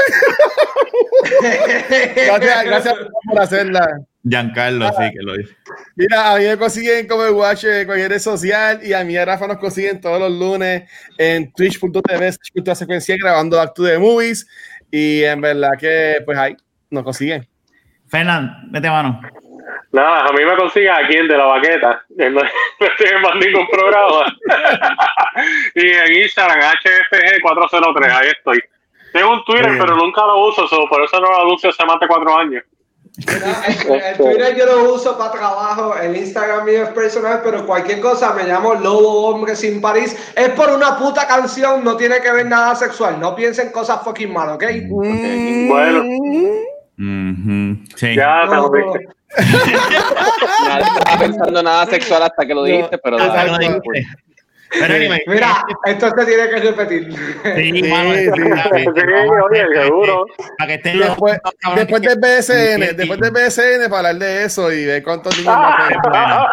Gracias, gracias por hacerla. Giancarlo, sí, que lo dice. Mira, a mí me consiguen como el Watch en cualquier red social y a mí y a Rafa nos consiguen todos los lunes en twitch.tv escucha secuencia grabando Back to the Movies y en verdad que pues ahí nos consiguen. Fernán, vete mano. Nada, a mí me consigue aquí el de la baqueta. No, [laughs] no estoy en más ningún programa. [laughs] y en Instagram, HFG403, ahí estoy. Tengo un Twitter, Bien. pero nunca lo uso, so, por eso no lo anuncio hace más de cuatro años. El, el Twitter yo lo uso para trabajo, el Instagram mío es personal, pero cualquier cosa me llamo Lobo Hombre Sin París. Es por una puta canción, no tiene que ver nada sexual. No piensen cosas fucking mal, ¿ok? Bueno, Ujú, Sí. ya te No, lo dije. [laughs] Nadie estaba pensando nada sexual hasta que lo dijiste, pero Hasta que lo dale, dijiste. Pero anyway, Mira, esto se tiene que repetir. Sí, Sí, mano, sí, sí, oye, seguro. Para que estén Después, los después del BSN, Sí. después del BSN para hablar de eso y ver cuántos niños Ah.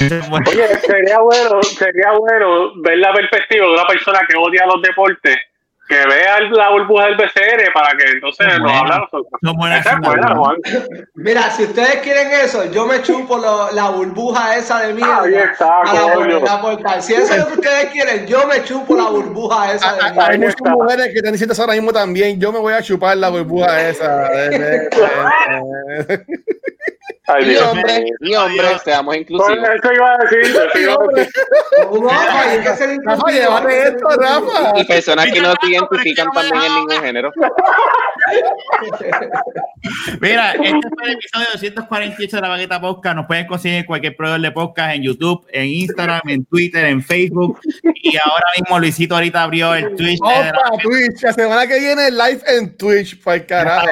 Esa es buena. Oye, sería bueno, sería bueno ver la perspectiva de una persona que odia los deportes, que vea la burbuja del BCR para que entonces Son nos hable a nosotros. Buena. Juan. Mira, si ustedes quieren eso, yo me chupo lo- la burbuja esa de mierda. Ahí está, a la. Si eso es lo que ustedes quieren, yo me chupo la burbuja esa de Hay- mierda. Hay muchas mujeres que están diciendo eso ahora mismo también. Yo me voy a chupar la burbuja esa. [laughs] Ay, Y Dios. hombre, y hombre, seamos Pues inclusivos. eso iba a decir. eso iba a decir. No, hay que ser Rafa, inclusivo. llévate esto, Rafa. Y personas que no se Rafa, identifican también en ningún género. Mira, este fue el episodio 248 de la Bagueta Podcast. Nos pueden conseguir en cualquier proveedor de podcast en YouTube, en Instagram, en Twitter, en Facebook. Y ahora mismo Luisito ahorita abrió el Twitch. de la- Opa, Twitch. La semana que viene live en Twitch, para el carajo.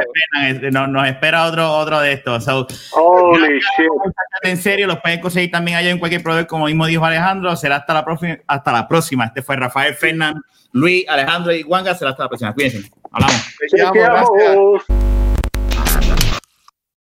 nos, nos espera otro, otro de estos. So, Holy shit. en serio, los pueden conseguir también allá en cualquier proveedor, como mismo dijo Alejandro. Será hasta la, próxima, hasta la próxima. Este fue Rafael Fernández, Luis, Alejandro y Juanga. Será hasta la próxima. Cuídense. Hablamos. Te gracias.